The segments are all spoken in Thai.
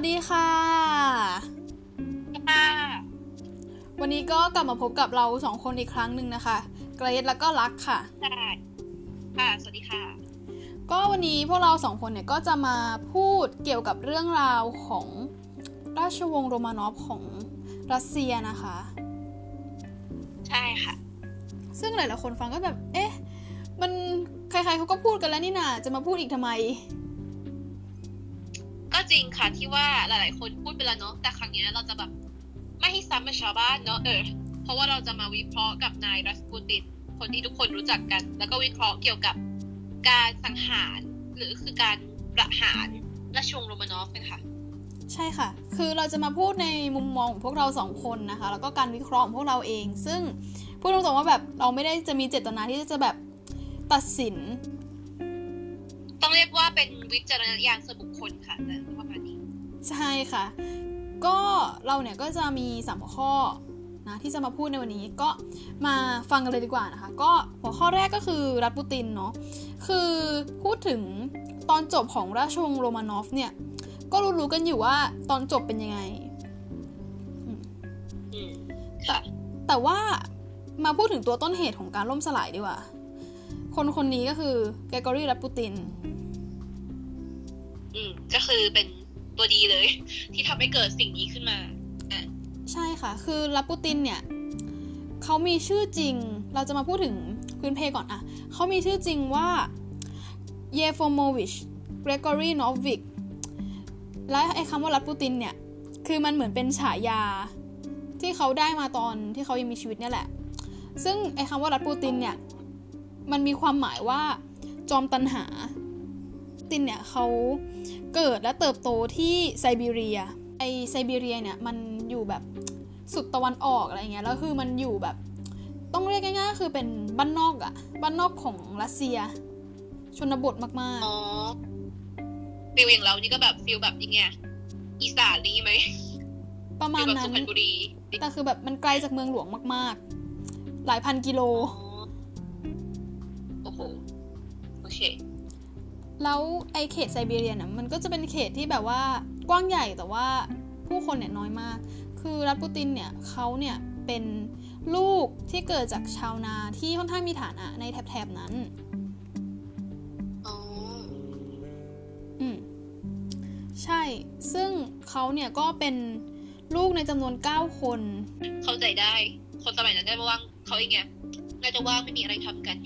วัสดีค่ะค่ะ วันนี้ก็กลับมาพบกับเราสองคนอีกครั้งหนึ่งนะคะ เกรซแล้วก็รักค่ะได้ค่ะ สวัสดีค่ะ ก็วันนี้พวกเราสองคนเนี่ยก็จะมาพูดเกี่ยวกับเรื่องราวของราชวงศ์โรมานอฟของรัสเซียนะคะ ใช่ค่ะ ซึ่งหลายๆคนฟังก็แบบ เอ๊ะ มันใครๆเขาก็พูดกันแล้วนี่นาจะมาพูดอีกทำไม ก็จริงค่ะที่ว่าหลาย ๆ คนพูดไปแล้วเนาะแต่ครั้งนี้เราจะแบบไม่ให้ซ้ำกับชาวบ้านเนาะเออ เพราะว่าเราจะมาวิเคราะห์กับนายรัสปูตินคนที่ทุกคนรู้จักกัน แล้วก็วิเคราะห์เกี่ยวกับการสังหาร หรือคือการประหารราชวงศ์โรมานอฟกันค่ะ ใช่ค่ะ คือเราจะมาพูดในมุมมองของพวกเราสองคนนะคะ แล้วก็การวิเคราะห์ของพวกเราเอง ซึ่งพูดตรงๆว่าแบบเราไม่ได้จะมีเจตนาที่จะแบบตัดสิน ต้องเรียกว่าเป็นวิจารณญาณส่วนบุคคลค่ะนะประมาณนี้ใช่ค่ะ ก็เราเนี่ยก็จะมีสามหัวข้อนะที่จะมาพูดในวันนี้ก็มาฟังกันเลยดีกว่านะคะ ก็หัวข้อแรกก็คือรัฐปูตินเนาะคือพูดถึงตอนจบของราชวงศ์โรมานอฟเนี่ย ก็รู้ๆกันอยู่ว่าตอนจบเป็นยังไงอืมค่ะแต่ว่ามาพูดถึงตัวต้นเหตุของการล่มสลายดีกว่า คนคนนี้ก็คือแกกอรี่รัตปูติน อืม ก็คือเป็นตัวดีเลย ที่ทำให้เกิดสิ่งนี้ขึ้นมาอะใช่ค่ะ คือรัตปูตินเนี่ยเขามีชื่อจริง เราจะมาพูดถึงพื้นเพก่อนอะเขามีชื่อจริงว่าเยฟโมวิชเกรกอรีนอฟวิกและไอ้คำว่ารัตปูตินเนี่ย คือมันเหมือนเป็นฉายาที่เขาได้มาตอนที่เขายังมีชีวิตเนี่ยแหละ ซึ่งไอ้คำว่ารัสปูตินเนี่ย มันมีความหมายว่าจอมตัณหา รัสปูตินเนี่ยเขาเกิดและเติบโตที่ไซบีเรีย ไอ้ไซบีเรียเนี่ยมันอยู่แบบสุดตะวันออกอะไรเงี้ย แล้วคือมันอยู่แบบ ต้องเรียกง่ายๆคือเป็นบ้านนอกอะบ้านนอกของรัสเซีย ชนบทมากอ๋อ feel อย่างเรานี่ก็แบบ feel แบบยังไงอีสานนี่ไหมๆประมาฟิณลแบบนั้สุนพรรณบุรีแต่คือแบบมันไกลจากเมืองหลวงมาก ๆ หลายพันกิโล เค แล้วไอเขตไซบีเรียน่ะมันก็จะเป็นเขตที่แบบว่ากว้างใหญ่แต่ว่าผู้คนเนี่ยน้อยมาก คือรัฐปูตินเนี่ยเขาเนี่ยเป็นลูกที่เกิดจากชาวนาที่ค่อนข้างมีฐานะในแถบๆนั้นอ๋ออืมใช่ ซึ่งเขาเนี่ยก็เป็นลูกในจำนวน9คน เข้าใจได้ คนสมัยนั้นได้ว่างเขาเองไงน่าจะว่างไม่มีอะไรทำกัน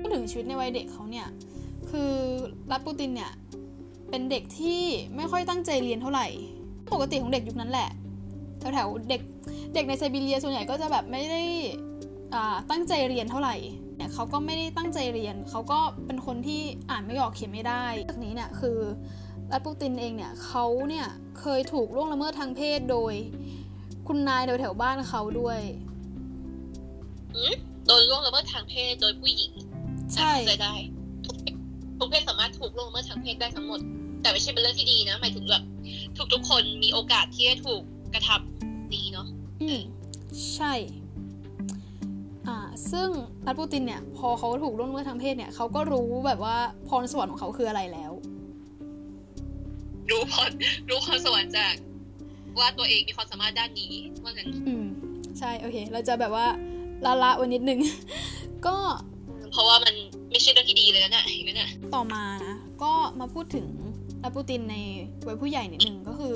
พูดถึงชีวิตในวัยเด็กเขาเนี่ย คือรัฐปูตินเนี่ย เป็นเด็กที่ไม่ค่อยตั้งใจเรียนเท่าไหร่ ปกติของเด็กยุคนั้นแหละแถวๆเด็กเด็กในไซบีเรียส่วนใหญ่ก็จะแบบไม่ได้ตั้งใจเรียนเท่าไหร่เนี่ยเขาก็ไม่ได้ตั้งใจเรียน เขาก็เป็นคนที่อ่านไม่ออกเขียนไม่ได้จากนี้เนี่ยคือรัฐปูตินเองเนี่ยเขาเนี่ยเคยถูกล่วงละเมิดทางเพศโดย คุณนายแถวๆบ้านเขาด้วยโดนล่วงละเมิดทางเพศโดยผู้หญิง ใช่เข้าใจได้ทุกเพศทุกเพศสามารถถูกล่วงละเมิดทางเพศได้ทั้งหมด แต่ไม่ใช่เป็นเรื่องที่ดีนะหมายถึงแบบทุกๆคนมีโอกาสที่จะถูกกระทำนี้เนาะอืมใช่อ่าซึ่งรัฐปูตินเนี่ย พอเขาถูกล่วงละเมิดทางเพศเนี่ยเขาก็รู้แบบว่าพรสวรรค์ของเขาคืออะไรแล้ว รู้พรรู้พรสวรรค์จาก ว่าตัวเองมีความสามารถด้านนี้ว่างั้นอืม ใช่โอเค เราจะแบบว่าละละไว้นิดนึง ก็ เพราะว่ามันไม่ใช่เรื่องที่ดีเลยนะเนี่ยนั้นน่ะต่อมานะก็มาพูดถึงรัฐปูตินในวัยผู้ใหญ่นิดนึงก็คือ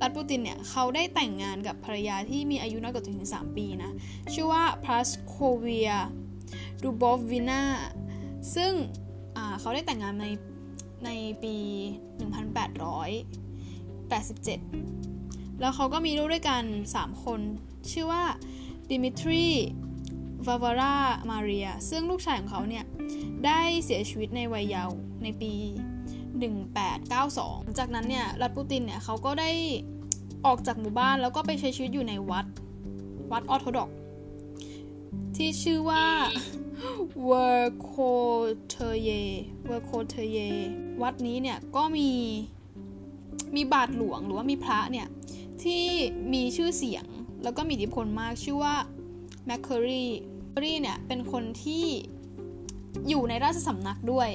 รัฐปูตินเนี่ยเขาได้แต่งงานกับภรรยาที่มีอายุน้อยกว่าถึง3ปีนะ ชื่อว่าพลาสโคเวียดูบอฟวินาซึ่งเขาได้แต่งงานในในปี 1887 แล้วเขาก็มีลูกด้วยกัน 3 คน ชื่อว่าดิมิทรี วาวารามาเรีย ซึ่งลูกชายของเขาเนี่ย ได้เสียชีวิตในวัยเยาว์ในปี 1892 จากนั้นเนี่ยรัสปูตินเนี่ยเขาก็ได้ออกจากหมู่บ้านแล้วก็ไปใช้ชีวิตอยู่ในวัด วัดออร์โธดอกซ์ ที่ชื่อว่าเวอร์โคเทเยเวอร์โคเทเยวัดนี้เนี่ยก็มีมีบาทหลวงหรือว่ามีพระเนี่ยที่มีชื่อเสียงแล้วก็มีอิทธิพลมากชื่อว่าแมคเคอรี แมคเคอรีเนี่ยเป็นคนที่อยู่ในราชสำนักด้วย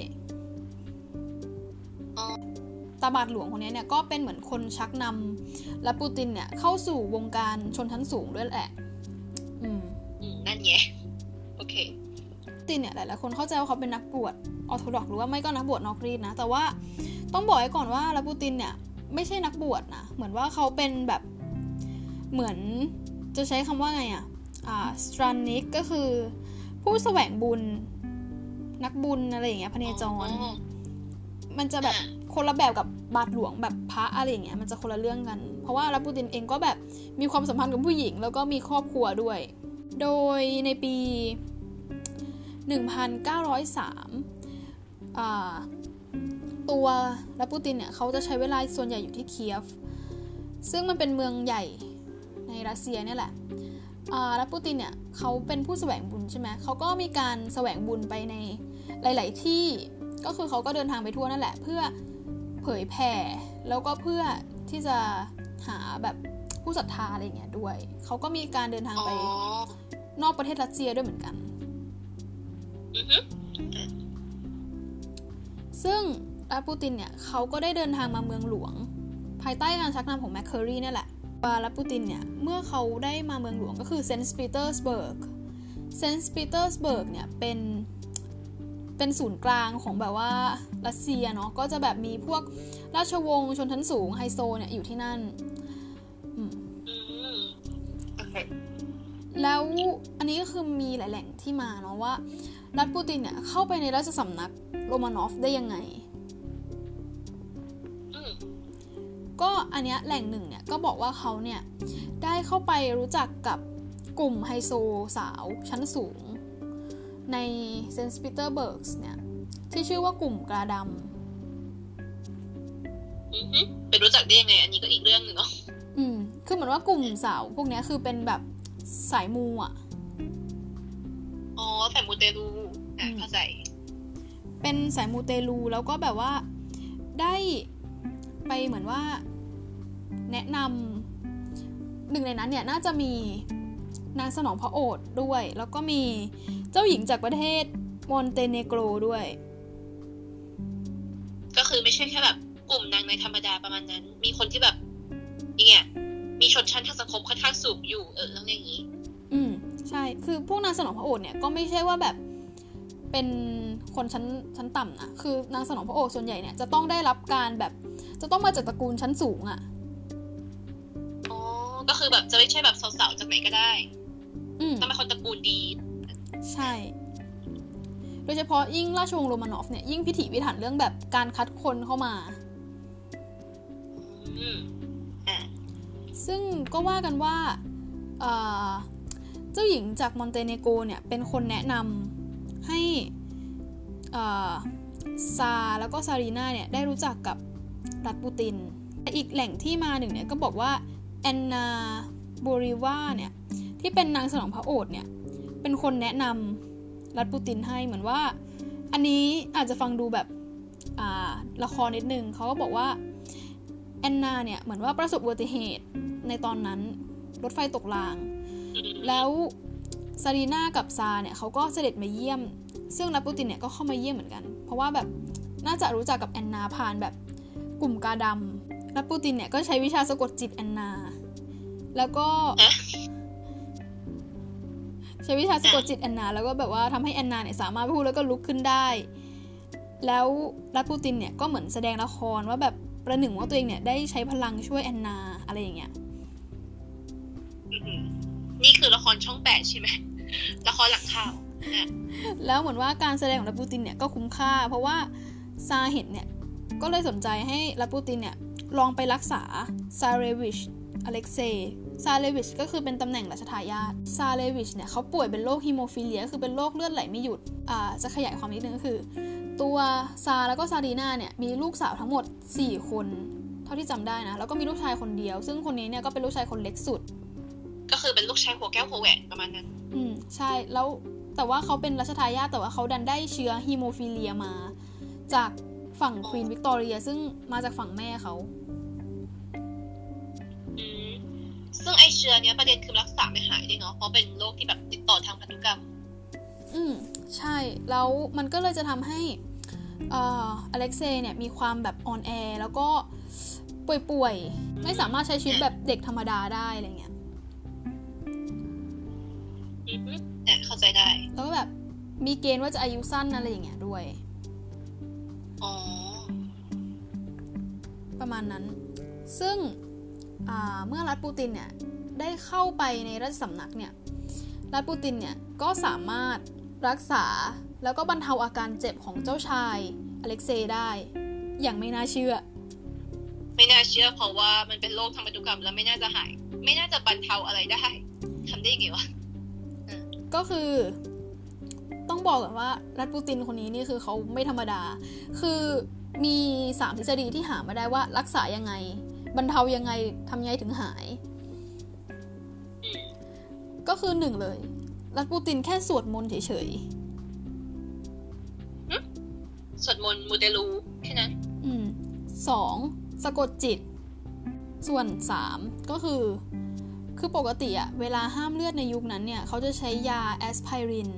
ตาบาทหลวงคนนี้เนี่ยก็เป็นเหมือนคนชักนำรัสปูตินเนี่ยเข้าสู่วงการชนชั้นสูงด้วยแหละ อืมอืมนั่นไงโอเครัสปูตินเนี่ยหลายๆคนเข้าใจว่าเขาเป็นนักบวชออร์โธดอกซ์หรือว่าไม่ก็นักบวชนอกรีตนะ แต่ว่าต้องบอกไว้ก่อนว่ารัสปูตินเนี่ยไม่ใช่นักบวชนะ เหมือนว่าเขาเป็นแบบเหมือนจะใช้คำว่าไงอะอ่า สตรานิกก็คือ ผู้แสวงบุญ นักบุญอะไรอย่างเงี้ยพเนจรอ๋อมันจะแบบอ่าคนละแบบกับบาทหลวงแบบพระอะไรอย่างเงี้ยมันจะคนละเรื่องกัน เพราะว่าลาปูตินเองก็แบบมีความสัมพันธ์กับผู้หญิง แล้วก็มีครอบครัวด้วย โดยในปี 1903อ่าตัวลาปูตินเนี่ยเขาจะใช้เวลาส่วนใหญ่อยู่ที่เคียฟ ซึ่งมันเป็นเมืองใหญ่ในรัสเซียเนี่ยแหละ อ่าลาปูตินเนี่ยเขาเป็นผู้แสวงบุญใช่ไหมเขาก็มีการแสวงบุญไปในหลาย ๆ ที่ก็คือเขาก็เดินทางไปทั่วนั่นแหละ เพื่อเผยแผ่แล้วก็เพื่อที่จะหาแบบผู้ศรัทธาอะไรอย่างเงี้ยด้วย เขาก็มีการเดินทางอ๋อไปนอกประเทศรัสเซียด้วยเหมือนกันอือฮึซึ่งรัสปูตินเนี่ยเขาก็ได้เดินทางมาเมืองหลวง ภายใต้การชักนำของแมคเคอรีเนี่ยแหละ ว่ารัสปูตินเนี่ย เมื่อเขาได้มาเมืองหลวงก็คือเซนต์ปีเตอร์สเบิร์ก เซนต์ปีเตอร์สเบิร์กเนี่ยเป็นเป็นศูนย์กลางของแบบว่ารัสเซียเนาะ ก็จะแบบมีพวกราชวงศ์ชนชั้นสูงไฮโซเนี่ยอยู่ที่นั่น แล้วอันนี้ก็คือมีหลายแหล่งที่มาเนาะว่ารัสปูตินเนี่ยเข้าไปในราชสำนักโรมานอฟได้ยังไง ก็อันเนี้ยแหล่งหนึ่งเนี่ยก็บอกว่าเขาเนี่ยได้เข้าไปรู้จักกับกลุ่มไฮโซสาวชั้นสูง ในเซนต์ปีเตอร์สเบิร์กเนี่ยที่ชื่อว่ากลุ่มกระดอือฮึไปรู้จักได้ยังไงอันนี้ก็อีกเรื่องหนึ่งเนาะำอืมคือเหมือนว่ากลุ่มสาวพวกเนี้ยคือเป็นแบบสายมูอะอ๋อแต่มูเตลูอะอืมเข้าใจ เป็นสายมูเตลูแล้วก็แบบว่าได้ ไปเหมือนว่าแนะนำหนึ่งในนั้นเนี่ยน่าจะมีนางสนองพระโอษฐ์ด้วย แล้วก็มีเจ้าหญิงจากประเทศมอนเตเนโกรด้วย ก็คือไม่ใช่แค่แบบกลุ่มนางในธรรมดาประมาณนั้น มีคนที่แบบยังไงมีชนชั้นทางสังคมค่อนข้างสูงอยู่เออต้องอย่างนี้ อืมใช่ คือพวกนางสนองพระโอษฐ์เนี่ยก็ไม่ใช่ว่าแบบเป็นคนชั้นชั้นต่ำนะคือนางสนองพระโอษฐ์ส่วนใหญ่เนี่ยจะต้องได้รับการแบบ จะต้องมาจากตระกูลชั้นสูงอะ่ะ อ๋อ ก็คือแบบจะไม่ใช่แบบสาวๆจากไหนก็ได้ อืมต้องเป็นคนตระกูลดี ใช่ โดยเฉพาะยิ่งราชวงศ์โรมานอฟเนี่ยยิ่งพิถีพิถันเรื่องแบบการคัดคนเข้ามา อืมอ่าซึ่งก็ว่ากันว่าเอ่อเจ้าหญิงจากมอนเตเนโกรเนี่ยเป็นคนแนะนำให้เอ่อซาร์แล้วก็ซารีนาเนี่ยได้รู้จักกับ รัสปูติน อีกแหล่งที่มาหนึ่งเนี่ยก็บอกว่าแอนนาโบริวาเนี่ยที่เป็นนางสนองพระโอษฐ์เนี่ยเป็นคนแนะนำรัฐปูตินให้เหมือนว่า อันนี้อาจจะฟังดูแบบอ่าละครนิดนึงเขาก็บอกว่าแอนนาเนี่ยเหมือนว่าประสบอุบัติเหตุในตอนนั้นรถไฟตกราง แล้วซารีนากับซาเนี่ยเขาก็เสด็จมาเยี่ยม ซึ่งรัสปูตินเนี่ยก็เข้ามาเยี่ยมเหมือนกัน เพราะว่าแบบน่าจะรู้จักกับแอนนาผ่านแบบ กลุ่มกาดำรัสปูตินเนี่ยก็ใช้วิชาสะกดจิตแอนนา แล้วก็อะใช้วิชาสะกดจิตแอนนา แล้วก็แบบว่าทำให้แอนนาเนี่ยสามารถพูดแล้วก็ลุกขึ้นได้ แล้วรัสปูตินเนี่ยก็เหมือนแสดงละครว่าแบบประหนึ่งว่าตัวเองเนี่ยได้ใช้พลังช่วยแอนนาอะไรอย่างเงี้ยอืมนี่คือละครช่องแปดใช่ไหมละครหลังข่าวอะแล้วเหมือนว่าการแสดงของลาปูตินเนี่ยก็คุ้มค่า เพราะว่าซาเห็นเนี่ย ก็เลยสนใจให้ลาปูตินเนี่ยลองไปรักษาซาเรวิชอเล็กเซย์ซาเรวิชก็คือเป็นตำแหน่งรัชทายาทซาเรวิชเนี่ยเขาป่วยเป็นโรคฮีโมฟิเลีย คือเป็นโรคเลือดไหลไม่หยุด อ่า จะขยายความนิดนึงก็คือ ตัวซาร์แล้วก็ซารีนาเนี่ยมีลูกสาวทั้งหมด 4 คน เท่าที่จำได้นะ แล้วก็มีลูกชายคนเดียว ซึ่งคนนี้เนี่ยก็เป็นลูกชายคนเล็กสุด ก็คือเป็นลูกชายหัวแก้วหัวแหวนประมาณนั้น อืม ใช่ แล้วแต่ว่าเขาเป็นรัชทายาทแต่ว่าเขาดันได้เชื้อฮีโมฟิเลียมา จาก ฝั่งควีนวิกตอเรียซึ่งมาจากฝั่งแม่เขาอืมซึ่งไอเชื้อเนี้ยประเด็นคือรักษาไม่หายด้วยเนาะเพราะเป็นโรคที่แบบติดต่อทางพันธุกรรม อืมใช่ แล้วมันก็เลยจะทำให้เอ่ออเล็กเซย์เนี่ยมีความแบบอ่อนแอแล้วก็ป่วยๆ ไม่สามารถใช้ชีวิตแบบเด็กธรรมดาได้อะไรเงี้ยอือฮึเนี่ยเข้าใจได้ แล้วก็แบบมีเกณฑ์ว่าจะอายุสั้นอะไรอย่างเงี้ยด้วย อ๋อ ประมาณนั้น ซึ่งอ่าเมื่อรัฐปูตินเนี่ยได้เข้าไปในราชสำนักเนี่ย รัฐปูตินเนี่ยก็สามารถรักษาแล้วก็บรรเทาอาการเจ็บของเจ้าชายอเล็กเซย์ได้ อย่างไม่น่าเชื่อ ไม่น่าเชื่อเพราะว่ามันเป็นโรคทางพันธุกรรมแล้วไม่น่าจะหาย ไม่น่าจะบรรเทาอะไรได้ทำได้ยังไงวะก็คือ ต้องบอกก่อนว่ารัฐปูตินคนนี้นี่คือเขาไม่ธรรมดา คือมีสามทฤษฎีที่หามาได้ว่ารักษายังไง บรรเทายังไงทำยังไงถึงหายอืมก็คือหนึ่งเลย รัฐปูตินแค่สวดมนต์เฉยสวดมนต์มูเตลูแค่นั้นๆอืมสองสะกดจิต ส่วนสามก็คือ คือปกติอะเวลาห้ามเลือดในยุคนั้นเนี่ย เขาจะใช้ยาแอสไพริน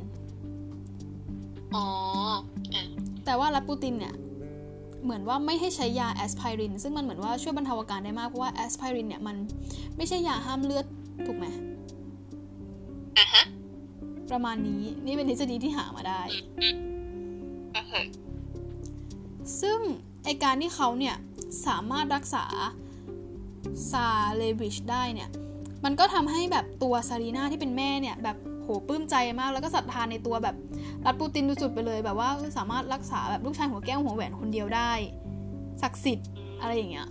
อ๋ออะแต่ว่ารัสปูตินเนี่ยเหมือนว่าไม่ให้ใช้ยาแอสไพรินซึ่งมันเหมือนว่าช่วยบรรเทาอาการได้มาก เพราะว่าแอสไพรินเนี่ยมันไม่ใช่ยาห้ามเลือด ถูกไหมอะฮะประมาณนี้นี่เป็นทฤษฎีที่หามาได้อืมโอเคซึ่งไอการที่เขาเนี่ย สามารถรักษาซาเลวิชได้เนี่ย มันก็ทำให้แบบตัวซารีนาที่เป็นแม่เนี่ย แบบ โหปลื้มใจมากแล้วก็ศรัทธานในตัวแบบรัฐปูตินสุดๆไปเลยแบบว่าสามารถรักษาแบบลูกชายหัวแก้วหัวแหวนคนเดียวได้ศักดิ์สิทธิ์อะไรอย่างเงี้ย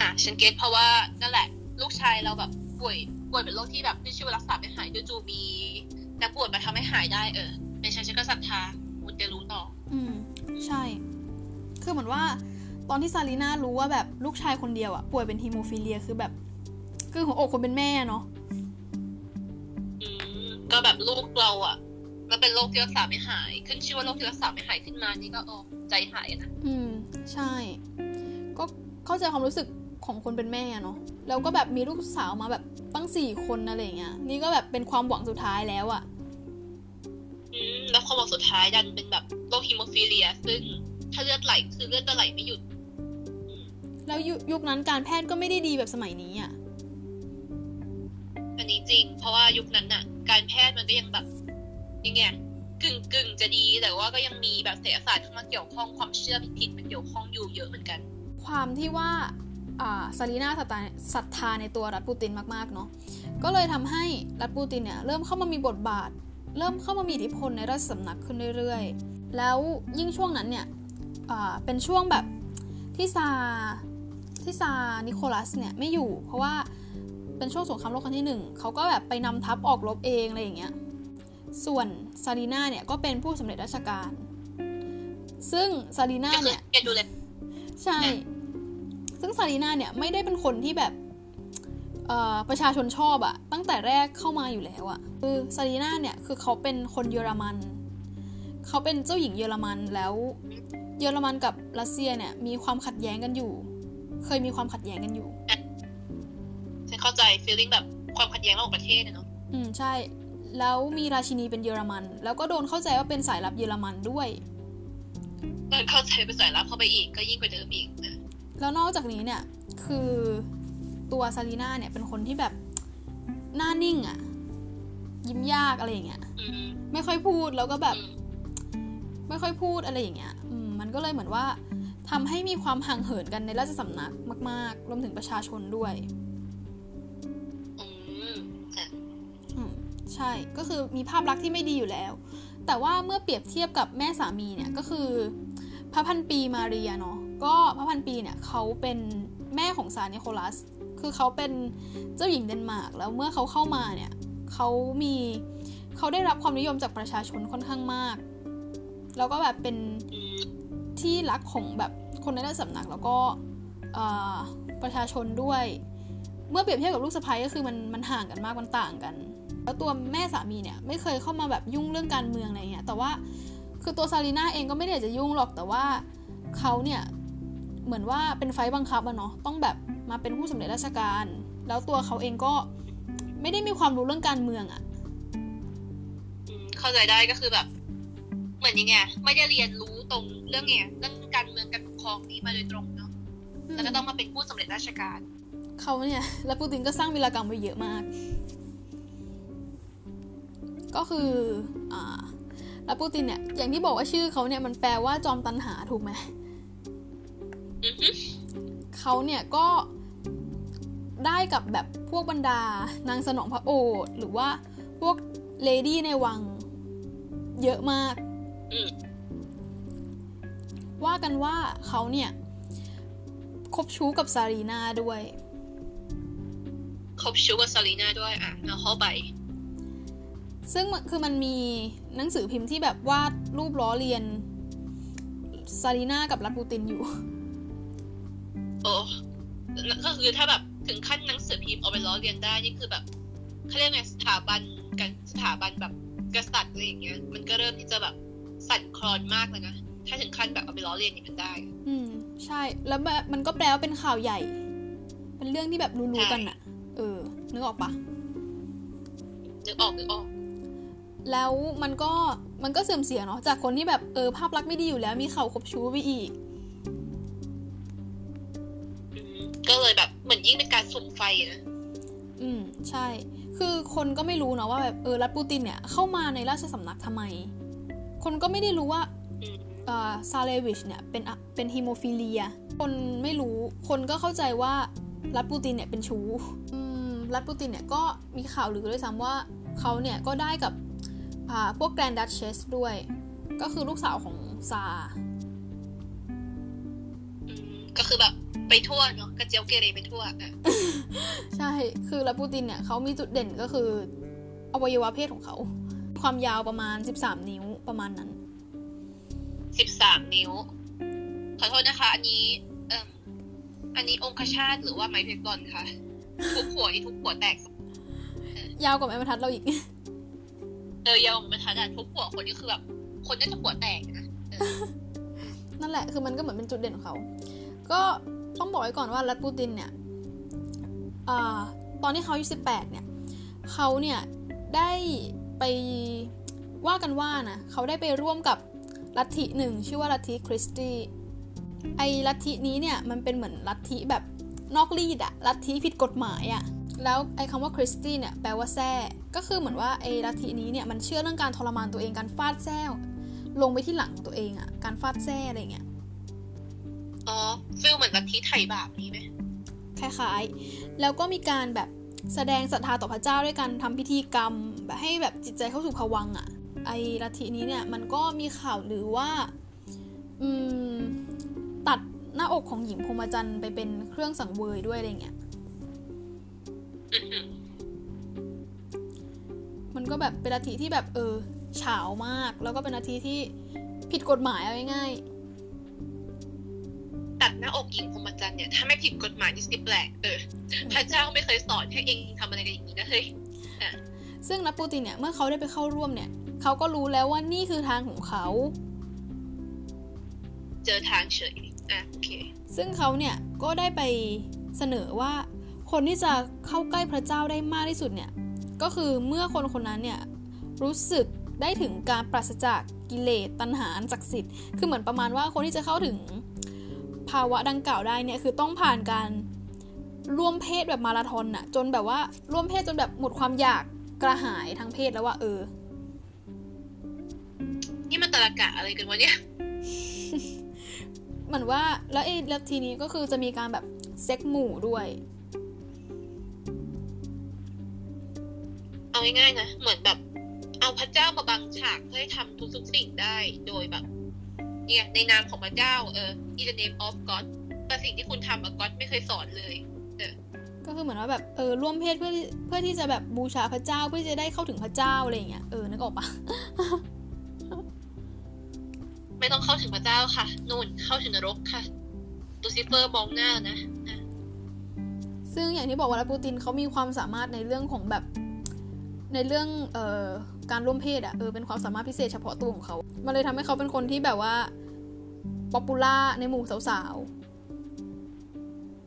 อะฉันเก็ตเพราะว่านั่นแหละ ลูกชายเราแบบป่วยป่วยเป็นโรคที่แบบขึ้นชื่อว่ารักษาไม่หายจู่ๆมีนักบวชมาทำให้หายได้เออเป็นฉันฉันก็ศรัทธามูเตลูต่อ อืม ใช่ คือเหมือนว่าตอนที่ซารีนารู้ว่าแบบลูกชายคนเดียวอะป่วยเป็นฮีโมฟิเลียคือแบบ คือหัวอกคนเป็นแม่อะเนาะอืม ก็แบบลูกเราอะมันเป็นโรคที่รักษาไม่หาย ขึ้นชื่อว่าโรคที่รักษาไม่หายขึ้นมานี่ก็โอ้ใจหายอะนะอืม ใช่ ก็เข้าใจความรู้สึกของคนเป็นแม่อะเนาะแล้วก็แบบมีลูกสาวมาแบบตั้งสี่คนอะไรอย่างเงี้ยนี่ก็แบบเป็นความหวังสุดท้ายแล้วอะอืมแล้วความหวังสุดท้ายดันเป็นแบบโรคฮีโมฟิเลีย ซึ่งถ้าเลือดไหลคือเลือดจะไหลไม่หยุด แล้วยุยุคนั้นการแพทย์ก็ไม่ได้ดีแบบสมัยนี้อะอันนี้จริง เพราะว่ายุคนั้นน่ะ การแพทย์มันก็ยังแบบยังไงกึ่งกึ่งจะดีแต่ว่าก็ยังมีแบบเศรษฐศาสตร์เข้ามาเกี่ยวข้องความเชื่อผิดๆมันเกี่ยวข้องอยู่เยอะเหมือนกัน ความที่ว่าซารีนาศรัทธาศรัทธาในตัวรัสปูตินมากๆเนาะก็เลยทำให้รัสปูตินเนี่ยเริ่มเข้ามามีบทบาท เริ่มเข้ามามีอิทธิพลในราชสำนักขึ้นเรื่อยๆ แล้วยิ่งช่วงนั้นเนี่ยเป็นช่วงแบบที่ซาร์ที่ซาร์นิโคลัสเนี่ยไม่อยู่ เพราะว่า เป็นช่วงสงครามโลกครั้งที่หนึ่งเขาก็แบบไปนำทัพออกรบเองอะไรอย่างเงี้ย ส่วนซารีนาเนี่ยก็เป็นผู้สำเร็จราชการ ซึ่งซารีนาก็คือเนี่ยแกดูเลยใช่ ซึ่งซารีนาเนี่ยไม่ได้เป็นคนที่แบบเอ่อประชาชนชอบอะตั้งแต่แรกเข้ามาอยู่แล้วอะคือซารีนาเนี่ยคือเขาเป็นคนเยอรมันเขาเป็นเจ้าหญิงเยอรมันแล้วเยอรมันกับรัสเซียเนี่ยมีความขัดแย้งกันอยู่ เคยมีความขัดแย้งกันอยู่ ฉันเข้าใจ feeling แบบความขัดแย้งระหว่างประเทศอะเนาะอืมใช่ แล้วมีราชินีเป็นเยอรมัน แล้วก็โดนเข้าใจว่าเป็นสายลับเยอรมันด้วยเดินเข้าใจไปสายลับเข้าไปอีกก็ยิ่งกว่าเดิมอีกเออแล้วนอกจากนี้เนี่ยคือตัวซารีนาเนี่ยเป็นคนที่แบบหน้านิ่งอะยิ้มยากอะไรอย่างเงี้ยอืมไม่ค่อยพูดแล้วก็แบบอืมไม่ค่อยพูดอะไรอย่างเงี้ยอืมมันก็เลยเหมือนว่าทำให้มีความห่างเหินกันในราชสำนักมาก ๆ รวมถึงประชาชนด้วย ใช่ก็คือมีภาพลักษณ์ที่ไม่ดีอยู่แล้ว แต่ว่าเมื่อเปรียบเทียบกับแม่สามีเนี่ยก็คือพระพันปีมาเรียเนาะก็พระพันปีเนี่ยเขาเป็นแม่ของซารนิโคลัส คือเขาเป็นเจ้าหญิงเดนมาร์กแล้วเมื่อเขาเข้ามาเนี่ยเขามีเขาได้รับความนิยมจากประชาชนค่อนข้างมาก แล้วก็แบบเป็นที่รักของแบบคนในราชสำนักแล้วก็ประชาชนด้วย เมื่อเปรียบเทียบกับลูกสะใภ้ก็คือมันมันห่างกันมากมันต่างกัน แล้วตัวแม่สามีเนี่ยไม่เคยเข้ามาแบบยุ่งเรื่องการเมืองอะไรเงี้ยแต่ว่าคือตัวซารีนาเองก็ไม่ได้อยากจะยุ่งหรอกแต่ว่าเขาเนี่ยเหมือนว่าเป็นไฟล์บังคับอะเนาะต้องแบบมาเป็นผู้สำเร็จราชการ แล้วตัวเขาเองก็ไม่ได้มีความรู้เรื่องการเมืองอะอืมเข้าใจได้ก็คือแบบ เหมือนยังไงไม่ได้เรียนรู้ตรงเรื่องไงเรื่องการเมืองการปกครองนี้มาโดยตรงเนาะแล้วก็ต้องมาเป็นผู้สำเร็จราชการเขาเนี่ย และปูตินก็สร้างวีรกรรมไว้เยอะมาก ก็คืออ่าปูตินเนี่ย อย่างที่บอกว่าชื่อเขาเนี่ยมันแปลว่าจอมตันหาถูกไหมเขาเนี่ยก็ได้กับแบบพวกบรรดานางสนองพระโอษฐ์หรือว่าพวกเลดี้ในวังเยอะมาก ว่ากันว่าเขาเนี่ย คบชู้กับซารีนาด้วย คบชู้กับซารีนาด้วยอะเอาเข้าไป ซึ่งมันคือมันมีหนังสือพิมพ์ที่แบบวาดรูปล้อเลียนซารีนากับรัสปูตินอยู่ โอ้ก็คือถ้าแบบถึงขั้นหนังสือพิมพ์เอาไปล้อเลียนได้นี่คือแบบเขาเรียกไงสถาบันกันสถาบันแบบกษัตริย์อะไรอย่างเงี้ยมันก็เริ่มที่จะแบบสั่นคลอนมากเลยนะถ้าถึงขั้นแบบเอาไปล้อเลียนอย่างนั้นได้ อืม ใช่แล้วแบบมันก็แปลว่าเป็นข่าวใหญ่ เป็นเรื่องที่แบบรู้ๆกันอะเออนึกออกปะนึกออกนึกออก แล้วมันก็มันก็เสื่อมเสียเนาะจากคนที่แบบเออภาพลักษณ์ไม่ดีอยู่แล้วมีข่าวคบชู้ไปอีกอืมก็เลยแบบเหมือนยิ่งเป็นการสุ่มไฟนะอืมใช่ คือคนก็ไม่รู้เนาะว่าแบบเออรัสปูตินเนี่ยเข้ามาในราชสำนักทำไม คนก็ไม่ได้รู้ว่าอืมเอ่อซาเลวิชเนี่ยเป็นอะเป็นฮีโมฟิเลีย คนไม่รู้คนก็เข้าใจว่ารัสปูตินเนี่ยเป็นชู้อืมรัสปูตินเนี่ยก็มีข่าวลือด้วยซ้ำว่าเขาเนี่ยก็ได้กับอ่า พวกแกรนดัชเชสด้วย ก็คือลูกสาวของซาอืมก็คือแบบไปทั่วเนาะกระเจียวเกเรไปทั่วอะใช่ คือรัสปูตินเนี่ยเขามีจุดเด่นก็คือ อวัยวะเพศของเขา ความยาวประมาณ 13 นิ้วประมาณนั้นสิบสามนิ้ว ขอโทษนะคะ อันนี้เอ่มอันนี้องคชาตหรือว่าไม้เพกอนคะทุกหัวนี่ทุกหัวแตก ยาวกว่าไม้บรรทัดเราอีก เออยาวมันทัดอะทุกหัวคนนี่คือแบบคนน่าจะหัวแตกนะนั่นแหละคือมันก็เหมือนเป็นจุดเด่นของเขา ก็ต้องบอกไว้ก่อนว่ารัสปูตินเนี่ยอตอนที่เขาอายุ18เนี่ยเขาเนี่ยได้ไปว่ากันว่านะเขาได้ไปร่วมกับลัทธิหนึ่งชื่อว่าลัทธิคริสตี้ไอลัทธินี้เนี่ยมันเป็นเหมือนลัทธิแบบนอกรีดอะลัทธิผิดกฎหมายอะ แล้วไอ้คำว่าคริสตี้เนี่ยแปลว่าแท้ก็คือเหมือนว่าไอ้ลัทธินี้เนี่ยมันเชื่อเรื่องการทรมานตัวเองการฟาดแท้ลงไปที่หลังของตัวเองอะการฟาดแท้อะไรเงี้ยอ๋อฟิลเหมือนลัทธิไถ่บาปนี้ไหมคล้ายๆ แล้วก็มีการแบบแสดงศรัทธาต่อพระเจ้าด้วยการทำพิธีกรรม แบบให้แบบจิตใจเข้าสู่ภวังค์อะไอลัทธินี้เนี่ยมันก็มีข่าวหรือว่าอืมตัดหน้าอกของหญิงพรหมจรรย์ไปเป็นเครื่องสังเวยด้วยอะไรเงี้ยอือหือ มันก็แบบเป็นลัทธิที่แบบเออเฉาวมาก แล้วก็เป็นลัทธิที่ผิดกฎหมายเอาง่ายตัดหน้าอกหญิงพรหมจรรย์เนี่ยถ้าไม่ผิดกฎหมายนี่สิแปลกเออพระเจ้าไม่เคยสอนให้เองทำอะไรกันอย่างนี้นะเฮ้ยๆซึ่งนับปูตินเนี่ยเมื่อเขาได้ไปเข้าร่วมเนี่ยเขาก็รู้แล้วว่านี่คือทางของเขา เจอทางเฉยอะโอเคซึ่งเขาเนี่ยก็ได้ไปเสนอว่า คนที่จะเข้าใกล้พระเจ้าได้มากที่สุดเนี่ยก็คือเมื่อคนคนนั้นเนี่ยรู้สึกได้ถึงการปราศจากกิเลสตัณหาอันศักดิ์สิทธิ์คือเหมือนประมาณว่าคนที่จะเข้าถึงภาวะดังกล่าวได้เนี่ยคือต้องผ่านการร่วมเพศแบบมาราธอนน่ะจนแบบว่าร่วมเพศจนแบบหมดความอยากกระหายทางเพศแล้วว่าเออ นี่มันตรากะอะไรกันวะเนี่ยเหมือนว่าแล้วไอ้แล้วทีนี้ก็คือจะมีการแบบเซ็กหมู่ด้วย เอาง่ายๆนะเหมือนแบบ เอาพระเจ้ามาบังฉากเพื่อให้ทำทุกๆสิ่งได้โดยแบบ เนี่ยในนามของพระเจ้าเออ in the name of God แต่สิ่งที่คุณทำอะ God ไม่เคยสอนเลยก็คือเหมือนว่าแบบเออร่วมเพศเพื่อเพื่อที่จะแบบบูชาพระเจ้าเพื่อจะได้เข้าถึงพระเจ้าอะไรอย่างเงี้ยเออนึกออกปะไม่ต้องเข้าถึงพระเจ้าค่ะนู่นเข้าถึงนรกค่ะลูซิเฟอร์มองหน้าแล้วนะอะซึ่งอย่างที่บอกว่ารัสปูตินเขามีความสามารถในเรื่องของแบบ ในเรื่องเอ่อการร่วมเพศอะเออเป็นความสามารถพิเศษเฉพาะตัวของเขา มันเลยทำให้เขาเป็นคนที่แบบว่า popular ในหมู่สาว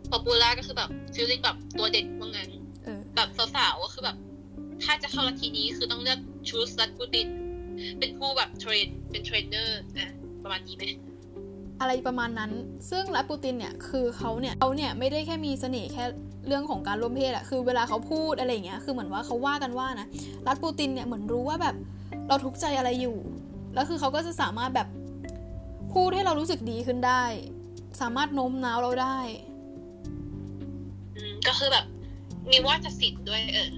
ๆ popular ก็คือแบบ feeling แบบตัวเด็ดว่างั้นๆเออแบบสาวๆก็คือแบบ ถ้าจะเข้าลัทธินี้คือต้องเลือกชูรัสปูตินเป็นผู้แบบ train เป็นเทรนเนอร์นะประมาณนี้ไหม อะไรประมาณนั้น ซึ่งรัสปูตินเนี่ยคือเขาเนี่ยเขาเนี่ยไม่ได้แค่มีเสน่ห์แค่เรื่องของการร่วมเพศอะคือเวลาเขาพูดอะไรอย่างเงี้ยคือเหมือนว่าเขาว่ากันว่านะรัสปูตินเนี่ยเหมือนรู้ว่าแบบเราทุกข์ใจอะไรอยู่ แล้วคือเขาก็จะสามารถแบบพูดให้เรารู้สึกดีขึ้นได้ สามารถโน้มน้าวเราได้อืมก็คือแบบมีวาทศิลป์ด้วยเออ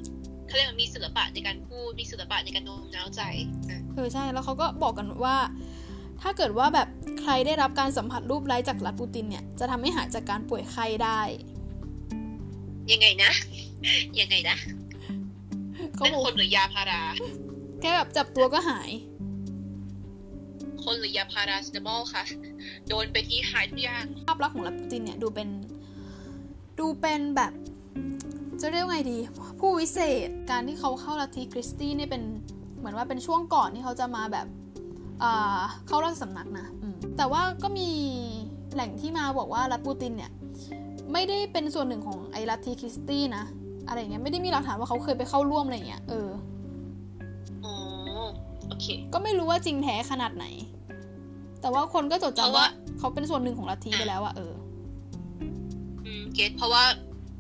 เขาเรียกว่ามีศิลปะในการพูดมีศิลปะในการโน้มน้าวใจอะเออใช่แล้วเขาก็บอกกันว่า ถ้าเกิดว่าแบบใครได้รับการสัมผัสรูปไร้จากรัสปูตินเนี่ย จะทำให้หายจากการป่วยไข้ได้ ยังไงนะ ยังไงนะเขาเป็นบอกคนหรือยาพารา แค่แบบจับตัวก็หาย คนหรือยาพาราเซตามอลค่ะ โดนไปที่หายทุกอย่าง ภาพลักษณ์ของรัสปูตินเนี่ยดูเป็น ดูเป็นแบบจะเรียกว่าไงดี ผู้วิเศษการที่เขาเข้าลัทธิคริสตี้เนี่ยเป็นเหมือนว่าเป็นช่วงก่อนที่เขาจะมาแบบอ่า เข้าราชสำนักนะอืมแต่ว่าก็มีแหล่งที่มาบอกว่ารัสปูตินเนี่ยไม่ได้เป็นส่วนหนึ่งของไอ้ลัทธิคริสตี้นะอะไรอย่างเงี้ยไม่ได้มีหลักฐานว่าเขาเคยไปเข้าร่วมอะไรอย่างเงี้ยเอออ๋อโอเค ก็ไม่รู้ว่าจริงแท้ขนาดไหน แต่ว่าคนก็จดเพราะจำว่าว่าเขาเป็นส่วนหนึ่งของลัทธิไปแล้วอะเออ อืมเก็ตเพราะว่า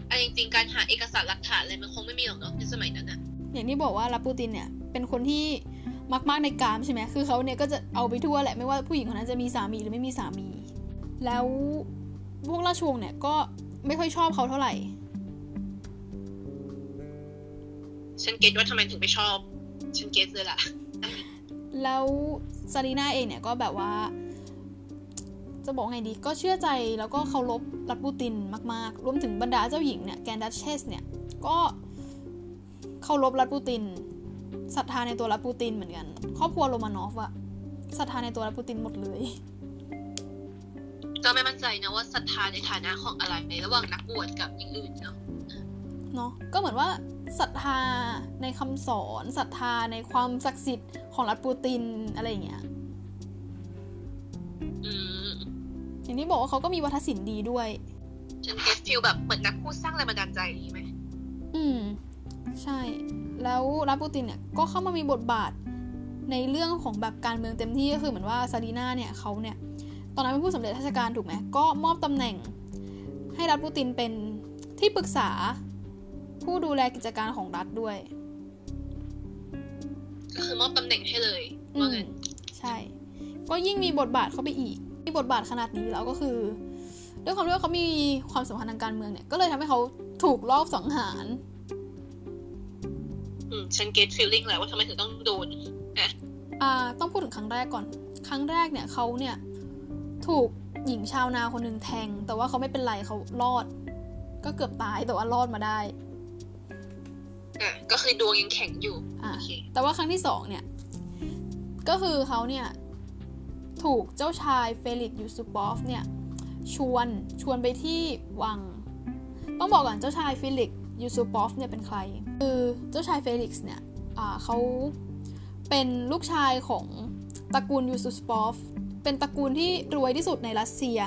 อันจริงๆการหาเอกสารหลักฐานอะไรมันคงไม่มีหรอกเนาะในสมัยนั้นอะอย่างที่บอกว่ารัสปูตินเนี่ย เป็นคนที่ มากๆในกามใช่ไหมคือเขาเนี่ยก็จะเอาไปทั่วแหละไม่ว่าผู้หญิงคนนั้นจะมีสามีหรือไม่มีสามี แล้วพวกราชวงศ์เนี่ยก็ไม่ค่อยชอบเขาเท่าไหร่ ฉัน get ว่าทำไมถึงไม่ชอบ ฉัน get เลยล่ะ แล้วซารีนาเองเนี่ยก็แบบว่า จะบอกไงดีก็เชื่อใจแล้วก็เคารพรัสปูตินมากๆ รวมถึงบรรดาเจ้าหญิงเนี่ย Grand Duchess เนี่ยก็เคารพรัสปูติน ศรัทธาในตัวรัสปูตินเหมือนกัน ครอบครัวโรมานอฟอะศรัทธาในตัวรัสปูตินหมดเลย ก็ไม่มั่นใจนะว่าศรัทธาในฐานะของอะไรในระหว่างนักบวชกับอย่างอื่นเนาะเนาะก็เหมือนว่าศรัทธาในคำสอนศรัทธาในความศักดิ์สิทธิ์ของรัสปูตินอะไรอย่างเงี้ยอืมอย่างที่บอกว่าเขาก็มีวาทศิลป์ดีด้วยฉัน get feel แบบเหมือนนักพูดสร้างแรงบันดาลใจดีไหมอืม ใช่ แล้วรัสปูตินเนี่ยก็เข้ามามีบทบาทในเรื่องของแบบการเมืองเต็มที่ก็คือเหมือนว่าซารีนาเนี่ยเขาเนี่ยตอนนั้นเป็นผู้สำเร็จราชการถูกไหมก็มอบตำแหน่งให้รัฐปูตินเป็นที่ปรึกษาผู้ดูแลกิจการของรัฐด้วย ก็คือมอบตำแหน่งให้เลยอืว่ามงั้นใช่ ก็ยิ่งมีบทบาทเข้าไปอีก มีบทบาทขนาดนี้แล้วก็คือด้วยความที่ว่าเขามีความสัมพันธ์ทางการเมืองเนี่ย ก็เลยทำให้เขาถูกลอบสังหารอื มฉันเก็ตฟีลลิ่งแหละว่าทำไมถึงต้องโดนอ่า ต้องพูดถึงครั้งแรกก่อน ครั้งแรกเนี่ยเขาเนี่ย ถูกหญิงชาวนาคนหนึ่งแทง แต่ว่าเขาไม่เป็นไรเขารอด ก็เกือบตายแต่ว่ารอดมาได้อะก็คือดวงยังแข็งอยู่อ่าโอเคแต่ว่าครั้งที่สองเนี่ย ก็คือเขาเนี่ย ถูกเจ้าชายเฟลิกซ์ยูซูปอฟเนี่ย ชวนชวนไปที่วัง ต้องบอกก่อนเจ้าชายเฟลิกซ์ ยูซูปอฟเนี่ยเป็นใคร คือเจ้าชายเฟลิกซ์เนี่ยอ่าเขาเป็นลูกชายของตระกูลยูซูปอฟเป็นตระกูลที่รวยที่สุดในรัสเซีย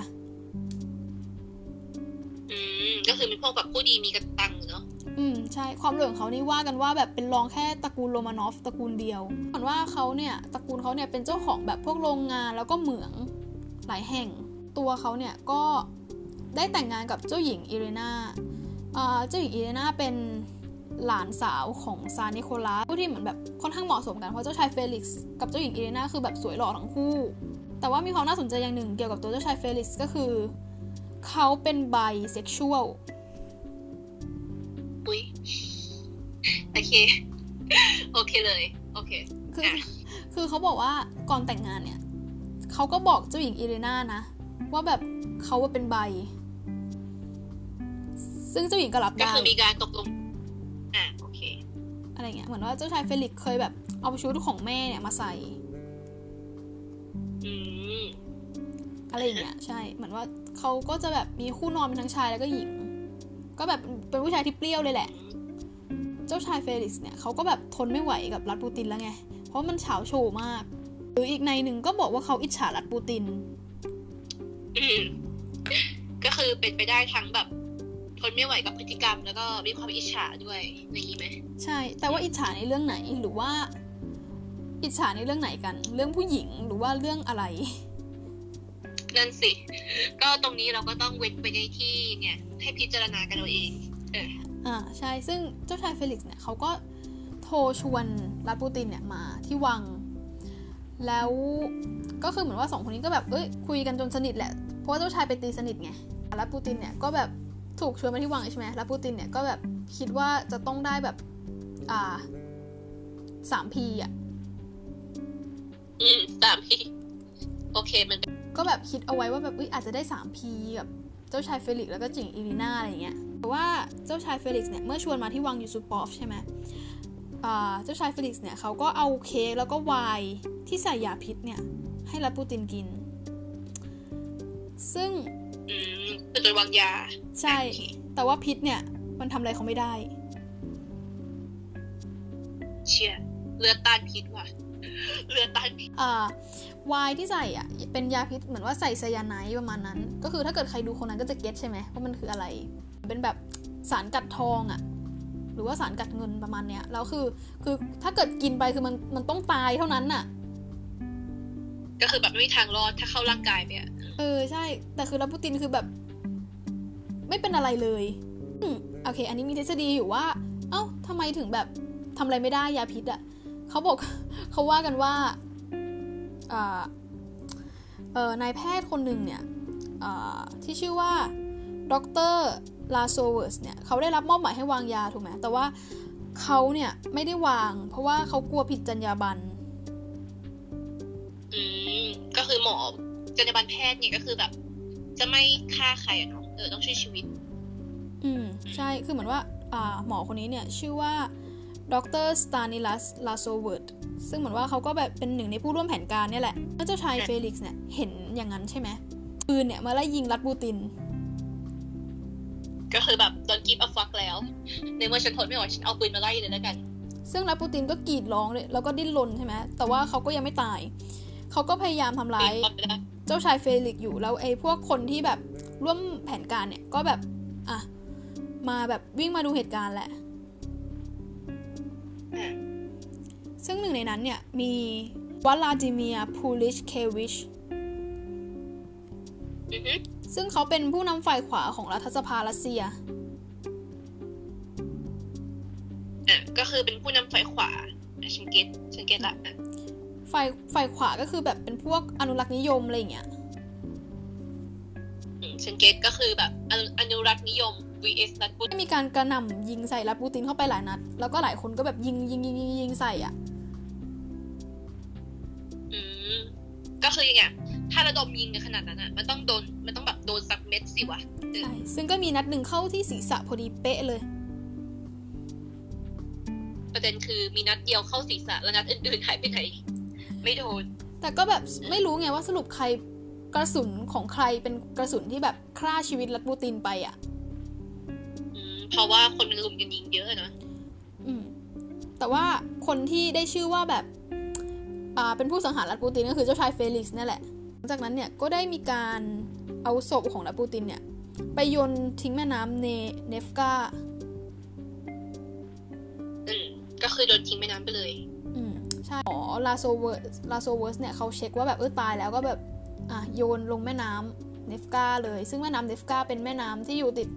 อืม ก็คือเป็นพวกแบบผู้ดีมีกระตังเนาะ อืม ใช่ ความรวยของเขานี่ว่ากันว่าแบบเป็นรองแค่ตระกูลโรมานอฟตระกูลเดียวเหมือนว่าเขาเนี่ยตระกูลเขาเนี่ยเป็นเจ้าของแบบพวกโรงงานแล้วก็เหมืองหลายแห่ง ตัวเขาเนี่ยก็ได้แต่งงานกับเจ้าหญิงอิเรนาอ่า เจ้าหญิงอิเรนาเป็นหลานสาวของซาร์นิโคลัสผู้ที่เหมือนแบบค่อนข้างเหมาะสมกันเพราะเจ้าชายเฟลิกซ์กับเจ้าหญิงอิเรนาคือแบบสวยหล่อทั้งคู่ แต่ว่ามีความน่าสนใจอย่างหนึ่งเกี่ยวกับตัวเจ้าชายเฟลิกซ์ก็คือ เขาเป็นไบเซ็กชวลอุ้ยโอเค โอเคเลย โอเค คืออะคือเขาบอกว่าก่อนแต่งงานเนี่ย เขาก็บอกเจ้าหญิงอิเรนานะ ว่าแบบเขาว่าเป็น bi ซึ่งเจ้าหญิงก็รับก็ได้คือมีการตกลงอะโอเค อะไรเงี้ยเหมือนว่าเจ้าชายเฟลิกซ์เคยแบบเอาชุดของแม่เนี่ยมาใส่อืมอะไรอย่างเงี้ยใช่ เหมือนว่าเขาก็จะแบบมีคู่นอนเป็นทั้งชายแล้วก็หญิง ก็แบบเป็นผู้ชายที่เปรี้ยวเลยแหละ เจ้าชายเฟลิกซ์เนี่ยเขาก็แบบทนไม่ไหวกับรัสปูตินแล้วไง เพราะมันฉาวโฉ่มาก หรืออีกนัยหนึ่งก็บอกว่าเขาอิจฉารัสปูตินอืมก็คือเป็นไปได้ทั้งแบบ ทนไม่ไหวกับพฤติกรรม แล้วก็มีความอิจฉาด้วยอย่างนี้ไหมใช่ แต่ว่าอิจฉาในเรื่องไหนหรือว่า อิจฉาในเรื่องไหนกัน เรื่องผู้หญิงหรือว่าเรื่องอะไรนั่นสิ ก็ตรงนี้เราก็ต้องเว้นไว้ในที่เนี่ย ให้พิจารณากันเอาเองเอออ่าใช่ซึ่งเจ้าชายเฟลิกซ์เนี่ยเขาก็โทรชวนรัสปูตินเนี่ยมาที่วัง แล้วก็คือเหมือนว่าสองคนนี้ก็แบบเอ้ยคุยกันจนสนิทแหละ เพราะว่าเจ้าชายไปตีสนิทไงรัสปูตินเนี่ยก็แบบ ถูกชวนมาที่วังใช่ไหมรัสปูตินเนี่ยก็แบบคิดว่าจะต้องได้แบบ อ่าสาม P อะ อืมตามที่โอเคมัน ก็แบบคิดเอาไว้ว่าแบบเอ้ยอาจจะได้สาม P กับเจ้าชายเฟลิกซ์แล้วก็เจ้าหญิงอิเรนาอะไรอย่างเงี้ยแต่ว่าเจ้าชายเฟลิกซ์เนี่ยเมื่อชวนมาที่วังยูซูปอฟใช่ไหมอ่าเจ้าชายเฟลิกซ์เนี่ยเขาก็เอาเค้กแล้วก็ไวน์ที่ใส่ยาพิษเนี่ย ให้รัสปูตินกิน ซึ่ง อืมเป็นโดยวางยา ใช่ แต่ว่าพิษเนี่ย มันทำอะไรเขาไม่ได้ เชียเลือดต้านพิษว่ะเลือดต้านพิษอ่าวายที่ใส่อะ เป็นยาพิษเหมือนว่าใส่ไซยาไนด์ประมาณนั้น ก็คือถ้าเกิดใครดูคนนั้นก็จะเก็ตใช่ไหมว่ามันคืออะไร เป็นแบบสารกัดทองอะ หรือว่าสารกัดเงินประมาณเนี้ยแล้วคือ คือถ้าเกิดกินไปคือมันมันต้องตายเท่านั้นน่ะ ก็คือแบบไม่มีทางรอดถ้าเข้าร่างกายไปอะเออใช่ แต่คือรัปูตินคือแบบ ไม่เป็นอะไรเลยอืมโอเค อันนี้มีทฤษฎีอยู่ว่า เอ้าทำไมถึงแบบทำอะไรไม่ได้ยาพิษอะ่ะเขาบอกเขาว่ากันว่าอ่าเออนายแพทย์คนหนึ่งเนี่ยอ่าที่ชื่อว่าดรลาโซเวิร์สเนี่ยเขาได้รับมอบหมายให้วางยาถูกไหมแต่ว่าเขาเนี่ยไม่ได้วาง เพราะว่าเขากลัวผิดจรรยาบรรณ อืมก็คือหมอจรรยาบรรณแพทย์เนี่ยก็คือแบบ จะไม่ฆ่าใครอะเนาะเออต้องช่วยชีวิต อืม ใช่คือเหมือนว่าอ่าหมอคนนี้เนี่ยชื่อว่าดรสตานิลัสลาโซเวิร์ดซึ่งเหมือนว่าเขาก็แบบเป็นหนึ่งในผู้ร่วมแผนการเนี่ยแหละเมื่อเจ้าชายค่ะเฟลิกซ์เนี่ยเห็นอย่างนั้นใช่ไหมปืนเนี่ยมาไล่ยิงรัสปูติน ก็คือแบบ don't give a fuck แล้ว ในเมื่อฉันทนไม่ไหวฉันเอาปืนมาไล่เลยแล้วกัน ซึ่งรัสปูตินก็กรีดร้องเลยแล้วก็ดิ้นรนใช่ไหมแต่ว่าเขาก็ยังไม่ตาย เขาก็พยายามทำร้ายเป็นความไปได้เจ้าชายเฟลิกซ์อยู่แล้วไอ้พวกคนที่แบบร่วมแผนการเนี่ยก็แบบอะมาแบบวิ่งมาดูเหตุการณ์แหละอะซึ่งหนึ่งในนั้นเนี่ยมีวลาดิเมียพูลิชเควิชอือฮึซึ่งเขาเป็นผู้นำฝ่ายขวาของรัฐสภารัสเซียอะก็คือเป็นผู้นำฝ่ายขวาอะฉันเก็ตฉันเก็ตละอะ ฝ่ายฝ่ายขวาก็คือแบบเป็นพวกอนุรักษ์นิยมอะไรอย่างเงี้ยอืมฉันเก็ตก็คือแบบอนุอนุรักษ์นิยม vs รัฐพุทธมีการกระหน่ำยิงใส่รัสปูตินเข้าไปหลายนัด แล้วก็หลายคนก็แบบยิงยิงยิงยิงยิงใส่อะอืมก็คือยังไงถ้าระดมยิงกันขนาดนั้นอะ มันต้องโดน มันต้องแบบโดนสักเม็ดสิวะเออใช่ซึ่งก็มีนัดหนึ่งเข้าที่ศีรษะพอดีเป๊ะเลย ประเด็นคือมีนัดเดียวเข้าศีรษะแล้วนัดอื่นๆหายไปไหน ไม่โดน แต่ก็แบบไม่รู้ไงว่าสรุปใครกระสุนของใครเป็นกระสุนที่แบบฆ่าชีวิตรัสปูตินไปอะอืมเพราะว่าคนมันลุมกันยิงเยอะอะเนอะอืมแต่ว่าคนที่ได้ชื่อว่าแบบ อ่า เป็นผู้สังหารรัสปูตินก็คือเจ้าชายเฟลิกซ์นั่นแหละ หลังจากนั้นเนี่ยก็ได้มีการเอาศพของรัสปูตินเนี่ย ไปโยนทิ้งแม่น้ำเนเนฟกาอืมก็คือโดนทิ้งแม่น้ำไปเลยอืม ใช่อ๋อลาโซเวอร์ลาโซเวิร์สเนี่ยเขาเช็คว่าแบบเออตายแล้วก็แบบอะโยนลงแม่น้ำเนฟกาเลย ซึ่งแม่น้ำเนฟกาเป็นแม่น้ำที่อยู่ติด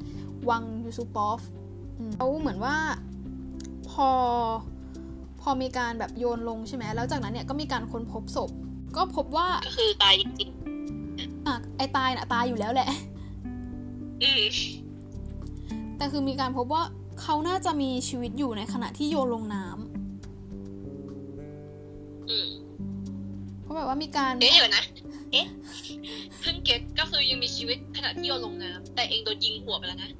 วังยูซูปอฟอืมเขาเหมือนว่าพอพอมีการแบบโยนลงใช่ไหมแล้วจากนั้นเนี่ยก็มีการค้นพบศพ ก็พบว่าก็คือตายจริงอะไอตายน่ะตายอยู่แล้วแหละๆอืมแต่คือมีการพบว่าเขาน่าจะมีชีวิตอยู่ในขณะที่โยนลงน้ำอืม เพราะแบบว่ามีการ เอ๊ะเดี๋ยวนะ เอ๊ะเพิ่งเก็ตก็คือยังมีชีวิตขณะที่โยนลงน้ำแต่เองโดนยิงหัวไปแล้วนะ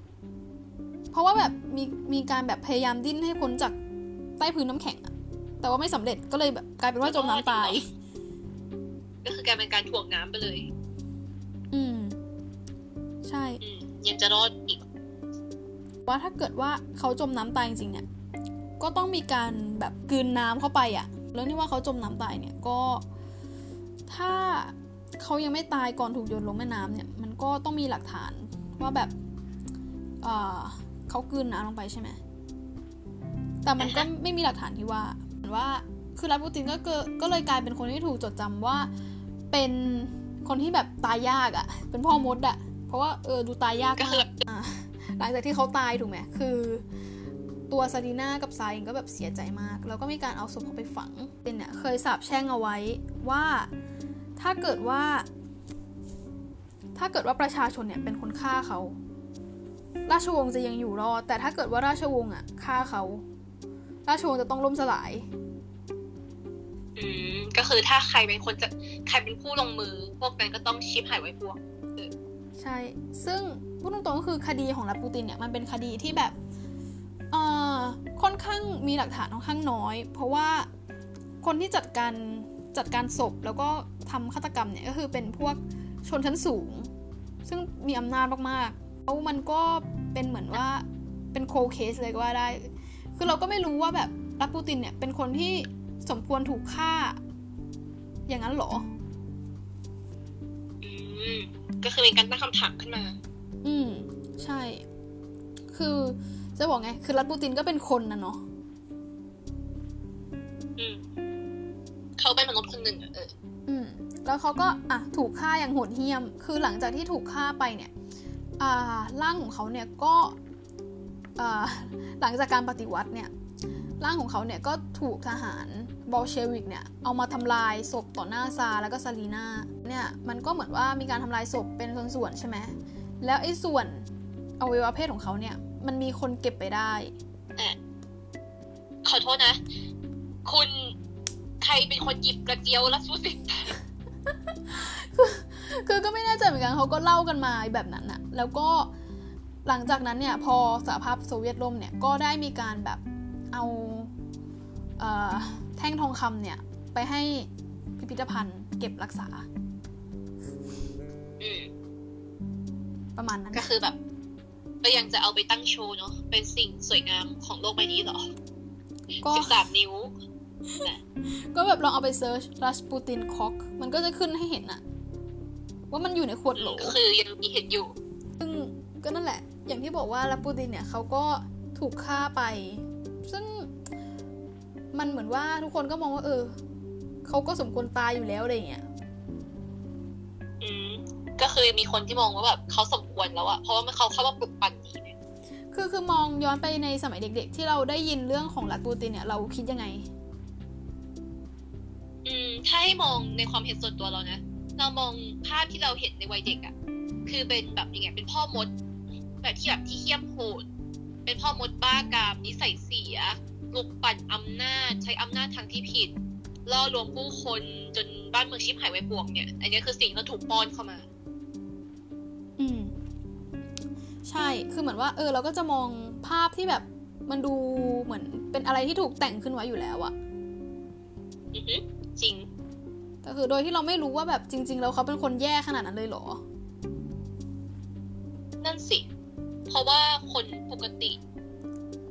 เพราะว่าแบบมีมีการแบบพยายามดิ้นให้พ้นจากใต้พื้นน้ำแข็งอะแต่ว่าไม่สำเร็จก็เลยแบบกลายเป็นว่าจมน้ำตาย ก็คือการเป็นการถ่วงน้ำไปเลย อืม ใช่อืมยังจะรอดอีก ว่าถ้าเกิดว่าเขาจมน้ำตายจริงๆเนี่ย ก็ต้องมีการแบบกลืนน้ำเข้าไปอะเรื่องที่ว่าเขาจมน้ำตายเนี่ยก็ถ้าเขายังไม่ตายก่อนถูกโยนลงแม่น้ำเนี่ยมันก็ต้องมีหลักฐานว่าแบบเอ่อเขากลืนน้ำลงไปใช่ไหมแต่มันก็ไม่มีหลักฐานที่ว่าเหมือนว่าคือรัสปูตินก็เกิก็เลยกลายเป็นคนที่ถูกจดจำว่าเป็นคนที่แบบตายยากอะ่ะ เป็นพ่อมดอะ่ะ เพราะว่าเออดูตายยากก็มาคือกอะหลังจากที่เขาตายถูกไหมคือ ตัวซาดีนากับไซเองก็แบบเสียใจมาก แล้วก็มีการเอาศพเขาไปฝังเป็นเนี่ยเคยสาบแช่งเอาไว้ว่าถ้าเกิดว่า ถ้าเกิดว่าประชาชนเนี่ยเป็นคนฆ่าเขา ราชวงศ์จะยังอยู่รอด แต่ถ้าเกิดว่าราชวงศ์อะฆ่าเขา ราชวงศ์จะต้องล่มสลาย อืมก็คือถ้าใครเป็นคนจะใครเป็นผู้ลงมือ พวกนั้นก็ต้องชิปหายไว้พวกใช่ ซึ่งพูดตรงๆก็คือคดีของรัสปูตินเนี่ยมันเป็นคดีที่แบบเอ่อ ค่อนข้างมีหลักฐานค่อนข้างน้อย เพราะว่าคนที่จัดการจัดการศพแล้วก็ทำฆาตกรรมเนี่ยก็คือเป็นพวกชนชั้นสูง ซึ่งมีอำนาจมากๆแล้วมันก็เป็นเหมือนว่าเป็นโคเคสเลยก็ว่าได้ คือเราก็ไม่รู้ว่าแบบรัสปูตินเนี่ยเป็นคนที่สมควรถูกฆ่า อย่างนั้นเหรอ อืม ก็คือเป็นการตั้งคำถามขึ้นมา อืม ใช่ คือ จะบอกไง คือรัสปูตินก็เป็นคนนะเนาะอืมเขาเป็นมนุษย์คนหนึ่งอะเอออืม แล้วเขาก็อะถูกฆ่าอย่างโหดเหี้ยม คือหลังจากที่ถูกฆ่าไปเนี่ย อ่าร่างของเขาเนี่ยก็อ่าหลังจากการปฏิวัติเนี่ยร่างของเขาเนี่ยก็ถูกทหารบอลเชวิกเนี่ยเอามาทำลายศพต่อหน้าซาแล้วก็ซาลีนาเนี่ยมันก็เหมือนว่ามีการทำลายศพเป็นส่วนๆใช่ไหมแล้วไอ้ส่วนอวัยวะเพศของเขาเนี่ย มันมีคนเก็บไปได้ขอโทษนะ คุณใครเป็นคนหยิบกระเจียวแล้วสู้สิคือก็ไม่แน่ใจเหมือนกันเขาก็เล่ากันมาแบบนั้นอะแล้วก็หลังจากนั้นเนี่ยพอสหภาพโซเวียตล่มเนี่ยก็ได้มีการแบบเอาเอ่อแท่งทองคำเนี่ย ไปให้พิพิธภัณฑ์เก็บรักษาอืมประมาณนั้นก็คือแบบ ก็ยังจะเอาไปตั้งโชว์เนาะเป็นสิ่งสวยงามของโลกใบนี้เหรอก็สิบสามนิ้วก็แบบลองเอาไปเซิร์ชรัสปูตินคอกมันก็จะขึ้นให้เห็นอะว่ามันอยู่ในขวดโหลก็คือยังมีเห็นอยู่ ซึ่งก็นั่นแหละ อย่างที่บอกว่ารัสปูตินเนี่ยเขาก็ถูกฆ่าไป ซึ่งมันเหมือนว่าทุกคนก็มองว่า เออเขาก็สมควรตายอยู่แล้วอะไรอย่างเงี้ยอืม ก็คือมีคนที่มองว่าแบบเขาสมควรแล้วอะเพราะว่าเขาเข้ามาปลุกปั่นนี้เนี่ยคือคือมองย้อนไปในสมัยเด็ก ๆ ที่เราได้ยินเรื่องของรัสปูตินเนี่ยเราคิดยังไง อืมถ้าให้มองในความเห็นส่วนตัวเรานะเรามองภาพที่เราเห็นในวัยเด็กอะคือเป็นแบบยังไงเป็นพ่อมด แบบที่แบบที่เหี้ยมโหดเป็นพ่อมดบ้ากามนิสัยเสียปลุกปั่นอำนาจ ใช้อำนาจทางที่ผิดล่อลวงผู้คนจนบ้านเมืองชิบหายไว้ปวงเนี่ย อันนี้คือสิ่งที่ถูกป้อนเข้ามา อืม ใช่ คือเหมือนว่า เออ เราก็จะมองภาพที่แบบ มันดูเหมือนเป็นอะไรที่ถูกแต่งขึ้นไว้อยู่แล้วอะอือฮึจริง แต่คือโดยที่เราไม่รู้ว่าแบบจริง ๆ แล้วเขาเป็นคนแย่ขนาดนั้นเลยเหรอ นั่นสิ เพราะว่าคนปกติ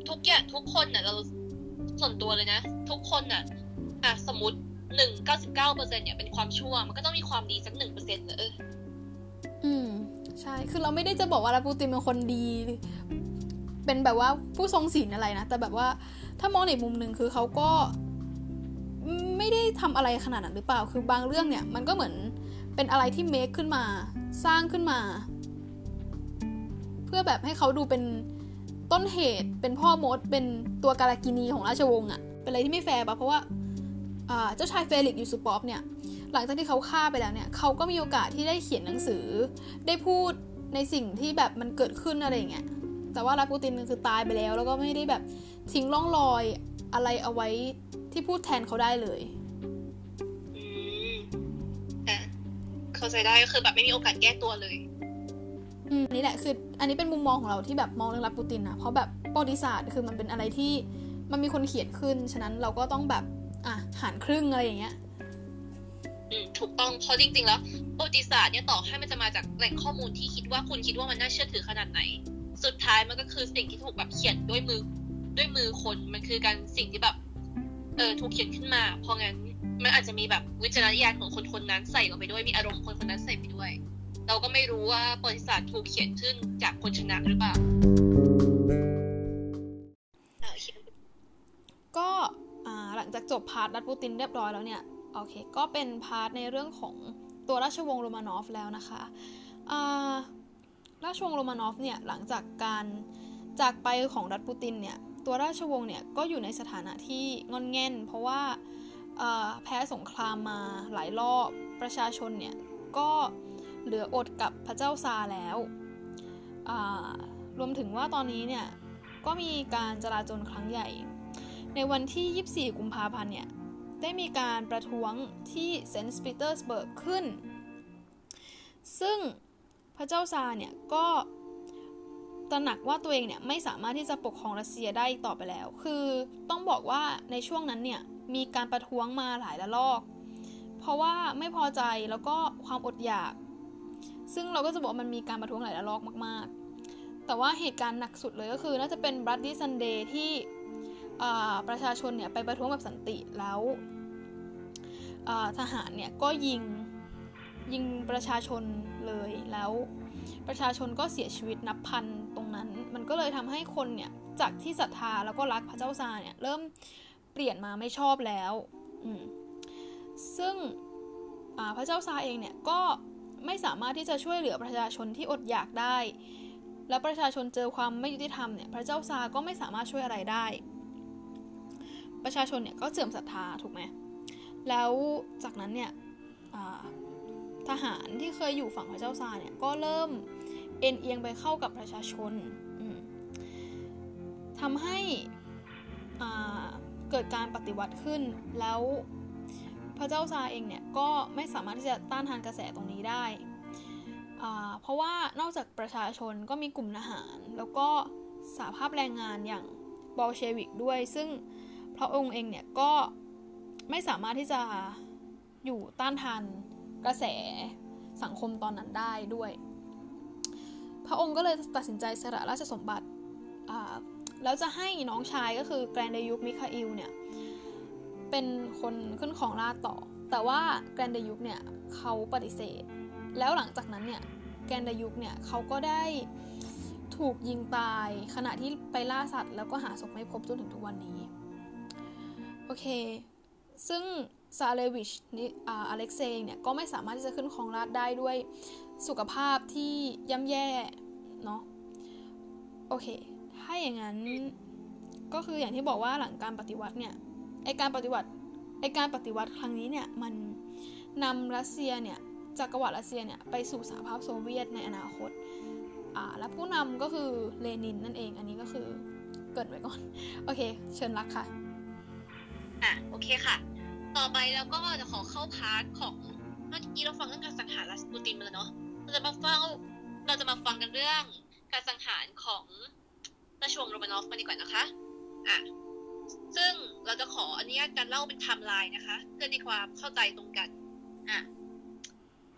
ทุกอย่างทุกคนน่ะ เราส่วนตัวเลยนะ ทุกคนน่ะ อะสมมติหนึ่งเก้าสิบเก้าเปอร์เซ็นเนี่ยเป็นความชั่ว มันก็ต้องมีความดีสักหนึ่งเปอร์เซ็นต์เอออืม ใช่ คือเราไม่ได้จะบอกว่ารัสปูตินเป็นคนดี เป็นแบบว่าผู้ทรงศีลอะไรนะ แต่แบบว่าถ้ามองในมุมหนึ่งคือเขาก็ไม่ได้ทำอะไรขนาดนั้นหรือเปล่า คือบางเรื่องเนี่ย มันก็เหมือนเป็นอะไรที่ make ขึ้นมา สร้างขึ้นมา เพื่อแบบให้เขาดูเป็นต้นเหตุ เป็นพ่อมด เป็นตัวกาลกิณีของราชวงศ์อะเป็นอะไรที่ไม่แฟร์ปะเพราะว่า เจ้าชายเฟลิกซ์ยูซูปอฟเนี่ยหลังจากที่เขาฆ่าไปแล้วเนี่ยเขาก็มีโอกาสที่ได้เขียนหนังสือ ได้พูดในสิ่งที่แบบมันเกิดขึ้นอะไรอย่างเงี้ยแต่ว่ารัสปูตินคือตายไปแล้ว แล้วก็ไม่ได้แบบทิ้งร่องรอยอะไรเอาไว้ที่พูดแทนเขาได้เลยอืมอะเข้าใจได้ก็คือแบบไม่มีโอกาสแก้ตัวเลย อืมนี่แหละคือ อันนี้เป็นมุมมองของเราที่แบบมองเรื่องรัสปูตินนะเพราะแบบประวัติศาสตร์คือมันเป็นอะไรที่มันมีคนเขียนขึ้น ฉะนั้นเราก็ต้องแบบ อะหารครึ่งอะไรอย่างเงี้ยอืมถูกต้องเพราะจริง ๆ แล้วประวัติศาสตร์เนี่ยต่อให้มันจะมาจากแหล่งข้อมูลที่คิดว่าคุณคิดว่ามันน่าเชื่อถือขนาดไหน สุดท้ายมันก็คือสิ่งที่ถูกแบบเขียนด้วยมือด้วยมือคนมันคือการสิ่งที่แบบเออถูกเขียนขึ้นมา เพราะงั้นมันอาจจะมีแบบวิจารณญาณของคนคนนั้นใส่ลงไปด้วยมีอารมณ์คนคนนั้นใส่ไปด้วย เราก็ไม่รู้ว่าประวัติศาสตร์ถูกเขียนขึ้นจากคนชนะหรือเปล่าเออคิดก็อ่า หลังจากจบพาร์ทาร์ทรัสปูตินเรียบร้อยแล้วเนี่ยโอเคก็เป็น part ในเรื่องของตัวราชวงศ์โรมานอฟแล้วนะคะราชวงศ์โรมานอฟเนี่ยหลังจากการจากไปของรัสปูตินเนี่ยตัวราชวงศ์เนี่ยก็อยู่ในสถานะที่ง่อนแง่น เพราะว่าแพ้สงครามมาหลายรอบประชาชนเนี่ยก็เหลืออดกับพระเจ้าซาแล้วรวมถึงว่าตอนนี้เนี่ยก็มีการจลาจลครั้งใหญ่ ในวันที่ 24 กุมภาพันธ์เนี่ย ได้มีการประท้วงที่เซนต์ปีเตอร์สเบิร์กขึ้น ซึ่งพระเจ้าซาเนี่ย ก็ตระหนักว่าตัวเองเนี่ย ไม่สามารถที่จะปกครองรัสเซียได้ต่อไปแล้ว คือต้องบอกว่าในช่วงนั้นเนี่ย มีการประท้วงมาหลายระลอก เพราะว่าไม่พอใจแล้วก็ความอดอยาก ซึ่งเราก็จะบอกมันมีการประท้วงหลายระลอกมาก ๆ แต่ว่าเหตุการณ์หนักสุดเลยก็คือน่าจะเป็นบัตดี้ซันเดย์ที่ ประชาชนเนี่ยไปประท้วงแบบสันติแล้วทหารเนี่ยก็ยิงยิงประชาชนเลยแล้วประชาชนก็เสียชีวิตนับพันตรงนั้น มันก็เลยทำให้คนเนี่ยจากที่ศรัทธาแล้วก็รักพระเจ้าซาเนี่ยเริ่มเปลี่ยนมาไม่ชอบแล้วซึ่งพระเจ้าซาเองเนี่ยก็ไม่สามารถที่จะช่วยเหลือประชาชนที่อดอยากได้ และประชาชนเจอความไม่ยุติธรรมเนี่ยพระเจ้าซาก็ไม่สามารถช่วยอะไรได้ ประชาชนเนี่ยก็เสื่อมศรัทธาถูกไหมแล้วจากนั้นเนี่ยทหารที่เคยอยู่ฝั่งพระเจ้าซาเนี่ยก็เริ่มเอ็นเอียงไปเข้ากับประชาชนทำให้เกิดการปฏิวัติขึ้นแล้วพระเจ้าซาเองเนี่ยก็ไม่สามารถที่จะต้านทานกระแสตรงนี้ได้ เพราะว่านอกจากประชาชนก็มีกลุ่มทหาร แล้วก็สาภาพแรงงานอย่างบอลเชวิกด้วย ซึ่ง ระองค์เองเนี่ยก็ไม่สามารถที่จะอยู่ต้านทานกระแสสังคมตอนนั้นได้ด้วย พระองค์ก็เลยตัดสินใจสละราชสมบัติแล้วจะให้น้องชายก็คือแกรนด์ดยุกมิคาอิลเนี่ยเป็นคนขึ้นครองราชย์ต่อ แต่ว่าแกรนด์ดยุกเนี่ยเขาปฏิเสธ แล้วหลังจากนั้นเนี่ยแกรนด์ดยุกเนี่ยเขาก็ได้ถูกยิงตายขณะที่ไปล่าสัตว์ แล้วก็หาศพไม่พบจนถึงทุกวันนี้ โอเค ซึ่งซาเลวิชนี่อเล็กเซย์เนี่ย ก็ไม่สามารถที่จะขึ้นครองราชได้ด้วยสุขภาพที่ย่ำแย่เนาะโอเค ถ้าอย่างนั้นก็คืออย่างที่บอกว่าหลังการปฏิวัติเนี่ยไอการปฏิวัติไอการปฏิวัติครั้งนี้เนี่ยมันนำรัสเซียเนี่ยจักรวรรดิรัสเซียเนี่ยไปสู่สหภาพโซเวียตในอนาคตอ่าและผู้นำก็คือเลนินนั่นเองอันนี้ก็คือเกิดไว้ก่อน โอเค เชิญรักค่ะ อะโอเคค่ะ ต่อไปเราก็จะขอเข้า part ของเมื่อกี้เราฟังเรื่องการสังหารรัสปูตินมาแล้วเนาะเราจะมาฟังเราจะมาฟังกันเรื่องการสังหารของราชวงศ์โรมานอฟมาดีกว่านะคะอะซึ่งเราจะขออนุญาตการเล่าเป็นไทม์ไลน์นะคะ เพื่อให้ความเข้าใจตรงกันอะ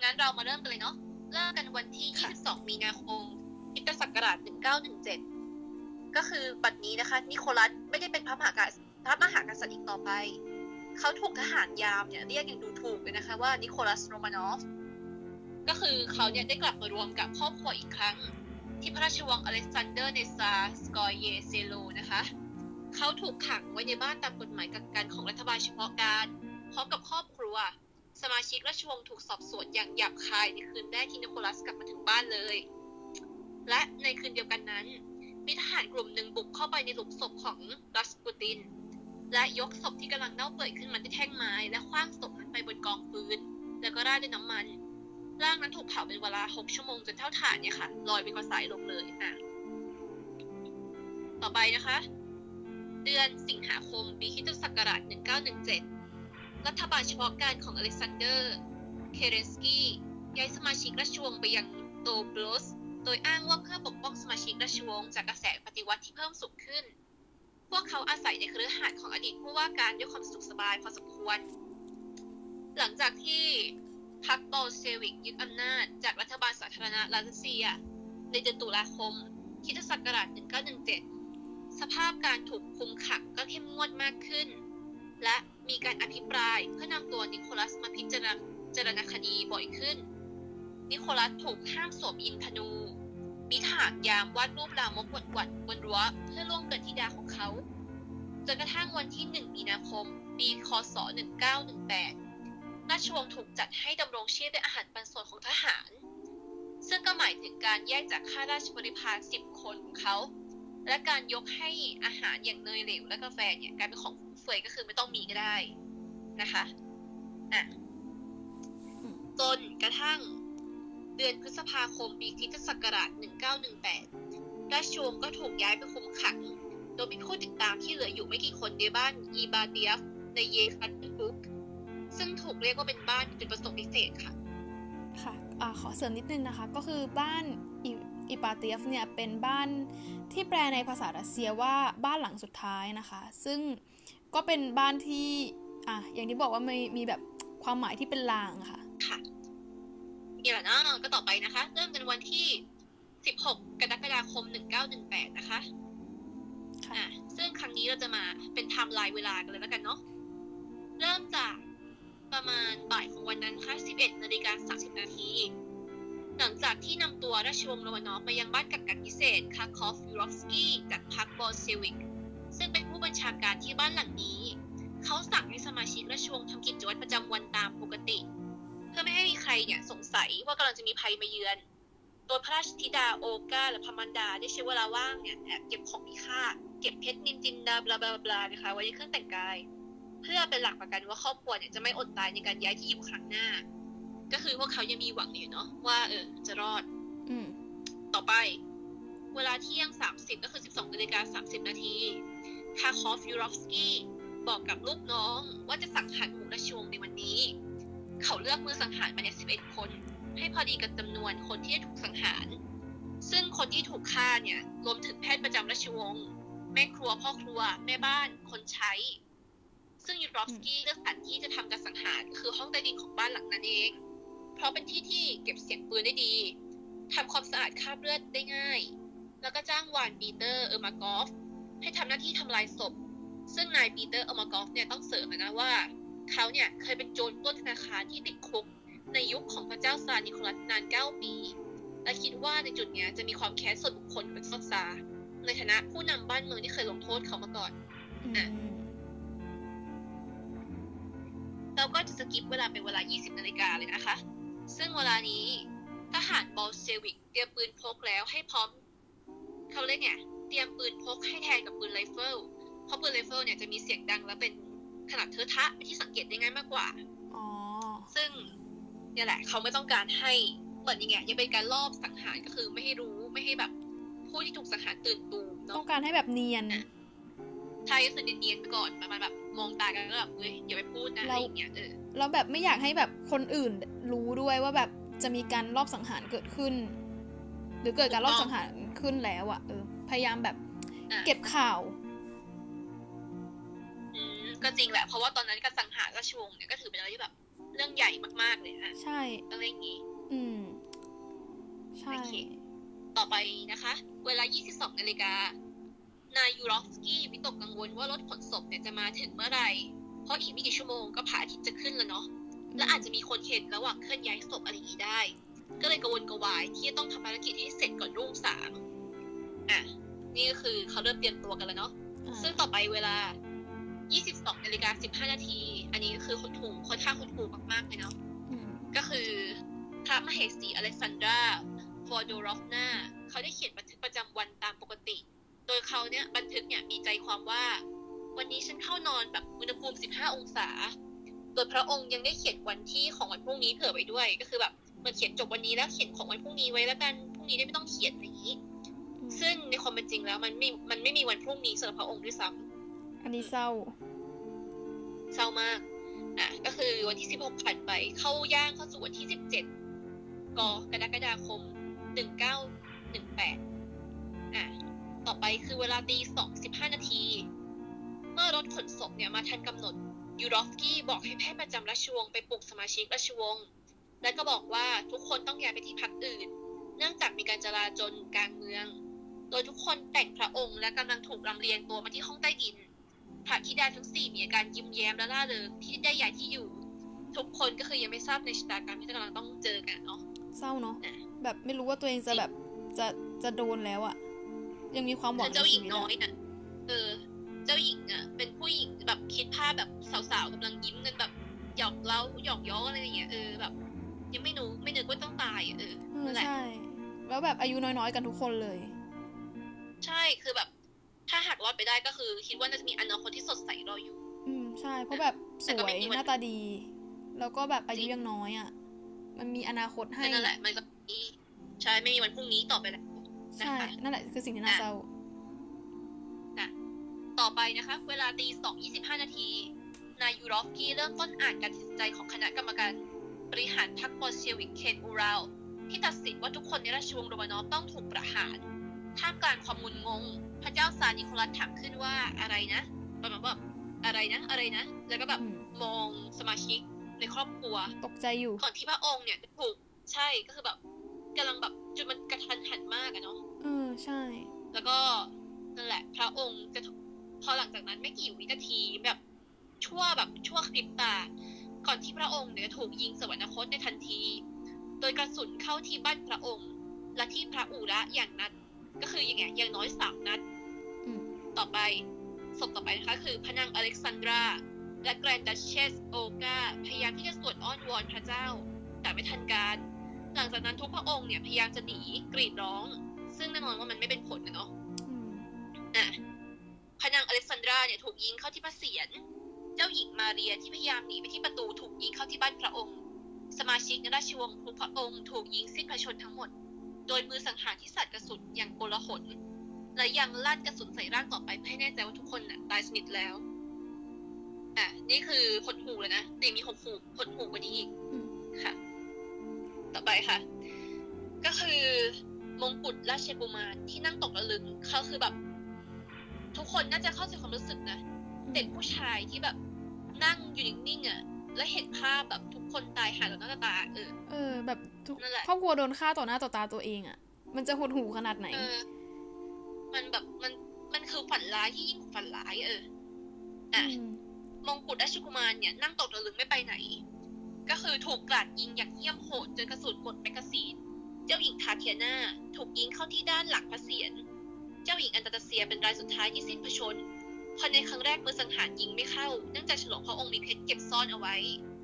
งั้นเรามาเริ่มกันเลยเนาะเริ่มกันวันที่ 22 มีนาคมพุทธศักราช1917 ก็คือบัดนี้นะคะ นิโคลัสไม่ได้เป็นพระมหากษัตริย์พ ระมหากษัตริย์อีกต่อไป เขาถูกทหารยามเนี่ยเรียกอย่างดูถูกเลยนะคะว่านิโคลัสโรมานอฟ ก็คือเขาเนี่ยได้กลับมารวมกับครอบครัวอีกครั้ง ที่พระราชวังอเล็กซานเดอร์ในซาร์สโกเยเซโลนะคะ เขาถูกขังไว้ในบ้านตามกฎหมายกักกันของรัฐบาลเฉพาะกาลพร้อมกับครอบครัว สมาชิกราชวงศ์ถูกสอบสวนอย่างหยาบคายในคืนแรกที่นิโคลัสกลับมาถึงบ้านเลย และในคืนเดียวกันนั้นมีทหารกลุ่มหนึ่งบุกเข้าไปในหลุมศพของรัสปูติน และยกศพที่กำลังเน่าเปื่อยขึ้นมาที่แท่งไม้ และคว้างศพนั้นไปบนกองฟืน แล้วก็ราดด้วยน้ำมัน ร่างนั้นถูกเผาเป็นเวลาหกชั่วโมงจนเท่าฐานเนี่ยค่ะลอยไปกับสายลมเลยอะต่อไปนะคะ เดือนสิงหาคมปีคิตศักราช1917 รัฐบาลเฉพาะการของอเล็กซานเดอร์ เคเรนสกี้ย้ายสมาชิกราชวงศ์ไปยังโตบลสโดยอ้างว่าเพื่อปกป้องสมาชิกราชวงศ์จากกระแสปฏิวัติที่เพิ่มสูงขึ้น พวกเขาอาศัยในเครือข่ายของอดีตผู้ว่าการด้วยความสุขสบายพอสมควร หลังจากที่พรรคบลเซวิกยึดอำนาจจากรัฐบาลสาธารณรัฐรัสเซีย ในเดือนตุลาคมคิศักราช1917 สภาพการถูกคุมขังก็เข้มงวดมากขึ้น และมีการอภิปรายเพื่อนำตัวนิโคลัสมาพิจารณาคดีบ่อยขึ้น นิโคลัสถูกห้ามสวมยินธนู มีทหารยามวาดรูปลามกวดวัดบนรั้วเพื่อล่วงเกินธิดาของเขาจนกระทั่งวันที่ 1 มีนาคม ปี คศ 1918 ราชวงศ์ถูกจัดให้ดำรงชีพด้วยอาหารปันส่วนของทหาร ซึ่งก็หมายถึงการแยกจากข้าราชบริพาร 10 คนของเขา และการยกให้อาหารอย่างเนยเหลวและกาแฟเนี่ยกลายเป็นของฟุ่มเฟือยก็คือไม่ต้องมีก็ได้นะคะอะจนกระทั่ง เดือนพฤษภาคมปีคริสตศักราช 1918 ราชวงศ์ก็ถูกย้ายไปคุมขัง โดยมีผู้ติดตามที่เหลืออยู่ไม่กี่คนในบ้านอีบาเดียฟในเยคันบุกซึ่งถูกเรียกว่าเป็นบ้านจุดประสงค์พิเศษค่ะ ค่ะอ่าขอเสริมนิดนึงนะคะ ก็คือบ้านอิอิปาเตียฟเนี่ยเป็นบ้านที่แปลในภาษารัสเซียว่าบ้านหลังสุดท้ายนะคะ ซึ่งก็เป็นบ้านที่อะอย่างที่บอกว่ามีมีแบบความหมายที่เป็นลางค่ะ ค่ะ นี่แหละนะก็ต่อไปนะคะ เริ่มกันวันที่ 16 กรกฎาคม 1918 นะคะค่ะอะซึ่งครั้งนี้เราจะมาเป็นไทม์ไลน์เวลากันเลยแล้วกันเนาะเริ่มจากประมาณบ่ายของวันนั้นค่ะ 11 นาฬิกา 30 นาที หลังจากที่นำตัวราชวงศ์โรมานอฟมายังบ้านกักกันพิเศษยาคอฟยูรอฟสกี้จากพรรคบอลเซวิก ซึ่งเป็นผู้บัญชาการที่บ้านหลังนี้ เขาสั่งให้สมาชิกราชวงศ์ทำกิจวัตรประจำวันตามปกติเพื่อไม่ให้มีใครเนี่ยสงสัยว่ากำลังจะมีภัยมาเยือน โดยพระราชธิดาโอกาและพระมันดาได้ใช้เวลาว่างเนี่ยแอบเก็บของมีค่า เก็บเพชรนินจินดาบลาบลาบลานะคะไว้ในเครื่องแต่งกาย เพื่อเป็นหลักประกันว่าครอบครัวเนี่ยจะไม่อดตายในการย้ายที่อยู่ครั้งหน้า ก็คือพวกเขายังมีหวังอยู่เนาะว่าเออจะรอด อืมต่อไป เวลาเที่ยง 30 ก็คือ 12นาฬิกา30 นาทีคาคอฟยูรอฟสกี้บอกกับลูกน้องว่าจะสังหารหมู่ราชวงศ์ในวันนี้ เขาเลือกมือสังหารมาเนี่ย11คน ให้พอดีกับจำนวนคนที่ถูกสังหาร ซึ่งคนที่ถูกฆ่าเนี่ยรวมถึงแพทย์ประจำราชวงศ์แม่ครัวพ่อครัว แม่บ้านคนใช้ ซึ่งยูรอฟสกี้เลือกสถานที่จะทำการสังหารก็คือห้องใต้ดินของบ้านหลังนั้นเอง เพราะเป็นที่ที่เก็บเสียงปืนได้ดีทำความสะอาดคราบเลือดได้ง่าย แล้วก็จ้างวานปีเตอร์เออร์มากอฟให้ทำหน้าที่ทำลายศพ ซึ่งนายปีเตอร์เออร์มากอฟเนี่ยต้องเสริมเลยนะว่า เขาเนี่ยเคยเป็นโจรปล้นธนาคารที่ติดคุกในยุคของพระเจ้าซาร์นิโคลัสนาน9ปี และคิดว่าในจุดเนี้ยจะมีความแค้นส่วนบุคคลกับซอกซาร์ในฐานะผู้นำบ้านเมืองที่เคยลงโทษเขามาก่อนอืมเราก็จะ skip เวลาเป็นเวลา 20 นาฬิกาเลยนะคะ ซึ่งเวลานี้ทหารบอลเซวิกเตรียมปืนพกแล้วให้พร้อม เขาเรียกเนี่ยเตรียมปืนพกให้แทนกับปืนไรเฟิล เพราะปืนไรเฟิลเนี่ยจะมีเสียงดังและเป็น ขนาดเทอะทะเป็นที่สังเกตได้ง่ายมากกว่าอ๋อซึ่งเนี่ยแหละ เขาไม่ต้องการให้เหมือนอย่างเงี้ยยังเป็นการลอบสังหารก็คือไม่ให้รู้ไม่ให้แบบ ผู้ที่ถูกสังหารตื่นตูมเนาะต้องการให้แบบเนียนใช่ก็คือเนียนๆไปก่อนประมาณแบบมองตากันแล้วแบบเฮ้ยอย่าไปพูดนะอะไรอย่างเงี้ยเออแล้วแบบไม่อยากให้แบบคนอื่นรู้ด้วยว่าแบบจะมีการลอบสังหารเกิดขึ้น หรือเกิดการลอบสังหารขึ้นแล้วอะเออพยายามแบบอะเก็บข่าวอืม ก็จริงแหละ เพราะว่าตอนนั้นการสังหารราชวงศ์เนี่ยก็ถือเป็นอะไรที่แบบ เรื่องใหญ่มากๆเลยอะใช่อะไรอย่างงี้ อืม ใช่โอเคต่อไปนะคะ เวลา 22นาฬิกานายยูรอฟสกี้วิตกกังวลว่ารถขนศพเนี่ยจะมาถึงเมื่อไหร่ เพราะอีกไม่กี่ชั่วโมงก็พระอาทิตย์จะขึ้นแล้วเนาะ และอาจจะมีคนเห็นระหว่างเคลื่อนย้ายศพอะไรอย่างนี้ได้ ก็เลยกังวลกระวายที่จะต้องทำภารกิจให้เสร็จก่อนรุ่งสางอะ นี่ก็คือเขาเริ่มเตรียมตัวกันแล้วเนาะอ่าซึ่งต่อไปเวลา 22นาฬิกา15 นาที อันนี้ก็คือคุณถูกค่อนข้างคุณถูกมากๆเลยเนาะอืมก็คือพระมเหสีอเล็กซานดราฟอร์โดรอฟนาเขาได้เขียนบันทึกประจำวันตามปกติ โดยเขาเนี่ยบันทึกเนี่ยมีใจความว่า วันนี้ฉันเข้านอนแบบอุณหภูมิ 15 องศาโดยพระองค์ยังได้เขียนวันที่ของวันพรุ่งนี้เผื่อไว้ด้วย ก็คือแบบเหมันเขียนจบวันนี้แล้วเขียนของวันพรุ่งนี้ไว้แล้วกันพรุ่งนี้ได้ไม่ต้องเขียนอะไรอย่างนี้ ซึ่งในความเป็นจริงแล้วมันไม่มันไม่มีวันพรุ่งนี้สำหรับพระองค์ด้วยซ้ำ อันนี้เศร้า เศร้ามาก อะ ก็คือวันที่16ผ่านไป เข้าย่างเข้าสู่วันที่17กกรกฎาคม1918อะ ต่อไปคือเวลาตี2 15นาที เมื่อรถขนศพเนี่ยมาทันกำหนด ยูรอฟกี้บอกให้แพทย์ประจำราชวงศ์ไปปลุกสมาชิกราชวงศ์และก็บอกว่าทุกคนต้องย้ายไปที่พักอื่น เนื่องจากมีการจลาจลกลางเมือง โดยทุกคนแต่งพระองค์และกำลังถูกลำเลียงตัวมาที่ห้องใต้ดิน พระธิดาทั้งสี่มีอาการยิ้มแย้มและร่าเริงที่ได้ย้ายที่อยู่ ทุกคนก็คือยังไม่ทราบในชะตากรรมที่กำลังต้องเจอกันเนาะเศร้าเนาะอะแบบไม่รู้ว่าตัวเองจะแบบจะจะโดนแล้วอะยังมีความหวังเจ้าหญิงใชีวิตน้อยอะน่ะเออ เจ้าหญิงอะเป็นผู้หญิงแบบคิดภาพแบบสาวๆกำลังยิ้มกันแบบหยอกเล้าหยอกย้ออะไรอย่างเงี้ยเออแบบ ยังไม่รู้ไม่นึกว่าต้องตายอะเออเออนั่นแหละใช่แล้วแบบอายุน้อยๆกันทุกคนเลย ใช่คือแบบ ถ้าหากรอดไปได้ก็คือ คิดว่าน่าจะมีอนาคตที่สดใสรออยู่ อืมใช่ เพราะแบบสแต่ก็วไม่ยมีวันหน้าตาดี แล้วก็แบบอายุจริงยังน้อยอะ มันมีอนาคตให้นั่นแหละมันก็มีใช่ไม่มีวันพรุ่งนี้ต่อไปแล้วใช่นะคะนั่นแหละคือสิ่งที่น่าอะเศร้าต่อไปนะคะ เวลาตีสองยี่สิบห้านาที นายยูรอฟกี้เริ่มต้นอ่านการตัดสินใจของคณะกรรมการบริหารพรรคบอลเชวิกเคนอูราวที่ตัดสินว่าทุกคนในราชวงศ์โรมานอฟต้องถูกประหาร ท่ามกลางความงุนงง พระเจ้าซาร์นิโคลัสถามขึ้นว่าอะไรนะประมาณว่าอะไรนะ อะไรนะ แล้วก็แบบอืมมองสมาชิกในครอบครัว ตกใจอยู่ก่อนที่พระองค์เนี่ยจะถูกใช่ก็คือแบบกำลังแบบจุดมันกระทันหันมากอะเนาะเออใช่ แล้วก็นั่นแหละ พระองค์จะถูกพอหลังจากนั้นไม่กี่วินาทีแบบชั่วแบบชั่วคลิปตา ก่อนที่พระองค์เนี่ยจะถูกยิงสวรรคตในทันที โดยกระสุนเข้าที่บ้านพระองค์ และที่พระอูระอย่างนัดก็คืออย่างเงี้ยอย่างน้อยสามนัดอืม ต่อไปศพต่อไปนะคะคือพระนางอเล็กซานดราและแกรนดัชเชสโอกาพยายามที่จะสวดอ้อนวอนพระเจ้า แต่ไม่ทันการ หลังจากนั้นทุกพระองค์เนี่ยพยายามจะหนีกรีดร้อง ซึ่งแน่นอนว่ามันไม่เป็นผลนะเนาะอืมอะพระนางอเล็กซานดราเนี่ยถูกยิงเข้าที่พระเศียรเจ้าหญิงมาเรียที่พยายามหนีไปที่ประตูถูกยิงเข้าที่บ้านพระองค์ สมาชิกในราชวงศ์ทุกพระองค์ถูกยิงสิ้นพระชนม์ทั้งหมด โดยมือสังหารที่สัตว์กระสุนอย่างโกลาหล และยังลั่นกระสุนใส่ร่างต่อไปเพื่อให้แน่ใจว่าทุกคนน่ะตายสนิทแล้ว อะ นี่คือหดหูเลยนะแต่ยังมีหดหูหดหูกว่านี้อีกอืมค่ะ ต่อไปค่ะ ก็คือมงกุฎราชกุมารที่นั่งตกระลึงเขาคือแบบ ทุกคนน่าจะเข้าใจความรู้สึกนะเด็กผู้ชายที่แบบนั่งอยู่นิ่งๆอะแล้วเห็นภาพแบบทุกคนตายหาต่อหน้าต่อตาเออเออ แบบทุกนั่นแหละครอบครัวโดนฆ่าต่อหน้าต่อตาตัวเองอะ มันจะหดหู่ขนาดไหน เออ มันแบบมันมันคือฝันร้ายที่ยิ่งกว่าฝันร้าย เอออะอืมมงกุฎราชกุมารเนี่ย นั่งตกตะลึงไม่ไปไหน ก็คือถูกกราดยิงอย่างเหี้ยมโหดจนกระสุนหมดแมกกาซีน เจ้าหญิงทาเทียนาถูกยิงเข้าที่ด้านหลังพระเศียรเจ้าหญิงอนาสตาเซียเป็นรายสุดท้ายที่สิ้นพระชนม์เพราะในครั้งแรกมือสังหารยิงไม่เข้า เนื่องจากฉลองพระองค์มีเพชรเก็บซ่อนเอาไว้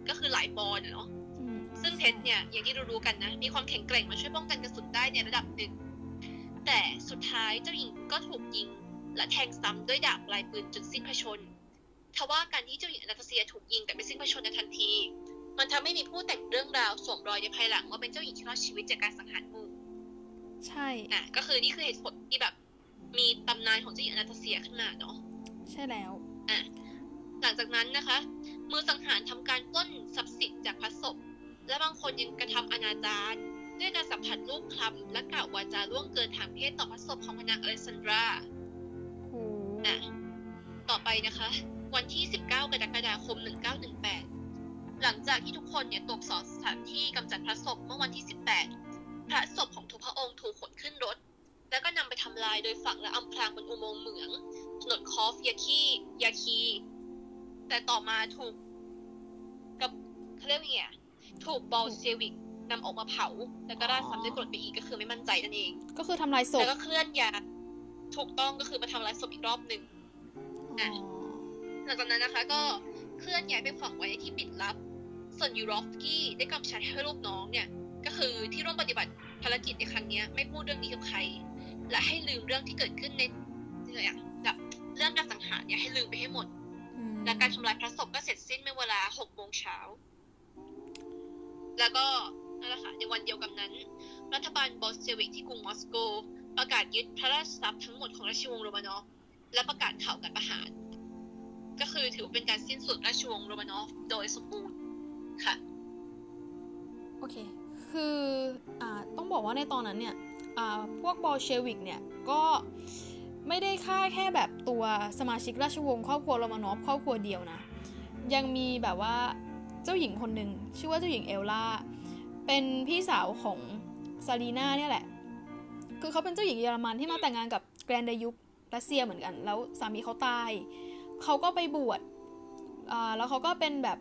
ก็คือหลายปอนด์อะเนาะอืมซึ่งเพชรเนี่ยอย่างที่รู้ๆกันนะ มีความแข็งแกร่งมาช่วยป้องกันกระสุนได้ในระดับหนึ่ง แต่สุดท้ายเจ้าหญิงก็ถูกยิง และแทงซ้ำด้วยดาบปลายปืนจนสิ้นพระชนม์ทว่าการที่เจ้าหญิงอนาตาเซียถูกยิงแต่ไม่สิ้นพระชนม์ในทันที มันทำให้มีผู้แต่งเรื่องราวสวมรอยในภายหลังว่าเป็นเจ้าหญิงที่รอดชีวิตจากการสังหารหมู่ใช่อะก็คือนี่คือเหตุผลที่แบบ มีตำนานของเจ้าหญิงอนาตาเซียขึ้นมาเนาะใช่แล้วอะหลังจากนั้นนะคะ มือสังหารทำการปล้นทรัพย์สินจากพระศพและบางคนยังกระทำอนาจาร ด้วยการสัมผัสรูปคลำและกล่าววาจาล่วงเกินทางเพศต่อพระศพของพระนางอเล็กซานดราโหอะต่อไปนะคะ วันที่ 19 กรกฎาคม 1918 หลังจากที่ทุกคนเนี่ยตรวจสอบสถานที่กำจัดพระศพเมื่อวันที่ 18 พระศพของทุกพระองค์ถูกขนขึ้นรถ แล้วก็นำไปทำลายโดยฝังและอำพรางบนอุโมงค์เหมือง ถนนคอฟยาคียาคี แต่ต่อมาถูกกับเขาเรียกว่าไงอะถูกบอลเซวิก นำออกมาเผา แล้วก็ราดซ้ำด้วยกรดไปอีกก็คือไม่มั่นใจนั่นเอง ก็คือทำลายศพแล้วก็เคลื่อนย้ายถูกต้องก็คือมาทำลายศพอีกรอบหนึ่งอ๋อหลังจากนั้นนะคะ ก็เคลื่อนย้ายไปฝังไว้ในที่ปิดลับ ส่วนยูรอฟสกี้ได้กำชับให้ลูกน้องเนี่ย ก็คือที่ร่วมปฏิบัติภารกิจในครั้งเนี้ยไม่พูดเรื่องนี้กับใคร และให้ลืมเรื่องที่เกิดขึ้นในที่อะไรอะแบบเรื่องการสังหารเนี่ยให้ลืมไปให้หมดอืมและการทำลายพระศพก็เสร็จสิ้นเมื่อเวลา6โมงเช้า แล้วก็ นั่นแหละค่ะในวันเดียวกันนั้น รัฐบาลบอลเซวิกที่กรุงมอสโก ประกาศยึดพระราชทรัพย์ทั้งหมดของราชวงศ์โรมานอฟและประกาศข่าวการประหาร ก็คือถือเป็นการสิ้นสุดราชวงศ์โรมานอฟโดยสมบูรณ์ค่ะ โอเค คืออ่าต้องบอกว่าในตอนนั้นเนี่ยอ่าพวกบอลเชวิกเนี่ยก็ไม่ได้ฆ่าแค่แบบตัวสมาชิกราชวงศ์ครอบครัวโรมานอฟครอบครัวเดียวนะ ยังมีแบบว่าเจ้าหญิงคนหนึ่งชื่อว่าเจ้าหญิงเอลล่า เป็นพี่สาวของซารีนาเนี่ยแหละ คือเขาเป็นเจ้าหญิงเยอรมันที่มาแต่งงานกับแกรนด์ดยุครัสเซียเหมือนกัน แล้วสามีเขาตาย เขาก็ไปบวชแล้วเขาก็เป็นแบบ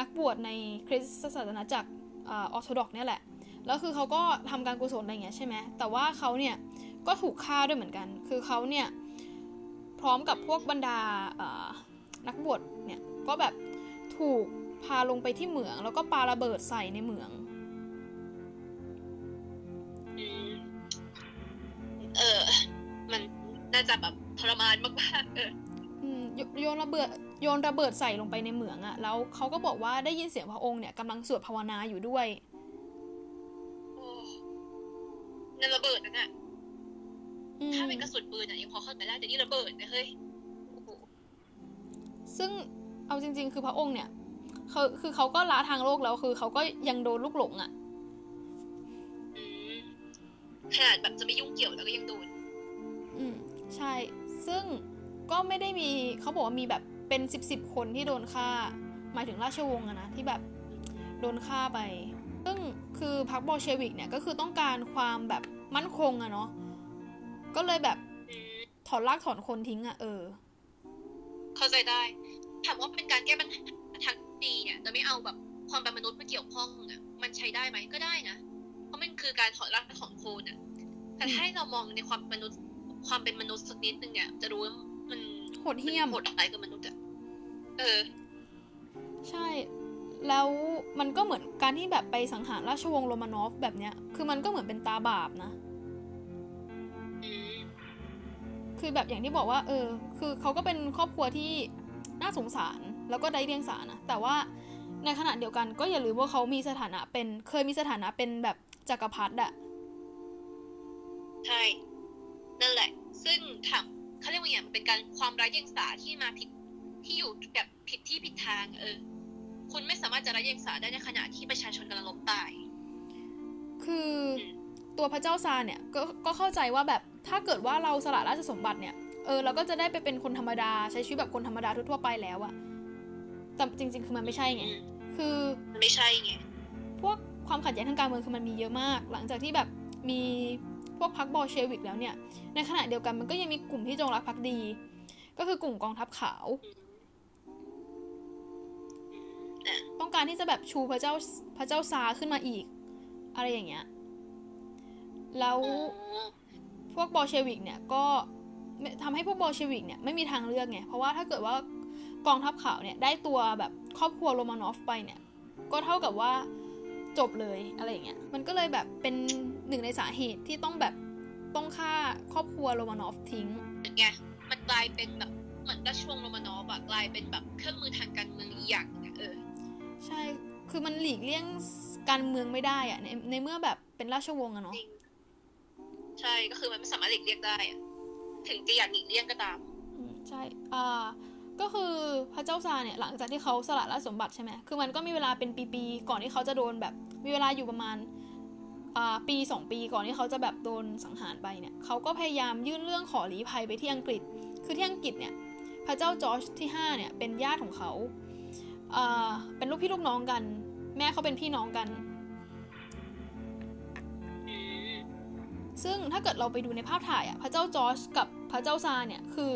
นักบวชในคริสตศาสนาจักรออร์โธดอกเนี่ยแหละ แล้วคือเขาก็ทำการกุศลอะไรเงี้ยใช่ไหม แต่ว่าเขาเนี่ยก็ถูกฆ่าด้วยเหมือนกัน คือเขาเนี่ยพร้อมกับพวกบรรดานักบวชเนี่ยก็แบบถูกพาลงไปที่เหมือง แล้วก็ปาระเบิดใส่ในเหมือง เออ มันน่าจะแบบทรมานมากๆเอออืมโยโยนระเบิดโยนระเบิดใส่ลงไปในเหมืองอะแล้วเขาก็บอกว่าได้ยินเสียงพระองค์เนี่ยกำลังสวดภาวนาอยู่ด้วยโอ้นั่นระเบิดนั่นน่ะอืมถ้าเป็นกระสุนปืนอะยังพอเข้าใจได้แต่นี่ระเบิดนะเฮ้ยโอ้โหซึ่งเอาจริง ๆ คือพระองค์เนี่ยคือคือเขาก็ละทางโลกแล้วคือเขาก็ยังโดนลูกหลงอะอืม ขนาดแบบจะไม่ยุ่งเกี่ยวแล้วก็ยังโดน อืมใช่ ซึ่งก็ไม่ได้มีเขาบอกว่ามีแบบเป็นสิบสิบคนที่โดนฆ่า หมายถึงราชวงศ์อะนะที่แบบโดนฆ่าไป ซึ่งคือพรรคบอลเชวิกเนี่ยก็คือต้องการความแบบมั่นคงอะเนาะ ก็เลยแบบอืมถอนรากถอนคนทิ้งอะเออ เข้าใจได้ ถามว่าเป็นการแก้ปัญหาทางดีเนี่ยจะไม่เอาแบบความเป็นมนุษย์มาเกี่ยวข้องอะมันใช้ได้ไหมก็ได้นะ เพราะมันคือการถอดรากถอนโคนอะ แต่ถ้าให้เรามองในความมนุษย์ ความเป็นมนุษย์สักนิดนึงเนี่ย จะรู้ว่ามันโหดเหี้ยมนโหดร้ายกับมนุษย์อะเออ ใช่ แล้วมันก็เหมือนการที่แบบไปสังหารราชวงศ์โรมานอฟแบบเนี้ย คือมันก็เหมือนเป็นตาบาปนะอืมคือแบบอย่างที่บอกว่า เออ คือเขาก็เป็นครอบครัวที่น่าสงสารแล้วก็ได้เดียงสานะแต่ว่าในขณะเดียวกันก็อย่าลืมว่าเขามีสถานะเป็น เคยมีสถานะเป็นแบบจักรพรรดิอะ ใช่นั่นแหละ ซึ่งถามเขาเรียกว่าอย่างมันเป็นการความไร้เดียงสาที่มาผิดที่อยู่แบบผิดที่ผิดทางเออ คุณไม่สามารถจะไร้เดียงสาได้ในขณะที่ประชาชนกำลังล้มตาย คือตัวพระเจ้าซาร์เนี่ยก็ก็เข้าใจว่าแบบถ้าเกิดว่าเราสละราชสมบัติเนี่ยเออเราก็จะได้ไปเป็นคนธรรมดาใช้ชีวิตแบบคนธรรมดาทั่วๆไปแล้วอะแต่จริง ๆ คือมันไม่ใช่ไงอืมคือมันไม่ใช่ไงพวกความขัดแย้งทางการเมืองคือมันมีเยอะมาก หลังจากที่แบบมีพ วกพรรคบอลเชวิกแล้วเนี่ย ในขณะเดียวกันมันก็ยังมีกลุ่มที่จงรักภักดี ก็คือกลุ่มกองทัพขาว ต้องการที่จะแบบชูพระเจ้าพระเจ้าซาขึ้นมาอีก อะไรอย่างเงี้ย แล้วพวกบอลเชวิกเนี่ยก็ไม่ทำให้พวกบอลเชวิกเนี่ยไม่มีทางเลือกไง เพราะว่าถ้าเกิดว่ากองทัพขาวเนี่ยได้ตัวแบบครอบครัวโรมานอฟไปเนี่ย ก็เท่ากับว่า จบเลยอะไรอย่างเงี้ยมันก็เลยแบบเป็นหนึ่งในสาเหตุที่ต้องแบบต้องฆ่าครอบครัวโรมานอฟทิ้งไงมันกลายเป็นแบบเหมือนราชวงศ์โรมานอฟอะกลายเป็นแบบเครื่องมือทางการเมืองอีกอย่างหนึ่งอะเออใช่คือมันหลีกเลี่ยงการเมืองไม่ได้อะในในเมื่อแบบเป็นราชวงศ์อะเนาะจริงใช่ก็คือมันไม่สามารถหลีกเลี่ยงได้อะถึงจะอยากหลีกเลี่ยงก็ตามอืมใช่อ่า ก็คือพระเจ้าซาเนี่ยหลังจากที่เขาสละราชสมบัติใช่ไหมคือมันก็มีเวลาเป็นปีๆก่อนที่เขาจะโดนแบบ มีเวลาอยู่ประมาณปีสองปีก่อนที่เขาจะแบบโดนสังหารไปเนี่ยเขาก็พยายามยื่นเรื่องขอลี้ภัยไปที่อังกฤษ คือที่อังกฤษเนี่ยพระเจ้าจอร์จที่ห้าเนี่ยเป็นญาติของเขาเป็นลูกพี่ลูกน้องกัน แม่เขาเป็นพี่น้องกัน ซึ่งถ้าเกิดเราไปดูในภาพถ่ายอะพระเจ้าจอร์จกับพระเจ้าซาเนี่ยคือ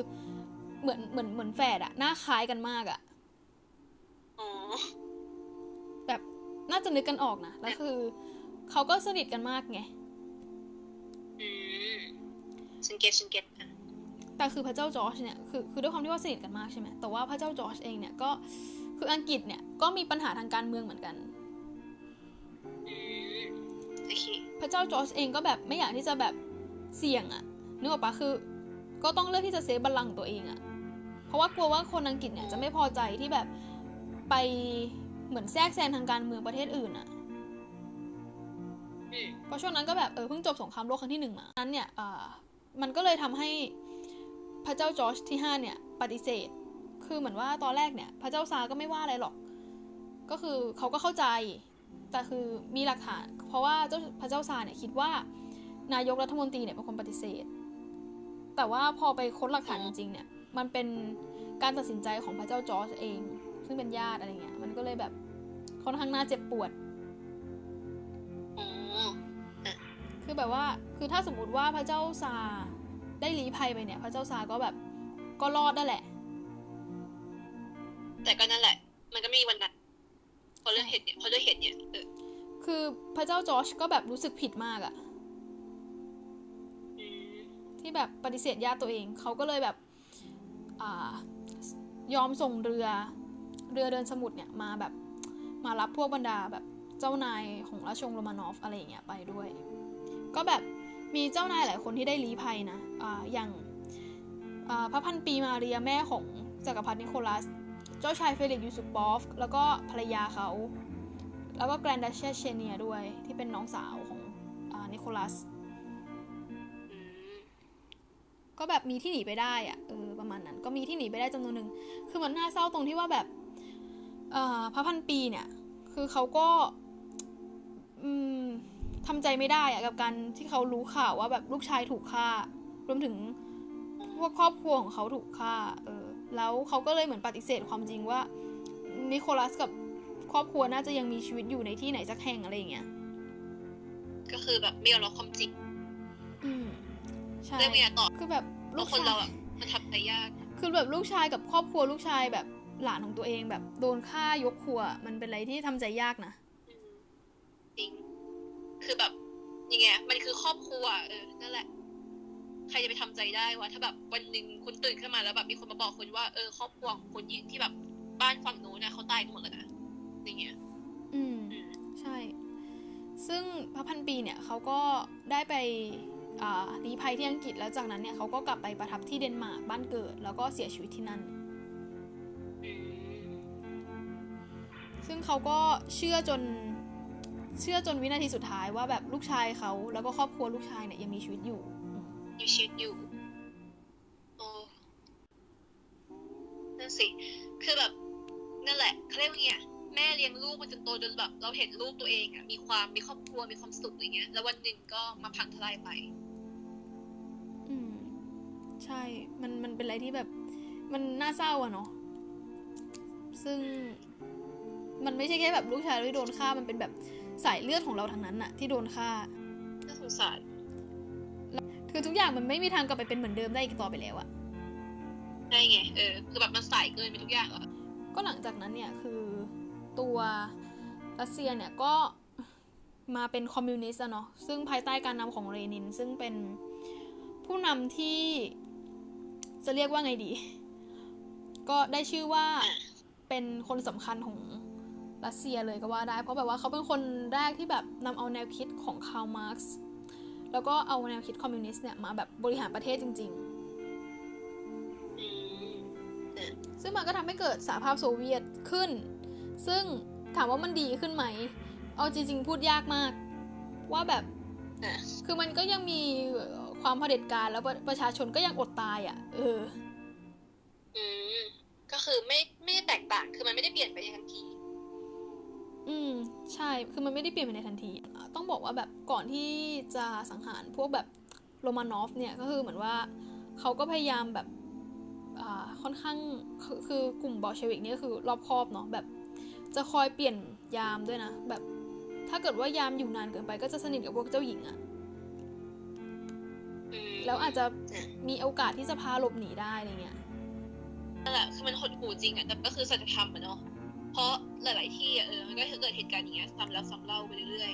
เหมือนเหมือนเหมือนแฝดอะหน้าคล้ายกันมากอะอ๋อแบบน่าจะนึกกันออกนะแล้วคือเขาก็สนิทกันมากไงอืมฉันเก็ตฉันเก็ตอะแต่คือพระเจ้าจอร์จเนี่ยคือคือด้วยความที่ว่าสนิทกันมากใช่ไหมแต่ว่าพระเจ้าจอร์จเองเนี่ยก็คืออังกฤษเนี่ยก็มีปัญหาทางการเมืองเหมือนกันอืมโอเคพระเจ้าจอร์จเองก็แบบไม่อยากที่จะแบบเสี่ยงอะนึกออกปะคือ ก็ต้องเลือกที่จะเซฟบัลลังก์ตัวเองอะ เพราะว่ากลัวว่าคนอังกฤษเนี่ยจะไม่พอใจที่แบบไปเหมือนแทรกแซงทางการเมืองประเทศอื่นอะอืมเพราะช่วงนั้นก็แบบเออเพิ่งจบสงครามโลกครั้งที่หนึ่งมา นั้นเนี่ยอ่ามันก็เลยทำให้พระเจ้าจอร์จที่ห้าเนี่ยปฏิเสธ คือเหมือนว่าตอนแรกเนี่ยพระเจ้าซาร์ก็ไม่ว่าอะไรหรอก ก็คือเขาก็เข้าใจ แต่คือมีหลักฐาน เพราะว่าเจ้าพระเจ้าซาร์เนี่ยคิดว่านายกรัฐมนตรีเนี่ยเป็นคนปฏิเสธ แต่ว่าพอไปค้นหลักฐานจริงๆเนี่ย มันเป็นการตัดสินใจของพระเจ้าจอร์จเอง ซึ่งเป็นญาติอะไรเงี้ย มันก็เลยแบบค่อนข้างน่าเจ็บปวดอ๋อคือแบบว่า คือถ้าสมมุติว่าพระเจ้าซาร์ได้ลี้ภัยไปเนี่ย พระเจ้าซาร์ก็แบบก็รอดได้แหละ แต่ก็นั่นแหละ มันก็มีวันนั้นพอเรื่องเหตุเนี่ยพอเรื่องเหตุเนี่ยเออคือพระเจ้าจอร์จก็แบบรู้สึกผิดมากอะอืมที่แบบปฏิเสธญาติตัวเอง เขาก็เลยแบบ ยอมส่งเรือเรือเดินสมุทรเนี่ยมาแบบมารับพวกบรรดาแบบเจ้านายของราชวงศ์โรมานอฟอะไรอย่างเงี้ยไปด้วย ก็แบบมีเจ้านายหลายคนที่ได้ลี้ภัยนะอ่าอย่างพระพันปีมาเรียแม่ของจักรพรรดินิโคลัส เจ้าชายเฟลิกยูสุปอฟ แล้วก็ภรรยาเขา แล้วก็แกรนดัชเชสเชเนียด้วยที่เป็นน้องสาวของอนิโคลัส ก็แบบมีที่หนีไปได้อะเออประมาณนั้น ก็มีที่หนีไปได้จำนวนหนึ่งคือมันน่าเศร้าตรงที่ว่าแบบพระพันปีเนี่ย คือเขาก็ทำใจไม่ได้อะกับการที่เขารู้ข่าวว่าแบบลูกชายถูกฆ่ารวมถึงพวกครอบครัวของเขาถูกฆ่า เออ แล้วเขาก็เลยเหมือนปฏิเสธความจริงว่านิโคลัสกับครอบครัวน่าจะยังมีชีวิตอยู่ในที่ไหนสักแห่งอะไรอย่างเงี้ย ก็คือแบบไม่ยอมรับความจริง ใช่เรื่องไม่ต่อคือแบบลูกคนเราอะมันทำใจยาก คือแบบลูกชายกับครอบครัวลูกชายแบบหลานของตัวเองแบบโดนฆ่ายกครัว มันเป็นอะไรที่ทำใจยากนะจริง คือแบบยังไงมันคือครอบครัวเออนั่นแหละ ใครจะไปทำใจได้วะถ้าแบบวันหนึ่งคุณตื่นขึ้นมาแล้วแบบมีคนมาบอกคุณว่าเออครอบครัวของคนยิงที่แบบบ้านฝั่งโน้นนะเขาตายกันหมดแล้วนะอย่างเงี้ย อืม ใช่ ซึ่งพระพันปีเนี่ยเขาก็ได้ไป รีภัยที่อังกฤษแล้วจากนั้นเนี่ยเขาก็กลับไปประทับที่เดนมาร์กบ้านเกิด แล้วก็เสียชีวิตที่นั่น ซึ่งเขาก็เชื่อจนเชื่อจนวินาทีสุดท้ายว่าแบบลูกชายเขาแล้วก็ครอบครัวลูกชายเนี่ยยังมีชีวิตอยู่มีชีวิตอยู่โอ้นั่นสิ คือแบบนั่นแหละเขาเรียกว่าไงแม่เลี้ยงลูกมาจนโตจนแบบ เราเห็นลูกตัวเองอะมีความมีครอบครัวมีความสุขอย่างเงี้ยแล้ววันหนึ่งก็มาพังทลายไป ใช่ มันมันเป็นอะไรที่แบบ มันน่าเศร้าอะเนาะ ซึ่งมันไม่ใช่แค่แบบลูกชายที่โดนฆ่า มันเป็นแบบสายเลือดของเราทั้งนั้นอะที่โดนฆ่าน่าสงสารคือทุกอย่างมันไม่มีทางกลับไปเป็นเหมือนเดิมได้อีกต่อไปแล้วอะใช่ไง เออ คือแบบมันสายเกินไปทุกอย่างอะก็หลังจากนั้นเนี่ยคือตัวรัสเซียเนี่ยก็มาเป็นคอมมิวนิสต์เนาะซึ่งภายใต้การนำของเรนิน ซึ่งเป็นผู้นำที่ จะเรียกว่าไงดี ก็ได้ชื่อว่าเป็นคนสำคัญของรัสเซียเลยก็ว่าได้ เพราะแบบว่าเขาเป็นคนแรกที่แบบนำเอาแนวคิดของคาร์ลมาร์กซ์แล้วก็เอาแนวคิดคอมมิวนิสต์เนี่ยมาแบบบริหารประเทศจริง ๆ ซึ่งมันก็ทำให้เกิดสหภาพโซเวียตขึ้น ซึ่งถามว่ามันดีขึ้นไหม เอาจริง ๆ พูดยากมาก ว่าแบบ คือมันก็ยังมี ความเผด็จการแล้วประชาชนก็ยังอดตายอะ เออ อืม ก็คือไม่ไม่ได้แตกต่างคือมันไม่ได้เปลี่ยนไปในทันที อืม ใช่ คือมันไม่ได้เปลี่ยนไปในทันที ต้องบอกว่าแบบก่อนที่จะสังหารพวกแบบโรมานอฟเนี่ยก็คือเหมือนว่าเขาก็พยายามแบบค่อนข้างคือคือกลุ่มบอลเชวิกนี่คือรอบคอบเนาะแบบ จะคอยเปลี่ยนยามด้วยนะ แบบถ้าเกิดว่ายามอยู่นานเกินไปก็จะสนิทกับพวกเจ้าหญิงอะ แล้วอาจจะมีโอกาสที่จะพาหลบหนีได้อะไรเงี้ยนั่นแหละคือมันหดหูจริงอะแต่ก็คือสัจธรรมอะเนาะเพราะหลาย ๆ ที่เออมันก็เกิดเหตุการณ์อย่างเงี้ยซ้ำแล้วซ้ำเล่าไปเรื่อย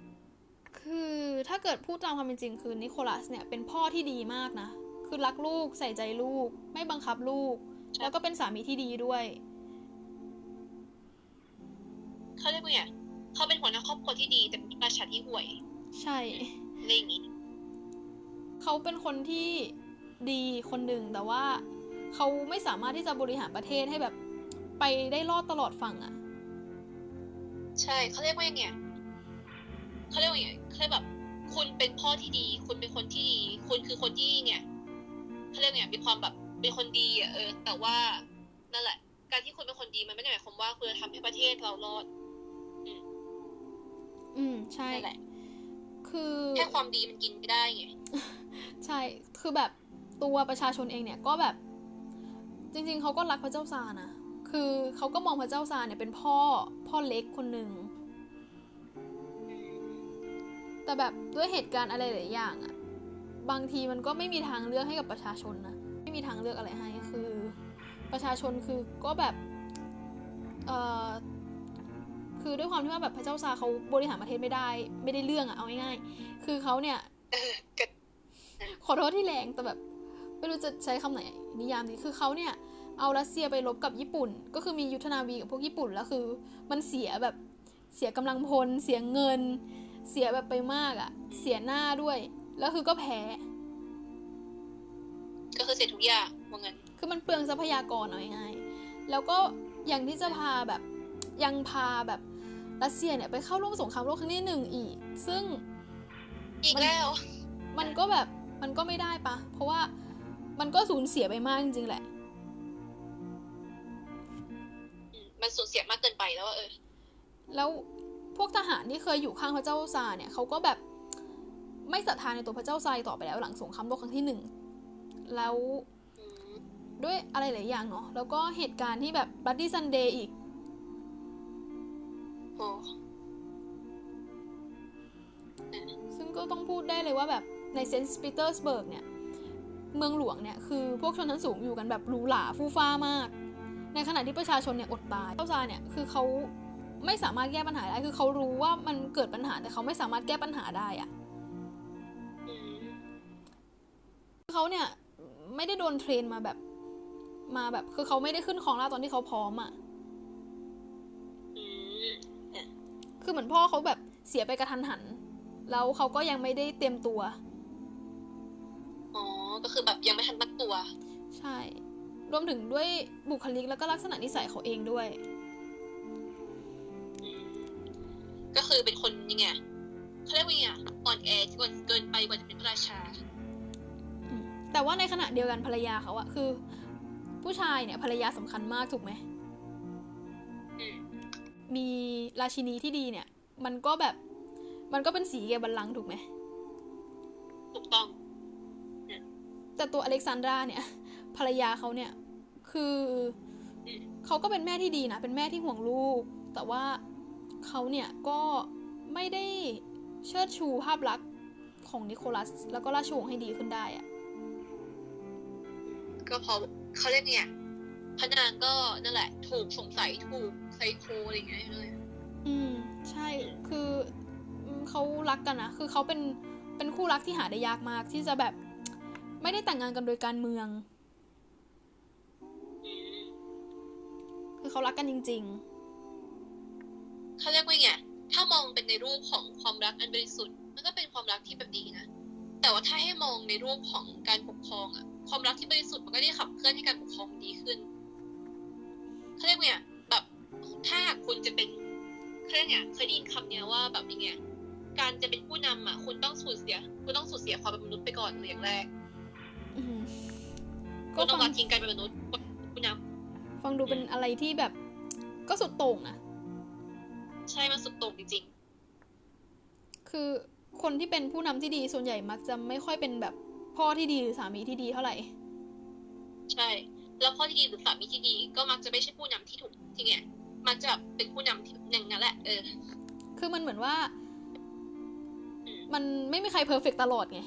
ๆคือถ้าเกิดพูดตามความเป็นจริงคือนิโคลัสเนี่ยเป็นพ่อที่ดีมากนะคือรักลูกใส่ใจลูก ไม่บังคับลูก แล้วก็เป็นสามีที่ดีด้วยเขาเรียกว่าไงเขาเป็นหัวหน้าครอบครัวที่ดีแต่เป็นราชาที่ห่วย ใช่ในอย่างนี้ เขาเป็นคนที่ดีคนหนึ่งแต่ว่าเขาไม่สามารถที่จะบริหารประเทศให้แบบไปได้รอดตลอดฝั่งอะใช่เขาเรียกว่าไงเขาเรียกว่าไงเขาเรียกแบบ คุณเป็นพ่อที่ดี คุณเป็นคนที่ดี คุณคือคนที่เนี่ยเขาเรียกไงมีความแบบเป็นคนดีอะเออ แต่ว่านั่นแหละ การที่คุณเป็นคนดีมันไม่ได้หมายความว่าคุณจะทำให้ประเทศเรารอด อืม อืม ใช่แหละ คือแค่ความดีมันกินไม่ได้ไงใช่คือแบบตัวประชาชนเองเนี่ยก็แบบ จริง ๆเขาก็รักพระเจ้าซานะคือเขาก็มองพระเจ้าซาเนี่ยเป็นพ่อพ่อเล็กคนหนึ่งแต่แบบด้วยเหตุการณ์อะไรหลายอย่างอะบางทีมันก็ไม่มีทางเลือกให้กับประชาชนนะไม่มีทางเลือกอะไรให้คือ ประชาชนคือก็แบบเอ่อ คือด้วยความที่ว่าแบบพระเจ้าซาเขาบริหารประเทศไม่ได้ ไม่ได้เรื่องอะเอาง่ายๆคือเขาเนี่ยขอโทษที่แรงแต่แบบ ไม่รู้จะใช้คำไหน นิยามดีคือเขาเนี่ย เอารัสเซียไปรบกับญี่ปุ่น ก็คือมียุทธนาวีกับพวกญี่ปุ่นแล้วคือ มันเสียแบบเสียกำลังพล เสียเงิน เสียแบบไปมากอะเสียหน้าด้วย แล้วคือก็แพ้ก็คือเสร็จทุกอย่างว่างั้นคือมันเปลืองทรัพยากรเอาง่ายๆแล้วก็อย่างที่จะพาแบบ ยังพาแบบรัสเซียเนี่ยไปเข้าร่วมสงครามโลกครั้งที่หนึ่งอีก ซึ่งอีกแล้ว มันก็แบบมันก็ไม่ได้ปะ เพราะว่ามันก็สูญเสียไปมากจริงๆแหละอืมมันสูญเสียมากเกินไปแล้วว่าเออ แล้วพวกทหารที่เคยอยู่ข้างพระเจ้าซาร์เนี่ยเขาก็แบบไม่ศรัทธาในตัวพระเจ้าซาร์ต่อไปแล้วหลังสงครามโลกครั้งที่หนึ่ง แล้วอืมด้วยอะไรหลายอย่างเนาะ แล้วก็เหตุการณ์ที่แบบ Bloody Sunday อีก โอ้ซึ่งก็ต้องพูดได้เลยว่าแบบในเซนต์ปีเตอร์สเบิร์กเนี่ย เมืองหลวงเนี่ย คือพวกชนชั้นสูงอยู่กันแบบหรูหราฟู่ฟ้ามาก ในขณะที่ประชาชนเนี่ยอดตายเจ้าซาร์เนี่ยคือเขาไม่สามารถแก้ปัญหาได้คือเขารู้ว่ามันเกิดปัญหาแต่เขาไม่สามารถแก้ปัญหาได้อะอืมเขาเนี่ยไม่ได้โดนเทรนมาแบบมาแบบคือเขาไม่ได้ขึ้นครองราชย์ตอนที่เขาพร้อมอะ่ะอืม คือเหมือนพ่อเขาแบบเสียไปกระทันหัน แล้วเขาก็ยังไม่ได้เตรียมตัว อ๋อ ก็คือแบบยังไม่ทันตั้งตัว ใช่ รวมถึงด้วยบุคลิกแล้วก็ลักษณะนิสัยเขาเองด้วยอืมก็คือเป็นคนยังไงเขาเรียกว่าไงอะอ่อนแอเกินเกินไปกว่าจะเป็นพระราชา แต่ว่าในขณะเดียวกันภรรยาเขาอะคือ ผู้ชายเนี่ยภรรยาสำคัญมากถูกไหมอืม มีราชินีที่ดีเนี่ย มันก็แบบ มันก็เป็นสีแก่บัลลังก์ถูกไหมถูกต้อง แต่ตัวอเล็กซานดราเนี่ย ภรรยาเขาเนี่ย คืออืมเขาก็เป็นแม่ที่ดีนะ เป็นแม่ที่ห่วงลูก แต่ว่าเขาเนี่ยก็ไม่ได้เชิดชูภาพลักษณ์ของนิโคลัส แล้วก็ราชวงศ์ให้ดีขึ้นได้อะก็เพอเขาเรียกเนี่ยพระนางก็นั่นแหละ ถูกสงสัยถูก ไซโคอะไรอย่างเงี้ยเลยอืม ใช่ คืออืมเขารักกันนะ คือเขาเป็น เป็นคู่รักที่หาได้ยากมาก ที่จะแบบ ไม่ได้แต่งงานกันโดยการเมืองอืมคือเขารักกันจริงเขาเรียกว่าไง ถ้ามองเป็นในรูปของความรักอันบริสุทธิ์ มันก็เป็นความรักที่แบบดีนะ แต่ว่าถ้าให้มองในรูปของการปกครองอะความรักที่บริสุทธิ์มันก็ได้ขับเคลื่อนให้การปกครองมันดีขึ้นเขาเรียกว่าไงแบบ ถ้าหากคุณจะเป็นเขาเรียกไงเคยได้ยินคำเนี้ยว่าแบบยังไงการจะเป็นผู้นำอะคุณต้องสูญเสีย คุณต้องสูญเสียความเป็นมนุษย์ไปก่อนเลยอย่างแรกๆอืมคุก็ณต้อฟังงละทิ้งการเป็นมนุษย์ผู้นฟังดูเป็นอะไรที่แบบ ก็สุดโต่งนะำใช่มันสุดโต่งจริงคือคนที่เป็นผู้นำที่ดีส่วนใหญ่มักจะไม่ค่อยเป็นแบบพ่อที่ดีหรือสามีที่ดีเท่าไหร่ๆใช่ แล้วพ่อที่ดีหรือสามีที่ดี ก็มักจะไม่ใช่ผู้นำที่ถูกที่ไง มักจะแบบเป็นผู้นำที่อย่างนั้นแหละ เออ คือมันเหมือนว่าอืมมันไม่มีใครเพอร์เฟกตลอดไง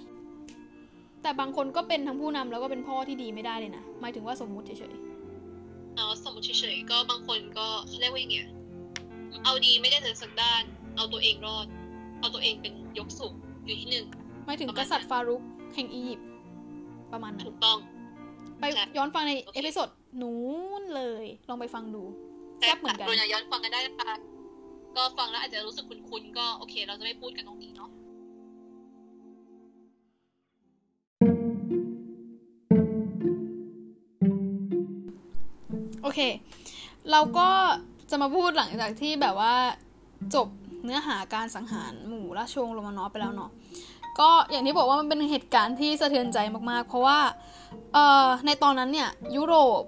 แต่บางคนก็เป็นทั้งผู้นำแล้วก็เป็นพ่อที่ดีไม่ได้เลยนะ หมายถึงว่าสมมุติเฉยเอาสมมติเฉยๆก็บางคนก็เขาเรียกว่าอย่างเงี้ยเอาดีไม่ได้เลยสักด้าน เอาตัวเองรอด เอาตัวเองเป็นยกสูงอยู่ที่หนึ่งๆหมายถึงประมาณกษัตริย์ฟารุกแห่งอียิปต์ประมาณนั้นถูกต้อง ไปใช่ย้อนฟังในโอเค episode นู้นเลย ลองไปฟังดู แต่แซ่บเหมือนกันโดยย้อนฟังกันได้นะคะก็ฟังแล้วอาจจะรู้สึกคุ้นๆก็โอเค เราจะไม่พูดกันตรงนี้เนาะโอเค เราก็จะมาพูดหลังจากที่แบบว่าจบเนื้อหาการสังหารหมู่ราชวงศ์โรมานอฟไปแล้วเนาะก็อย่างที่บอกว่ามันเป็นเหตุการณ์ที่สะเทือนใจมากๆ เพราะว่าในตอนนั้นเนี่ยยุโรป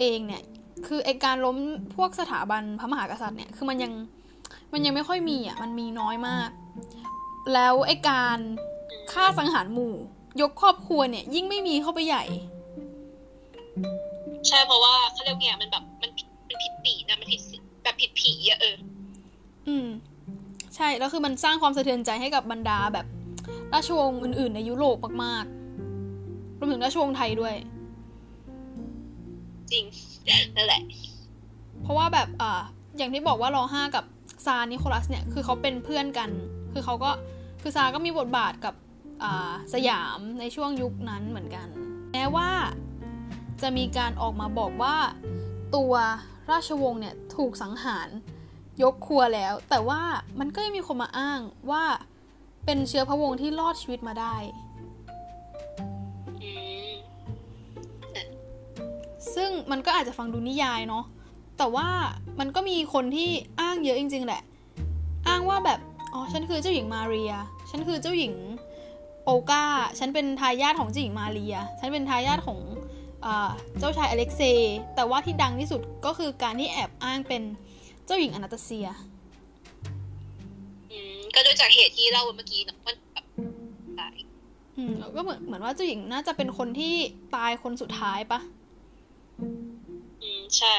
เองเนี่ย คือไอการล้มพวกสถาบันพระมหากษัตริย์เนี่ยคือมันยังมันยังไม่ค่อยมีอะมันมีน้อยมาก แล้วไอการฆ่าสังหารหมู่ ยกครอบครัวเนี่ย ยิ่งไม่มีเข้าไปใหญ่ ใช่เพราะว่าเขาเรียกไงมันแบบมันผิดมันผิดปีนะมันผิดสิแบบผิดผีอะเออ อืม ใช่แล้วคือมันสร้างความสะเทือนใจให้กับบรรดาแบบราชวงศ์อื่น ๆ ในยุโรปมากๆรวมถึงราชวงศ์ไทยด้วย จริง นั่นแหละ เพราะว่าแบบอ่าอย่างที่บอกว่ารอห้ากับซานิโคลัสเนี่ยคือเขาเป็นเพื่อนกัน คือเขาก็คือซาก็มีบทบาทกับอ่าสยามในช่วงยุคนั้นเหมือนกันในแม้ว่าจะมีการออกมาบอกว่าตัวราชวงศ์เนี่ยถูกสังหารยกครัวแล้ว แต่ว่ามันก็ยังมีคนมาอ้างว่าเป็นเชื้อพระวงศ์ที่รอดชีวิตมาได้ ซึ่งมันก็อาจจะฟังดูนิยายเนาะแต่ว่ามันก็มีคนที่อ้างเยอะจริง ๆ แหละ อ้างว่าแบบอ๋อฉันคือเจ้าหญิงมาเรีย ฉันคือเจ้าหญิงโอกาฉันเป็นทายาทของเจ้าหญิงมาเรีย ฉันเป็นทายาทของอาเจ้าชายอเล็กเซย์แต่ว่าที่ดังที่สุดก็คือการที่แอบอ้างเป็นเจ้าหญิงอนาตาเซียอืมก็ดูจากเหตุที่เล่าเมื่อกี้เนอะมันแบบตายอืมก็เหมือนเหมือนว่าเจ้าหญิงน่าจะเป็นคนที่ตายคนสุดท้ายปะ อืมใช่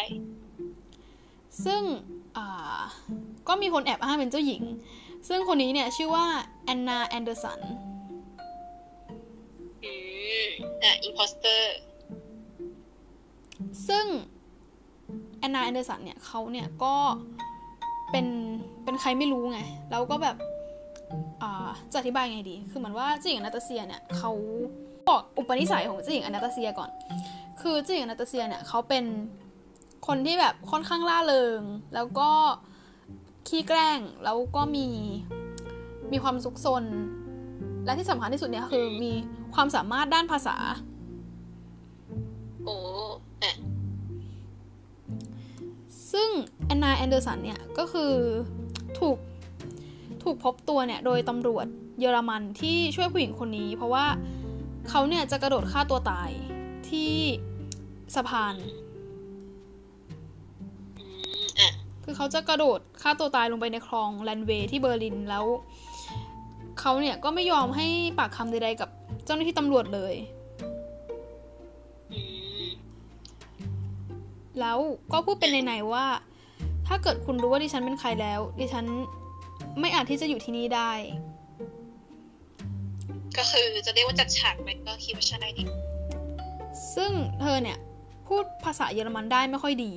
ซึ่งอ่าก็มีคนแอบอ้างเป็นเจ้าหญิง ซึ่งคนนี้เนี่ยชื่อว่าแอนนาแอนเดอร์สัน อืมอะ impostor ซึ่งแอนนาแอนเดอร์สันเนี่ยเขาเนี่ยก็เป็นเป็นใครไม่รู้ไง แล้วก็แบบอ่าจะอธิบายไงดี คือเหมือนว่าเจ้าหญิงอนาตาเซียเนี่ยเขาบอกอุปนิสัยของเจ้าหญิงอนาตาเซียก่อน คือเจ้าหญิงอนาตาเซียเนี่ยเขาเป็นคนที่แบบค่อนข้างร่าเริง แล้วก็ขี้แกล้งแล้วก็มีมีความซุกซน และที่สำคัญที่สุดเนี่ยคือมีความสามารถด้านภาษา โอ้ซึ่งแอนนาแอนเดอร์สันเนี่ยก็คือถูกถูกพบตัวเนี่ยโดยตำรวจเยอรมันที่ช่วยผู้หญิงคนนี้ เพราะว่าเขาเนี่ยจะกระโดดฆ่าตัวตาย ที่สะพานอืมอะคือเขาจะกระโดดฆ่าตัวตายลงไปในคลองแลนเวย์ที่เบอร์ลินแล้วเขาเนี่ยก็ไม่ยอมให้ปากคำใดๆกับเจ้าหน้าที่ตำรวจเลยอืมแล้วก็พูดเป็นในๆว่า ถ้าเกิดคุณรู้ว่าดิฉันเป็นใครแล้ว ดิฉันไม่อาจที่จะอยู่ที่นี่ได้ ก็คือจะเรียกว่าจัดฉากไหมก็คิดว่าใช่ดิ ซึ่งเธอเนี่ย พูดภาษาเยอรมันได้ไม่ค่อยดี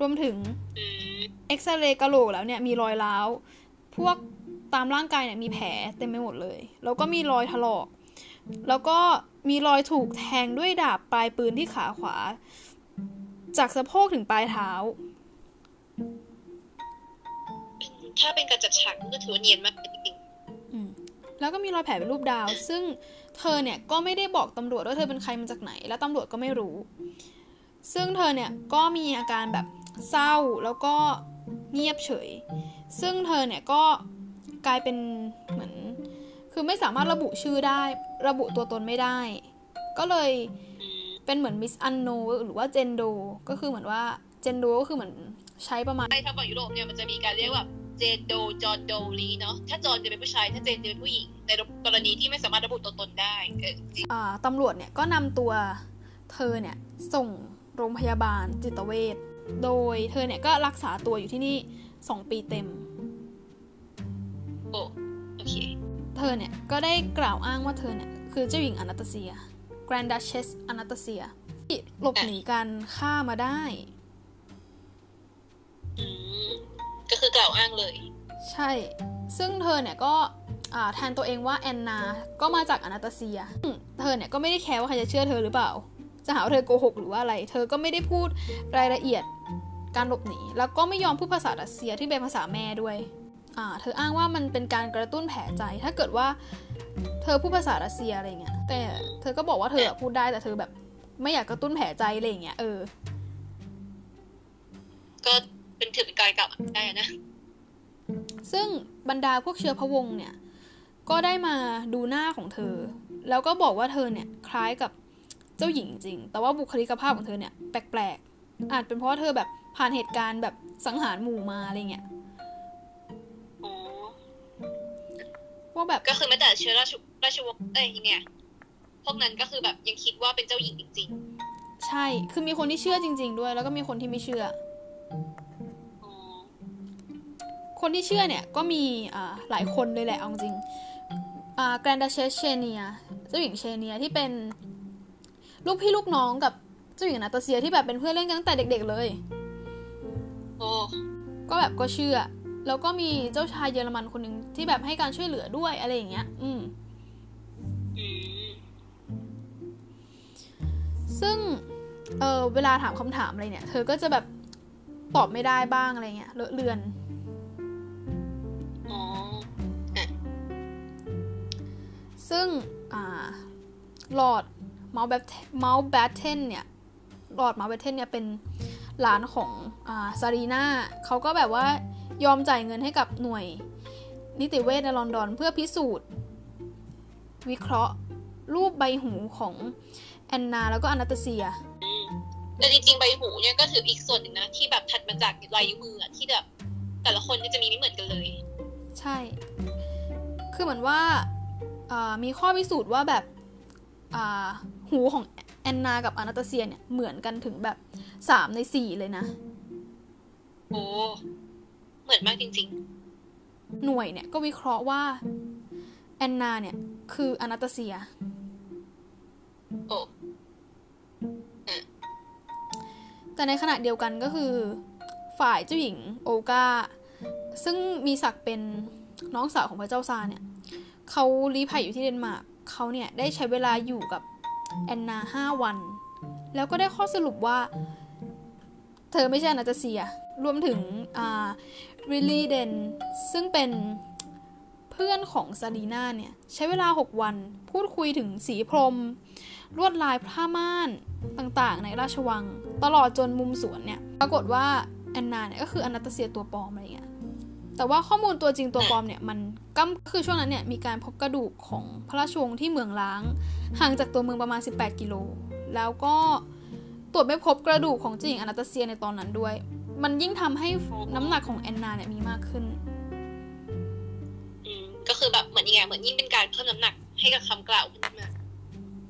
รวมถึงอืมเอ็กซเรย์กะโหลกแล้วเนี่ยมีรอยร้าว พวกตามร่างกายเนี่ยมีแผลเต็มไปหมดเลย แล้วก็มีรอยถลอก แล้วก็มีรอยถูกแทงด้วยดาบปลายปืนที่ขาขวา จากสะโพกถึงปลายเท้า ถ้าเป็นการจัดฉากมันก็ถือว่าเนียนมากจริงอืม แล้วก็มีรอยแผลเป็นรูปดาว ซึ่งเธอเนี่ยก็ไม่ได้บอกตำรวจว่าเธอเป็นใครมาจากไหน และตำรวจก็ไม่รู้ ซึ่งเธอเนี่ยก็มีอาการแบบเศร้าแล้วก็เงียบเฉย ซึ่งเธอเนี่ยก็กลายเป็นเหมือน คือไม่สามารถระบุชื่อได้ ระบุตัวตนไม่ได้ ก็เลยเป็นเหมือนมิสอันโนหรือว่าเจนโด ก็คือเหมือนว่าเจนโดก็คือเหมือนใช้ประมาณ ใช่ถ้าฝั่งยุโรปเนี่ยมันจะมีการเรียกว่า เจนโดจอนโดลีเนาะถ้าจอนจะเป็นผู้ชาย ถ้าเจนจะเป็นผู้หญิง ในกรณีที่ไม่สามารถระบุตัวตนได้เออจริงอ่าตำรวจเนี่ยก็นำตัวเธอเนี่ยส่งโรงพยาบาลจิตเวชโดยเธอเนี่ยก็รักษาตัวอยู่ที่นี่2ปีเต็มโอ้โอเค เธอเนี่ยก็ได้กล่าวอ้างว่าเธอเนี่ยคือเจ้าหญิงอนาตาเซีย Grand Duchess อนาตาเซีย ที่หลบหนีการฆ่ามาได้อืม ก็คือกล่าวอ้างเลย ใช่ ซึ่งเธอเนี่ยก็อ่าแทนตัวเองว่าแอนนา ก็มาจากอนาตาเซีย เธอเนี่ยก็ไม่ได้แคร์ว่าใครจะเชื่อเธอหรือเปล่า จะหาว่าเธอโกหกหรือว่าอะไร เธอก็ไม่ได้พูดรายละเอียดการหลบหนี แล้วก็ไม่ยอมพูดภาษารัสเซียที่เป็นภาษาแม่ด้วยอ่าเธออ้างว่ามันเป็นการกระตุ้นแผลใจ ถ้าเกิดว่า เธอพูดภาษารัสเซียอะไรเงี้ย แต่เธอก็บอกว่าเธอพูดได้แต่เธอแบบ ไม่อยากกระตุ้นแผลใจอะไรเงี้ย เออ ก็ เป็นถือเป็นการกล่าวอ้างได้อะนะซึ่งบรรดาพวกเชื้อพระวงศ์เนี่ย ก็ได้มาดูหน้าของเธอ แล้วก็บอกว่าเธอเนี่ยคล้ายกับเจ้าหญิงจริง แต่ว่าบุคลิกภาพของเธอเนี่ยแปลกๆ อาจเป็นเพราะว่าเธอแบบผ่านเหตุการณ์แบบสังหารหมู่มาอะไรเงี้ยอ๋อว่าแบบก็คือแม้แต่เชื้อราชราชวงศ์เอ้ยเนี่ย พวกนั้นก็คือแบบยังคิดว่าเป็นเจ้าหญิงจริงใช่ คือมีคนที่เชื่อจริง ๆ ด้วย แล้วก็มีคนที่ไม่เชื่อๆอ๋อ คนที่เชื่อเนี่ยก็มีอ่าหลายคนเลยแหละเอาจริงอ่าแกรนดาเชสเชเนียเจ้าหญิงเชเนียที่เป็นลูกพี่ลูกน้องกับเจ้าหญิงอนาตาเซียที่แบบเป็นเพื่อนเล่นกันตั้งแต่เด็ก ๆ เลยโอ้ก็แบบก็เชื่อ แล้วก็มีเจ้าชายเยอรมันคนหนึ่งที่แบบให้การช่วยเหลือด้วยอะไรอย่างเงี้ย อืมอืมซึ่ง เออเวลาถามคำถามอะไรเนี่ย เธอก็จะแบบตอบไม่ได้บ้างอะไรเงี้ยเลอะเลือนอ๋อ ซึ่งอ่าลอร์ดเมาท์แบทเมาท์แบทเทนเนี่ยลอร์ดเมาท์แบทเทนเนี่ยเป็นหลานของอ่าซารีนาเขาก็แบบว่ายอมจ่ายเงินให้กับหน่วยนิติเวชในลอนดอน เพื่อพิสูจน์ วิเคราะห์รูปใบหูของแอนนาแล้วก็อนาตาเซียอืมแต่จริงๆ ใบหูเนี่ยก็ถืออีกส่วนหนึ่งนะ ที่แบบถัดมาจากลายนิ้วมืออะที่แบบแต่ละคนเนี่ยจะมีไม่เหมือนกันเลย ใช่ คือเหมือนว่าอ่ามีข้อพิสูจน์ว่าแบบอ่าหูของแอนนากับอนาตาเซียเนี่ยเหมือนกันถึงแบบสามในสี่เลยนะ โอ้ เหมือนมากจริงหน่วยเนี่ยก็วิเคราะห์ว่าแอนนาเนี่ยคืออนาตาเซียๆโอ้แต่ในขณะเดียวกันก็คือ ฝ่ายเจ้าหญิงโอกา ซึ่งมีศักดิ์เป็นน้องสาวของพระเจ้าซาร์เนี่ยเขาลี้ภัยอยู่ที่เดนมาร์กเขาเนี่ยได้ใช้เวลาอยู่กับแอนนาห้าวัน แล้วก็ได้ข้อสรุปว่า เธอไม่ใช่อนาตาเซีย รวมถึงอ่าลิลี่เดนซึ่งเป็นเพื่อนของซารีนาเนี่ย ใช้เวลา 6 วัน พูดคุยถึงสีพรม ลวดลายผ้าม่านต่างๆ ในราชวัง ตลอดจนมุมสวนเนี่ย ปรากฏว่าแอนนาเนี่ยก็คืออนาตาเซียตัวปลอมอะไรเงี้ย แต่ว่าข้อมูลตัวจริงตัวปลอมเนี่ยมันก้ำคือช่วงนั้นเนี่ยมีการพบกระดูกของพระราชวงศ์ที่เมืองล้าง ห่างจากตัวเมืองประมาณ 18 กิโล แล้วก็ตรวจไม่พบกระดูกของเจ้าหญิงอนาตาเซียในตอนนั้นด้วย มันยิ่งทำให้น้ำหนักของแอนนาเนี่ยมีมากขึ้นอืมก็คือแบบเหมือนยังไงเหมือนยิ่งเป็นการเพิ่มน้ำหนักให้กับคำกล่าวขึ้นมา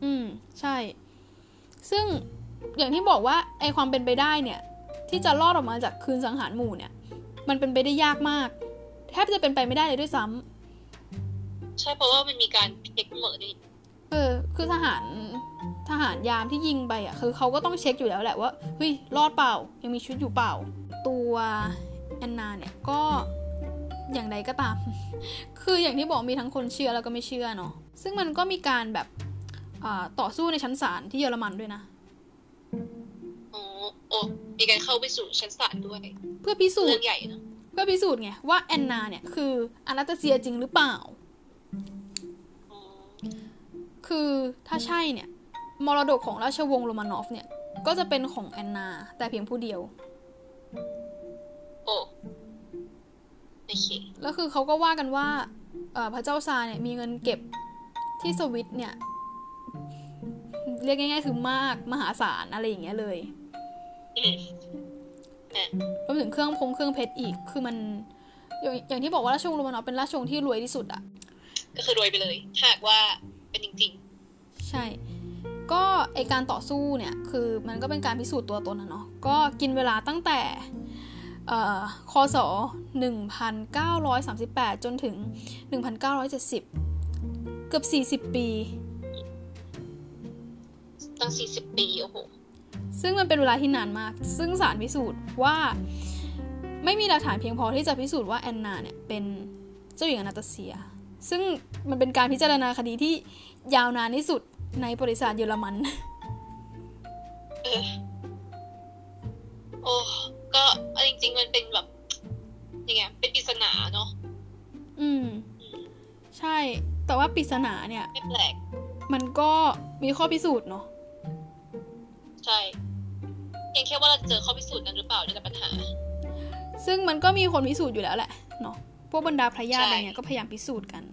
อืมใช่ ซึ่งอย่างที่บอกว่าไอความเป็นไปได้เนี่ย ที่จะรอดออกมาจากคืนสังหารหมู่เนี่ย มันเป็นไปได้ยากมากแทบจะเป็นไปไม่ได้เลยด้วยซ้ำใช่เพราะว่ามันมีการเช็คหมดนี่เออ คือทหารทหารยามที่ยิงไปอะ คือเขาก็ต้องเช็คอยู่แล้วแหละว่าเฮ้ยรอดเปล่า ยังมีชีวิตอยู่เปล่า ตัวแอนนาเนี่ยก็อย่างใดก็ตาม คืออย่างที่บอกมีทั้งคนเชื่อแล้วก็ไม่เชื่อเนาะซึ่งมันก็มีการแบบอ่าต่อสู้ในชั้นศาลที่เยอรมันด้วยนะอ๋อ โอ้มีการเข้าไปสู่ชั้นศาลด้วย เพื่อพิสูเรื่จองน์ใหญ่เนอะเพื่อพิสูจน์ไงว่าแอนนาเนี่ยคืออนาตาเซียจริงหรือเปล่าอ๋อคือถ้าใช่เนี่ย มรดกของราชวงศ์โรมานอฟเนี่ย ก็จะเป็นของแอนนา แต่เพียงผู้เดียว โอ้โอเคแล้วคือเขาก็ว่ากันว่าเอ่อพระเจ้าซาร์เนี่ยมีเงินเก็บที่สวิตเนี่ย เรียกง่ายๆคือมากมหาศาลอะไรอย่างเงี้ยเลยอืม รวมถึงเครื่องพงเครื่องเพชรอีก คือมันอย่างอย่างที่บอกว่าราชวงศ์โรมานอฟเป็นราชวงศ์ที่รวยที่สุดอะก็คือรวยไปเลยหากว่าเป็นจริงใช่ ก็ไอการต่อสู้เนี่ยคือมันก็เป็นการพิสูจน์ตัวตนนะเนาะก็กินเวลาตั้งแต่เอ่อคศ 1938 จนถึง 1970 เกือบ 40 ปีๆตั้งสี่สิบปี โอ้โห ซึ่งมันเป็นเวลาที่นานมาก ซึ่งสารพิสูจน์ว่าไม่มีหลักฐานเพียงพอที่จะพิสูจน์ว่าแอนนาเนี่ยเป็นเจ้าหญิงอนาตาเซีย ซึ่งมันเป็นการพิจารณาคดีที่ยาวนานที่สุดในประวัติศาสตร์เยอรมันเออโอ้ก็เอาจริงๆมันเป็นแบบยังไงเป็นปริศนาเนาะอืมอืม ใช่ แต่ว่าปริศนาเนี่ยไม่แปลก มันก็มีข้อพิสูจน์เนาะ ใช่เพียงแค่ว่าเราจะเจอข้อพิสูจน์นั้นหรือเปล่านี่แหละปัญหา ซึ่งมันก็มีคนพิสูจน์อยู่แล้วแหละเนาะพวกบรรดาพระญาติใช่อะไรเงี้ยก็พยายามพิสูจน์กัน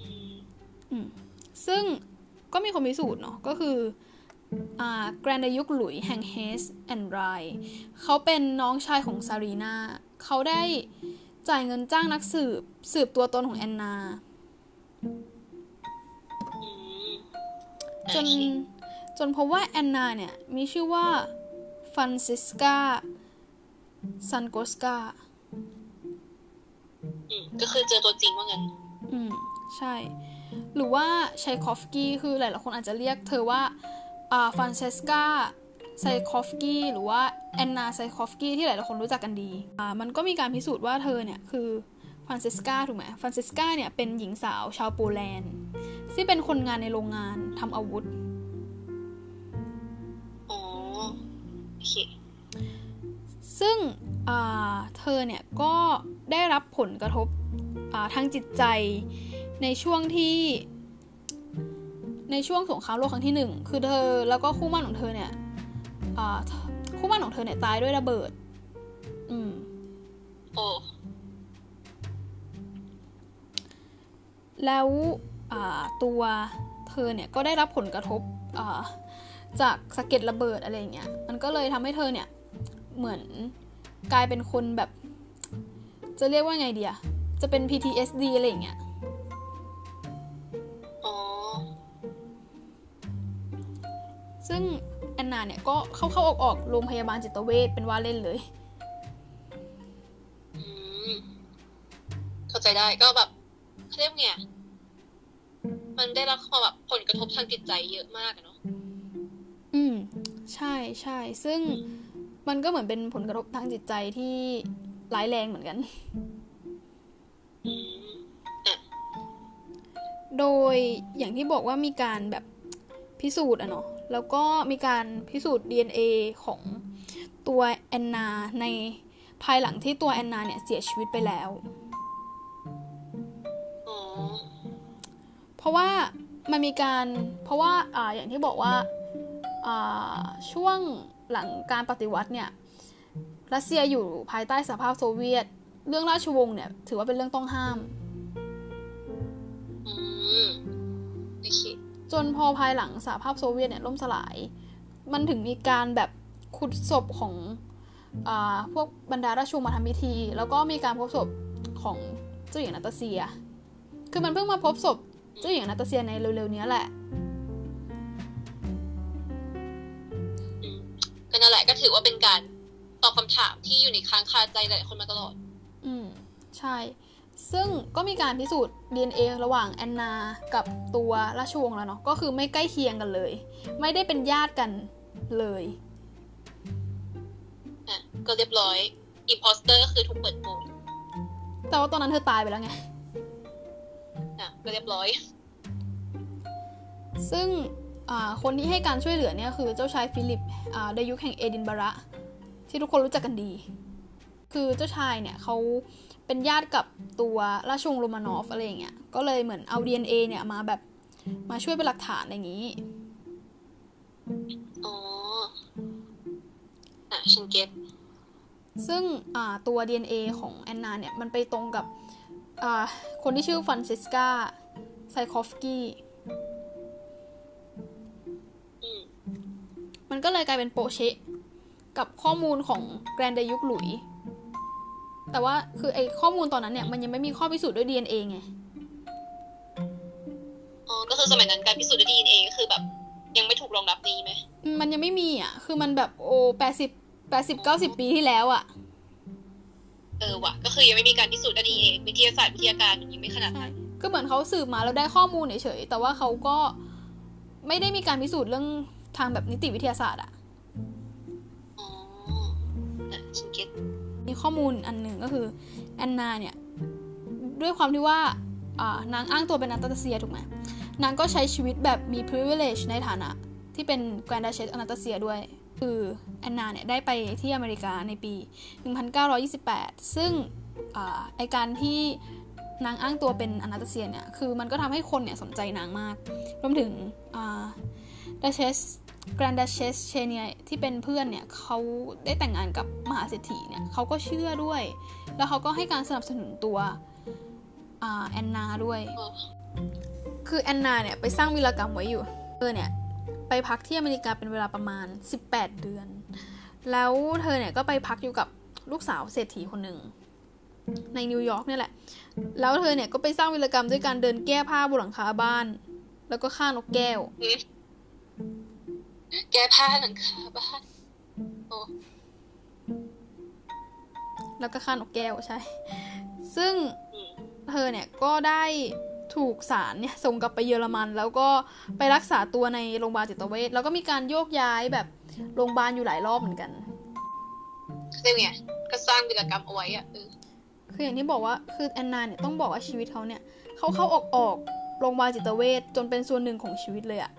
อืมอืมซึ่งก็มีคนพิสูจน์เนาะก็คืออ่าแกรนด์ดยุคหลุยส์แห่งเฮส and ไรน์เขาเป็นน้องชายของซารีนาเขาได้จ่ายเงินจ้างนักสืบ สืบตัวตนของแอนนาอืมจนโอเคจ นพบว่าแอนนาเนี่ยมีชื่อว่าฟรานซิสกาชานคอฟสกาอืมก็คือเจอตัวจริงว่างั้น อืม ใช่ หรือว่าชัยคอฟสกี้คือหลาย ๆ คนอาจจะเรียกเธอว่าอ่าฟรานเซสกาไซคอฟสกี้หรือว่าแอนนาไซคอฟสกี้ที่หลาย ๆ คนรู้จักกันดีอ่ามันก็มีการพิสูจน์ว่าเธอเนี่ยคือฟรานเซสกาถูกไหมฟรานเซสกาเนี่ยเป็นหญิงสาวชาวโปแลนด์ ที่เป็นคนงานในโรงงานทำอาวุธ โอเคซึ่งอ่าเธอเนี่ยก็ได้รับผลกระทบอ่าทางจิตใจในช่วงที่ในช่วงสงครามโลกครั้งที่หนึ่งคือเธอแล้วก็คู่หมั่นของเธอเนี่ยอ่าคู่หมั่นของเธอเนี่ยตายด้วยระเบิด อืมโอ้แล้วอ่าตัวเธอเนี่ยก็ได้รับผลกระทบอ่า จากสะเก็ดระเบิดอะไรอย่างเงี้ย มันก็เลยทำให้เธอเนี่ย เหมือนกลายเป็นคนแบบ จะเรียกว่าไงเดียจะเป็น PTSD อะไรอย่างเงี้ยอ๋อซึ่งแอนนาเนี่ยก็เข้าเข้าออกออกโรงพยาบาลจิตเวชเป็นว่าเล่นเลยอืมเข้าใจได้ก็แบบเขาเรียกไงอะมันได้รับความแบบผลกระทบทางจิตใจเยอะมากอะเนาะอืม ใช่ใช่ซึ่งมันก็เหมือนเป็นผลกระทบทางจิตใจที่ร้ายแรงเหมือนกันอืมโดยอย่างที่บอกว่ามีการแบบพิสูจน์อะเนาะแล้วก็มีการพิสูจน์ DNA ของตัวแอนนาในภายหลังที่ตัวแอนนาเนี่ยเสียชีวิตไปแล้วอ๋อเพราะว่ามันมีการเพราะว่าอ่าอย่างที่บอกว่าอ่า ช่วงหลังการปฏิวัติเนี่ยรัสเซียอยู่ภายใต้สหภาพโซเวียต เรื่องราชวงศ์เนี่ย ถือว่าเป็นเรื่องต้องห้ามอืมโอเคจนพอภายหลังสหภาพโซเวียตเนี่ยล่มสลาย มันถึงมีการแบบขุดศพของอาพวกบรรดาราชวงศ์มาทำพิธี แล้วก็มีการพบศพของเจ้าหญิงนาตาเซีย คือมันเพิ่งมาพบศพเจ้าหญิงนาตาเซียในเร็วๆเนี้ยแหละ ก็นั่นแหละก็ถือว่าเป็นการตอบคำถามที่อยู่ในค้างคาใจหลายคนมาตลอด อืม ใช่ ซึ่งก็มีการพิสูจน์ DNA ระหว่างแอนนา กับตัวราชวงศ์แล้วเนาะ ก็คือไม่ใกล้เคียงกันเลย ไม่ได้เป็นญาติกันเลยอะก็เรียบร้อย imposter ก็คือถูกเปิดโปงแต่ว่าตอนนั้นเธอตายไปแล้วไง อะ ก็เรียบร้อย ซึ่งอ่า คนที่ให้การช่วยเหลือเนี่ยคือเจ้าชายฟิลิปอ่าดยุคแห่งเอดินบะระ ที่ทุกคนรู้จักกันดี คือเจ้าชายเนี่ยเขาเป็นญาติกับตัวราชวงศ์โรมานอฟอะไรอย่างเงี้ย ก็เลยเหมือนเอา DNA เนี่ยมาแบบมาช่วยเป็นหลักฐานอะไรอย่างงี้ อ๋ออะฉัน get ซึ่งอ่าตัว DNA ของแอนนาเนี่ย มันไปตรงกับอ่าคนที่ชื่อฟรานซิสกาไซคอฟสกี้ มันก็เลยกลายเป็นโป๊ะเชะกับข้อมูลของแกรนด์ดยุคหลุยส์ แต่ว่าคือไอข้อมูลตอนนั้นเนี่ยมันยังไม่มีข้อพิสูจน์ด้วย DNA ไง อ๋อ ก็คือสมัยนั้นการพิสูจน์ด้วย DNA ก็คือแบบ ยังไม่ถูกรองรับนี้ไหม มันยังไม่มีอะ คือมันแบบโอ้แปดสิบแปดสิบเก้าสิบปีที่แล้วอะ เออว่ะ ก็คือยังไม่มีการพิสูจน์ด้วย DNA วิทยาศาสตร์วิทยาการยังไม่ขนาดใช่นั้นก็เหมือนเขาสืบมาแล้วได้ข้อมูลเฉยๆแต่ว่าเขาก็ไม่ได้มีการพิสูจน์เรื่อง ทางแบบนิติวิทยาศาสตร์อะอ๋ออะฉันเก็ตมีข้อมูลอันหนึ่งก็คือแอนนาเนี่ย ด้วยความที่ว่าอ่านางอ้างตัวเป็นนาตาเซียถูกไหมนางก็ใช้ชีวิตแบบมี privilege ในฐานะ ที่เป็น Grand Duchess of Nastasia ด้วย คือแอนนาเนี่ย ได้ไปที่อเมริกาในปี 1928 ซึ่งอ่าไอการที่นางอ้างตัวเป็นอนาตาเซียเนี่ย คือมันก็ทำให้คนเนี่ยสนใจนางมาก รวมถึง อ่า Duchess Grand Duchess Chenia ที่เป็นเพื่อนเนี่ยเขาได้แต่งงานกับมหาเศรษฐีเนี่ยเขาก็เชื่อด้วย แล้วเขาก็ให้การสนับสนุนตัวอแอนนาด้วย คือแอนนาเนี่ยไปสร้างวีรกรรมไว้อยู่เธอเนี่ยไปพักที่อเมริกาเป็นเวลาประมาณ 18 เดือน แล้วเธอเนี่ยก็ไปพักอยู่กับลูกสาวเศรษฐีคนหนึ่งในนิวยอร์กเนี่ยแหละ แล้วเธอเนี่ยก็ไปสร้างวีรกรรมด้วยการเดินแก้ผ้าบนหลังคาบ้าน แล้วก็ฆ่านกแก้ว แก้ผ้าหลังคาบ้านโอ้แล้วก็ฆ่านกแก้วใช่ ซึ่งอืมเธอเนี่ยก็ได้ถูกศาลเนี่ยส่งกลับไปเยอรมัน แล้วก็ไปรักษาตัวในโรงพยาบาลจิตเวชแล้วก็มีการโยกย้ายแบบโรงพยาบาลอยู่หลายรอบเหมือนกันเรียกไงก็สร้างวีรกรรมเอาไว้อะเออคืออย่างที่บอกว่าคือแอนนาเนี่ยต้องบอกว่าชีวิตเขาเนี่ยเขาเข้าออกออกโรงพยาบาลจิตเวชจนเป็นส่วนหนึ่งของชีวิตเลยอะ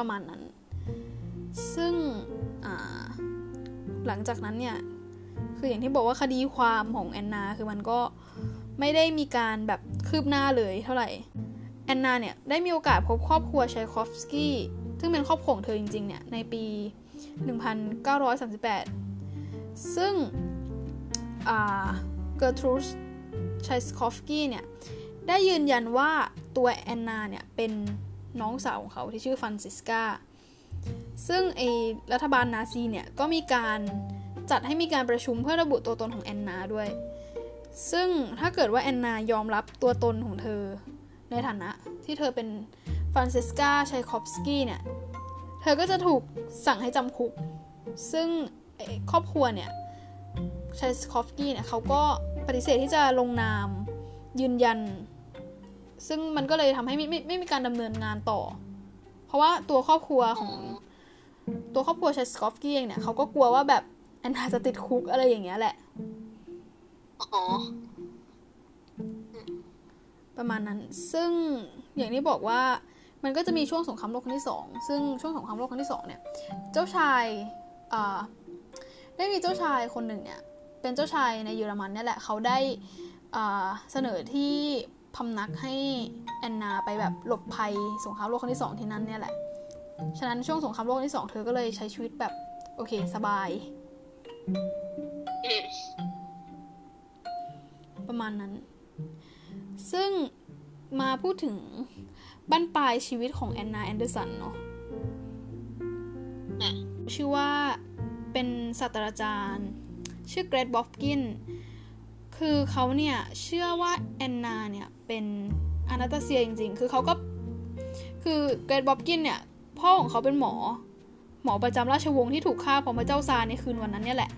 ประมาณนั้น ซึ่งหลังจากนั้นเนี่ย คืออย่างที่บอกว่าคดีความของแอนนาคือมันก็ไม่ได้มีการแบบคืบหน้าเลยเท่าไหร่ แอนนาเนี่ย ได้มีโอกาสพบครอบครัวชัยคอฟสกี้ซึ่งเป็นครอบครัวของเธอจริงๆเนี่ย ในปี 1938 ซึ่งเกอร์ทรูดชัยคอฟสกี้เนี่ย ได้ยืนยันว่าตัวแอนนาเนี่ยเป็น น้องสาวของเขาที่ชื่อฟรานซิสกาซึ่งไอรัฐบาลนาซีเนี่ย ก็มีการจัดให้มีการประชุมเพื่อระบุตัวตนของแอนนาด้วย ซึ่งถ้าเกิดว่าแอนนายอมรับตัวตนของเธอ ในฐานะที่เธอเป็นฟรานซิสกาชัยคอฟสกี้เนี่ย เธอก็จะถูกสั่งให้จำคุก ซึ่งครอบครัวเนี่ยชัยคอฟสกี้เนี่ยเขาก็ปฏิเสธที่จะลงนามยืนยัน ซึ่งมันก็เลยทำให้ไม่ไม่ไม่มีการดำเนินงานต่อ เพราะว่าตัวครอบครัวของ ตัวครอบครัวชัยสกอฟกี้เองเนี่ยเขาก็กลัวว่าแบบแอนนาจะติดคุกอะไรอย่างเงี้ยแหละประมาณนั้น ซึ่งอย่างที่บอกว่ามันก็จะมีช่วงสงครามโลกครั้งที่สองซึ่งช่วงสงครามโลกครั้งที่สองเนี่ย เจ้าชายอ่าได้มีเจ้าชายคนหนึ่งเนี่ย เป็นเจ้าชายในเยอรมันนี่แหละ เขาได้เสนอที่ พำนักให้แอนนาไปแบบหลบภัยสงครามโลกครั้งที่สองที่นั่นเนี่ยแหละ ฉะนั้นช่วงสงครามโลกครั้งที่สองเธอก็เลยใช้ชีวิตแบบโอเคสบาย ประมาณนั้น ซึ่งมาพูดถึงบั้นปลายชีวิตของแอนนาแอนเดอร์สันเนาะชื่อว่าเป็นศาสตราจารย์ ชื่อเกลบบ็อตกิน คือเขาเนี่ยเชื่อว่าแอนนาเนี่ยเป็นอนาตาเซียจริง ๆ คือเขาก็คือเกลบบ็อตกินเนี่ยพ่อของเขาเป็นหมอ หมอประจำราชวงศ์ที่ถูกฆ่าพร้อมพระเจ้าซาร์ในคืนวันนั้นเนี่ยแหละ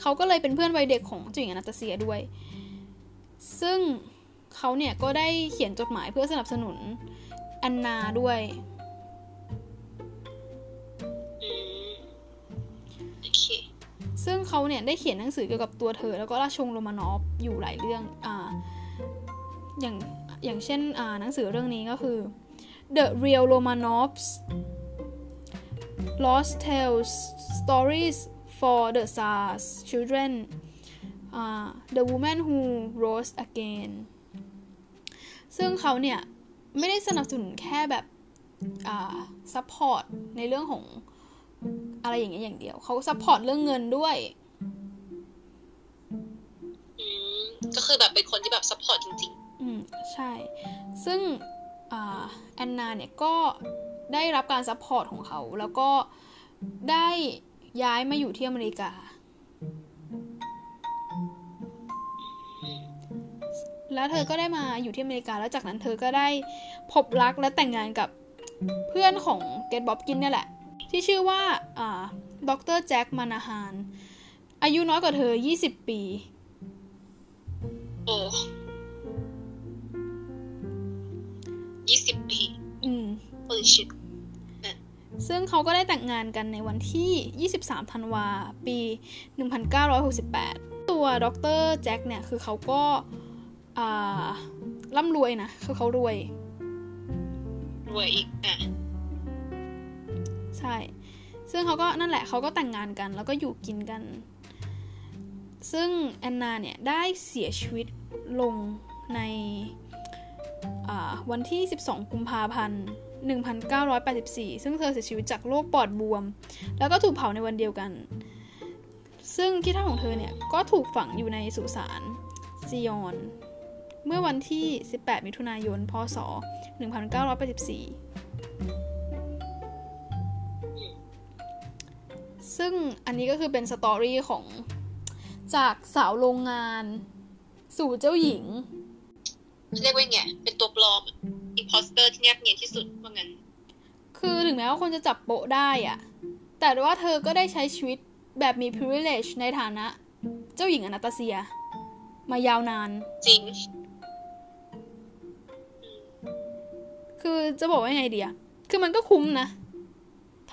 เขาก็เลยเป็นเพื่อนวัยเด็กของจิงอนาตาเซียด้วย ซึ่งเขาเนี่ยก็ได้เขียนจดหมายเพื่อสนับสนุนแอนนาด้วย ซึ่งเขาเนี่ยได้เขียนหนังสือเกี่ยวกับตัวเธอ แล้วก็ราชวงศ์โรมานอฟอยู่หลายเรื่องอ่าอย่างอย่างเช่นอ่าหนังสือเรื่องนี้ก็คือ The Real Romanovs Lost Tales Stories for the Tsar's Children The Woman Who Rose Again ซึ่งเขาเนี่ย ไม่ได้สนับสนุนแค่แบบ support ในเรื่องของ อะไรอย่างเงี้ยอย่างเดียว เขา support เรื่องเงินด้วยก็คือแบบเป็นคนที่แบบ support จริงๆ อืม ใช่ ซึ่งแอนนาเนี่ยก็ได้รับการ support ของเขา แล้วก็ได้ย้ายมาอยู่ที่อเมริกา แล้วเธอก็ได้มาอยู่ที่อเมริกา แล้วจากนั้นเธอก็ได้พบรักและแต่งงานกับเพื่อนของเกลบบ็อตกินเนี่ยแหละ ที่ชื่อว่าอ่าดร.แจ็คมานาฮาน อายุน้อยกว่าเธอ 20 ปีโอ้ยี่สิบปี อืม holy shit ซึ่งเขาก็ได้แต่งงานกันในวันที่ 23 ธันวา ปี 1968 ตัวดรแจ็คเนี่ย คือเขาก็ร่ำรวยนะ คือเขารวย รวยอีกอะ ใช่ ซึ่งเขาก็นั่นแหละเขาก็แต่งงานกัน แล้วก็อยู่กินกัน ซึ่งแอนนาเนี่ยได้เสียชีวิตลงในวันที่ 12 กุมภาพันธ์ 1984 ซึ่งเธอเสียชีวิตจากโรคปอดบวม แล้วก็ถูกเผาในวันเดียวกัน ซึ่งที่ท่าของเธอเนี่ยก็ถูกฝังอยู่ในสุสานซียอน เมื่อวันที่ 18 มิถุนายน พศ 1984 ซึ่งอันนี้ก็คือเป็น story ของจากสาวโรงงาน สู่เจ้าหญิง เรียกว่าไงเป็นตัวปลอม imposter ที่แนบเนียนที่สุดว่างั้น คือถึงแม้ว่าคนจะจับโป๊ะได้อะแต่ว่าเธอก็ได้ใช้ชีวิตแบบมี privilege ในฐานะ เจ้าหญิงอนาตาเซีย มายาวนาน จริง คือจะบอกว่าไงดีอะคือมันก็คุ้มนะ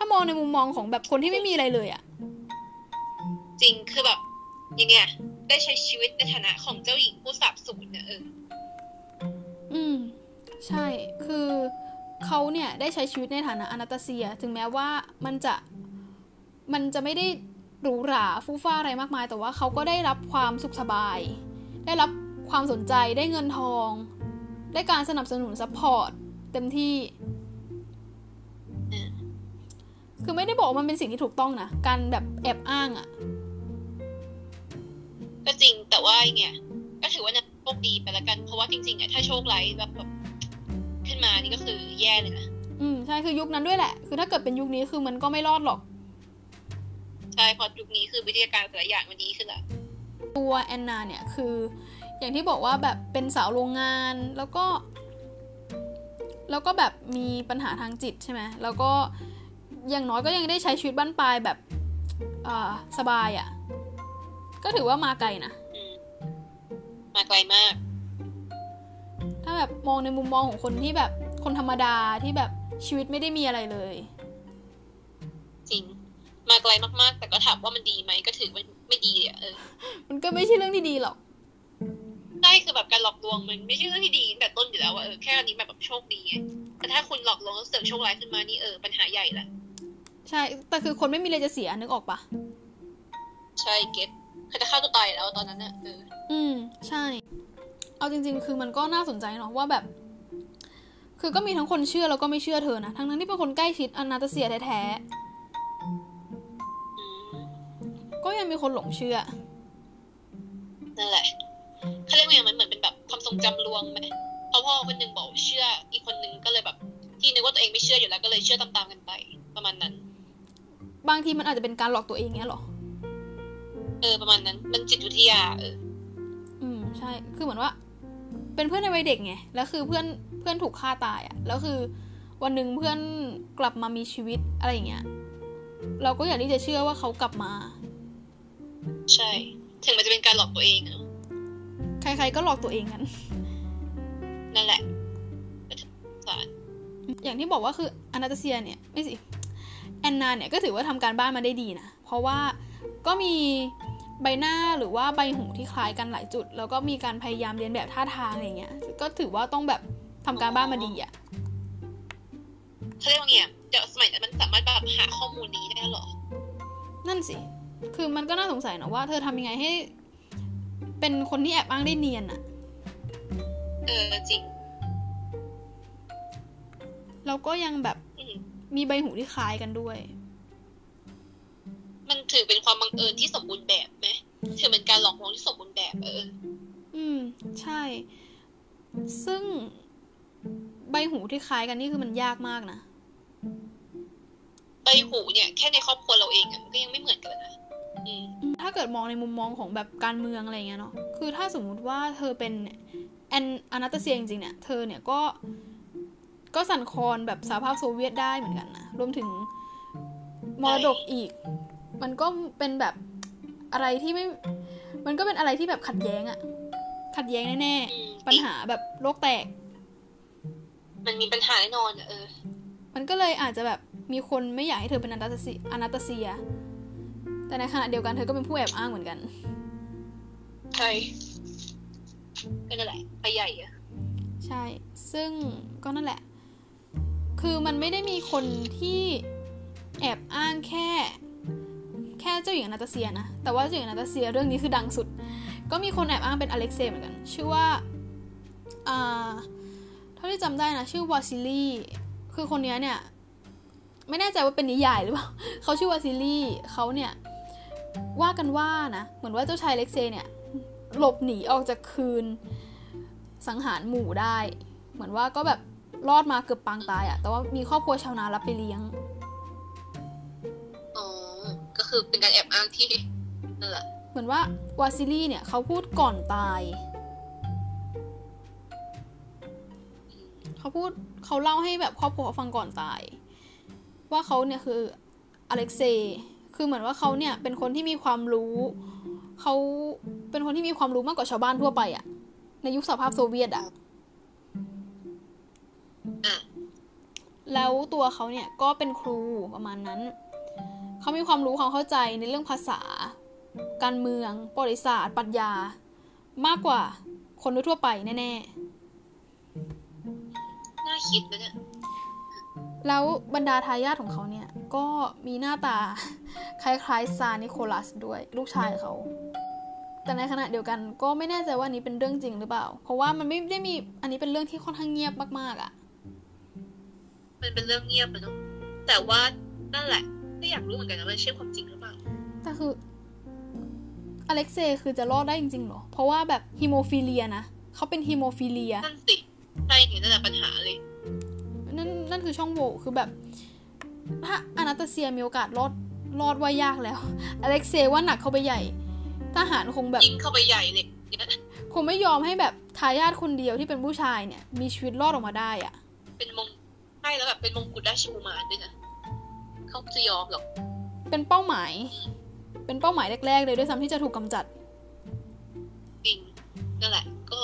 ถ้ามองในมุมมองของแบบคนที่ไม่มีอะไรเลยอะจริงคือแบบยังไงได้ใช้ชีวิตในฐานะของเจ้าหญิงผู้สาบสูญเนี่ยเอออืม ใช่คือเขาเนี่ยได้ใช้ชีวิตในฐานะอนาตาเซีย ถึงแม้ว่ามันจะมันจะไม่ได้หรูหราฟู่ฟ้าอะไรมากมาย แต่ว่าเขาก็ได้รับความสุขสบาย ได้รับความสนใจได้เงินทอง ได้การสนับสนุน support เต็มที่ คือไม่ได้บอกว่ามันเป็นสิ่งที่ถูกต้องนะ การแบบแอบอ้างอะก็จริงแต่ว่าเนี่ยก็ถือว่านะโชคดีไปละกัน เพราะว่าจริงๆอะถ้าโชคร้ายแบบแบบขึ้นมานี่ก็คือแย่เลยนะ อืมใช่คือยุคนั้นด้วยแหละ คือถ้าเกิดเป็นยุคนี้คือมันก็ไม่รอดหรอก ใช่เพราะยุคนี้คือวิทยาการแต่ละอย่างมันดีขึ้นละตัวแอนนาเนี่ยคือ อย่างที่บอกว่าแบบเป็นสาวโรงงานแล้วก็ แล้วก็แบบมีปัญหาทางจิตใช่ไหมแล้วก็ อย่างน้อยก็ยังได้ใช้ชีวิตบ้านปลายแบบอ่าสบายอะ่ะ ก็ถือว่ามาไกลนะอืมมาไกลมาก ถ้าแบบมองในมุมมองของคนที่แบบคนธรรมดาที่แบบชีวิตไม่ได้มีอะไรเลย จริง มาไกลมากๆ แต่ก็ถามว่ามันดีไหมก็ถือว่าไม่ดีอะเออ มันก็ไม่ใช่เรื่องที่ดีหรอกใช่คือแบบการหลอกลวงมันไม่ใช่เรื่องที่ดีตั้งแต่ต้นอยู่แล้วอะเออแค่อันนี้แบบแบบโชคดีไงแต่ถ้าคุณหลอกลวงแล้วเสือกโชคร้ายขึ้นมานี่เออปัญหาใหญ่ละ ใช่ แต่คือคนไม่มีอะไรจะเสียนึกออกปะใช่เก็ตคือจะฆ่าตัวตายแล้วตอนนั้นอะเอออืม ใช่ เอาจริง ๆ คือมันก็น่าสนใจเนาะว่าแบบ คือก็มีทั้งคนเชื่อแล้วก็ไม่เชื่อเธอนะ ทั้งนั้นที่เป็นคนใกล้ชิดอนาตาเซียแท้อืมๆก็ยังมีคนหลงเชื่อ นั่นแหละเขาเรียกว่าอย่างมันเหมือนเป็นแบบความทรงจำลวงไหมเพราะพ่อคนหนึ่งบอกเชื่อ อีกคนหนึ่งก็เลยแบบ ที่นึกว่าตัวเองไม่เชื่ออยู่แล้วก็เลยเชื่อตามๆกันไป ประมาณนั้น บางทีมันอาจจะเป็นการหลอกตัวเองเงี้ยหรอ เออประมาณนั้น มันจิตวิทยาเออ อืมใช่ คือเหมือนว่า เป็นเพื่อนในวัยเด็กไง แล้วคือเพื่อนเพื่อนถูกฆ่าตายอะ่ะ แล้วคือวันหนึ่งเพื่อนกลับมามีชีวิตอะไรอย่างเงี้ย เราก็อยากที่จะเชื่อว่าเขากลับมา ใช่ ถึงมันจะเป็นการหลอกตัวเองอะใครๆก็หลอกตัวเองกัน นั่นแหละก็ถึงสารอย่างที่บอกว่าคืออนาตาเซียเนี่ย ไม่สิ แอนนาเนี่ยก็ถือว่าทำการบ้านมาได้ดีนะ เพราะว่าก็มีใบหน้าหรือว่าใบหูที่คล้ายกันหลายจุด แล้วก็มีการพยายามเรียนแบบท่าทางอะไรเงี้ย ก็ถือว่าต้องแบบทำการบ้านมาดีอะเขาเรียกว่าไงอะเดี๋ยวสมัยนั้นมันสามารถแบบหาข้อมูลนี้ได้เหรอ นั่นสิ คือมันก็น่าสงสัยนะว่าเธอทำยังไงให้ เป็นคนที่แอบอ้างได้เนียนอะเออจริง แล้วก็ยังแบบอืม มีใบหูที่คล้ายกันด้วย มันถือเป็นความบังเอิญที่สมบูรณ์แบบไหมถือเป็นการหลอกลวงที่สมบูรณ์แบบเออ อืม ใช่ ซึ่งใบหูที่คล้ายกันนี่คือมันยากมากนะ ใบหูเนี่ย แค่ในครอบครัวเราเองอะมันก็ยังไม่เหมือนกันเลยนะอืมถ้าเกิดมองในมุมมองของแบบการเมืองอะไรเงี้ยเนาะ คือถ้าสมมุติว่าเธอเป็นแอนอนาตาเซียจริงๆเนี่ย เธอเนี่ยก็ ก็สั่นคลอนแบบสหภาพโซเวียตได้เหมือนกันนะรวมถึงมรดกอีก มันก็เป็นแบบอะไรที่ไม่ มันก็เป็นอะไรที่แบบขัดแย้งอะขัดแย้งแน่อืมๆปัญหาแบบโลกแตก มันมีปัญหาแน่นอนอะเออ มันก็เลยอาจจะแบบมีคนไม่อยากให้เธอเป็นอนาตาเซียอนาตาเซีย แต่ในขณะเดียวกันเธอก็เป็นผู้แอบอ้างเหมือนกันใช่ก็นั่นแหละไปใหญ่อะใช่ ซึ่งก็นั่นแหละ คือมันไม่ได้มีคนที่แอบอ้างแค่ แค่เจ้าหญิงอนาตาเซียนะ แต่ว่าเจ้าหญิงอนาตาเซียเรื่องนี้คือดังสุด ก็มีคนแอบอ้างเป็นอเล็กเซย์เหมือนกัน ชื่อว่าอ่าเท่าที่จำได้นะ ชื่อวาซิลีคือคนนี้เนี่ย ไม่แน่ใจว่าเป็นนิยายหรือเปล่าเขาชื่อวาซิลีเขาเนี่ยว่ากันว่านะ เหมือนว่าเจ้าชายเล็กเซย์เนี่ย หลบหนีออกจากคืนสังหารหมู่ได้ เหมือนว่าก็แบบ รอดมาเกือบปางตายอะแต่ว่ามีครอบครัวชาวนารับไปเลี้ยง อ๋อ ก็คือเป็นการแอบอ้างที่นั่นแหละเหมือนว่าวาซิลีเนี่ยเขาพูดก่อนตาย เขาพูดเขาเล่าให้แบบครอบครัวเขาฟังก่อนตาย ว่าเขาเนี่ยคืออเล็กเซย์คือเหมือนว่าเขาเนี่ยเป็นคนที่มีความรู้เขาเป็นคนที่มีความรู้มากกว่าชาวบ้านทั่วไปอะในยุคสหภาพโซเวียตอะอะ แล้วตัวเขาเนี่ยก็เป็นครูประมาณนั้น เขามีความรู้ความเข้าใจในเรื่องภาษา การเมือง ประวัติศาสตร์ ปรัชญา มากกว่าคนทั่วๆไปแน่คิดนะเนี่ย แล้วบรรดาทายาทของเขาเนี่ย ก็มีหน้าตาคล้ายๆซานิโคลัสด้วยลูกชายเขา แต่ในขณะเดียวกันก็ไม่แน่ใจว่าอันนี้เป็นเรื่องจริงหรือเปล่า เพราะว่ามันไม่ได้มี อันนี้เป็นเรื่องที่ค่อนข้างเงียบมากๆอะ่ะ มันเป็นเรื่องเงียบอะเนาะแต่ว่านั่นแหละก็อยากรู้เหมือนกันนะว่าใช่ความจริงหรือเปล่าแต่คืออเล็กเซย์คือจะรอดได้จริงๆเหรอ เพราะว่าแบบฮีโมฟิเลียนะเขาเป็นฮีโมฟิเลียนั่นสิใช่เห็นนั่นแหละปัญหาเลย นั่นนั่นคือช่องโหว่คือแบบถ้าอนาตาเซียมีโอกาสรอดรอดว่ายากแล้ว อเล็กเซย์ว่าหนักเข้าไปใหญ่ ทหารคงแบบยิงเข้าไปใหญ่เลยเนี่ยคงไม่ยอมให้แบบทายาทคนเดียวที่เป็นผู้ชายเนี่ย มีชีวิตรอดออกมาได้อะเป็นมง ใช่แล้วแบบเป็นมงกุฎราชกุมารด้วยนะเขาจะยอมหรอกเป็นเป้าหมาย เป็นเป้าหมายแรกๆเลยด้วยซ้ำที่จะถูกกำจัด จริงนั่นแหละ ก็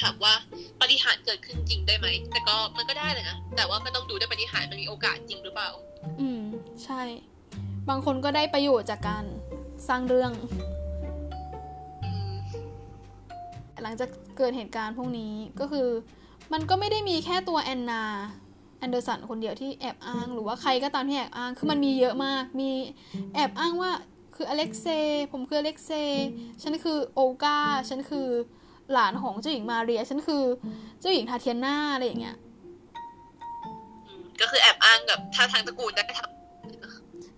ถามว่าปาฏิหารย์เกิดขึ้นจริงได้ไหม แต่ก็มันก็ได้เลยนะ แต่ว่าก็ต้องดูด้วยปาฏิหารย์มันมีโอกาสจริงหรือเปล่า อืม ใช่ บางคนก็ได้ประโยชน์จากการสร้างเรื่องอืมหลังจากเกิดเหตุการณ์พวกนี้ก็คือ มันก็ไม่ได้มีแค่ตัวแอนนาแอ นเดอร์สันคนเดียวที่แอบอ้าง หรือว่าใครก็ตามที่แอบอ้าง คือมันมีเยอะมาก มีแอบอ้างว่าคืออเล็กเซย์ผมคืออเล็กเซย์ฉันคือโอกาฉันคือหลานของเจ้าหญิงมาเรีย ฉันคือเจ้าหญิงทาเทียนาอะไรอย่างเงี้ยอืมก็คือแอบอ้างกับถ้าทางตระกูลได้ท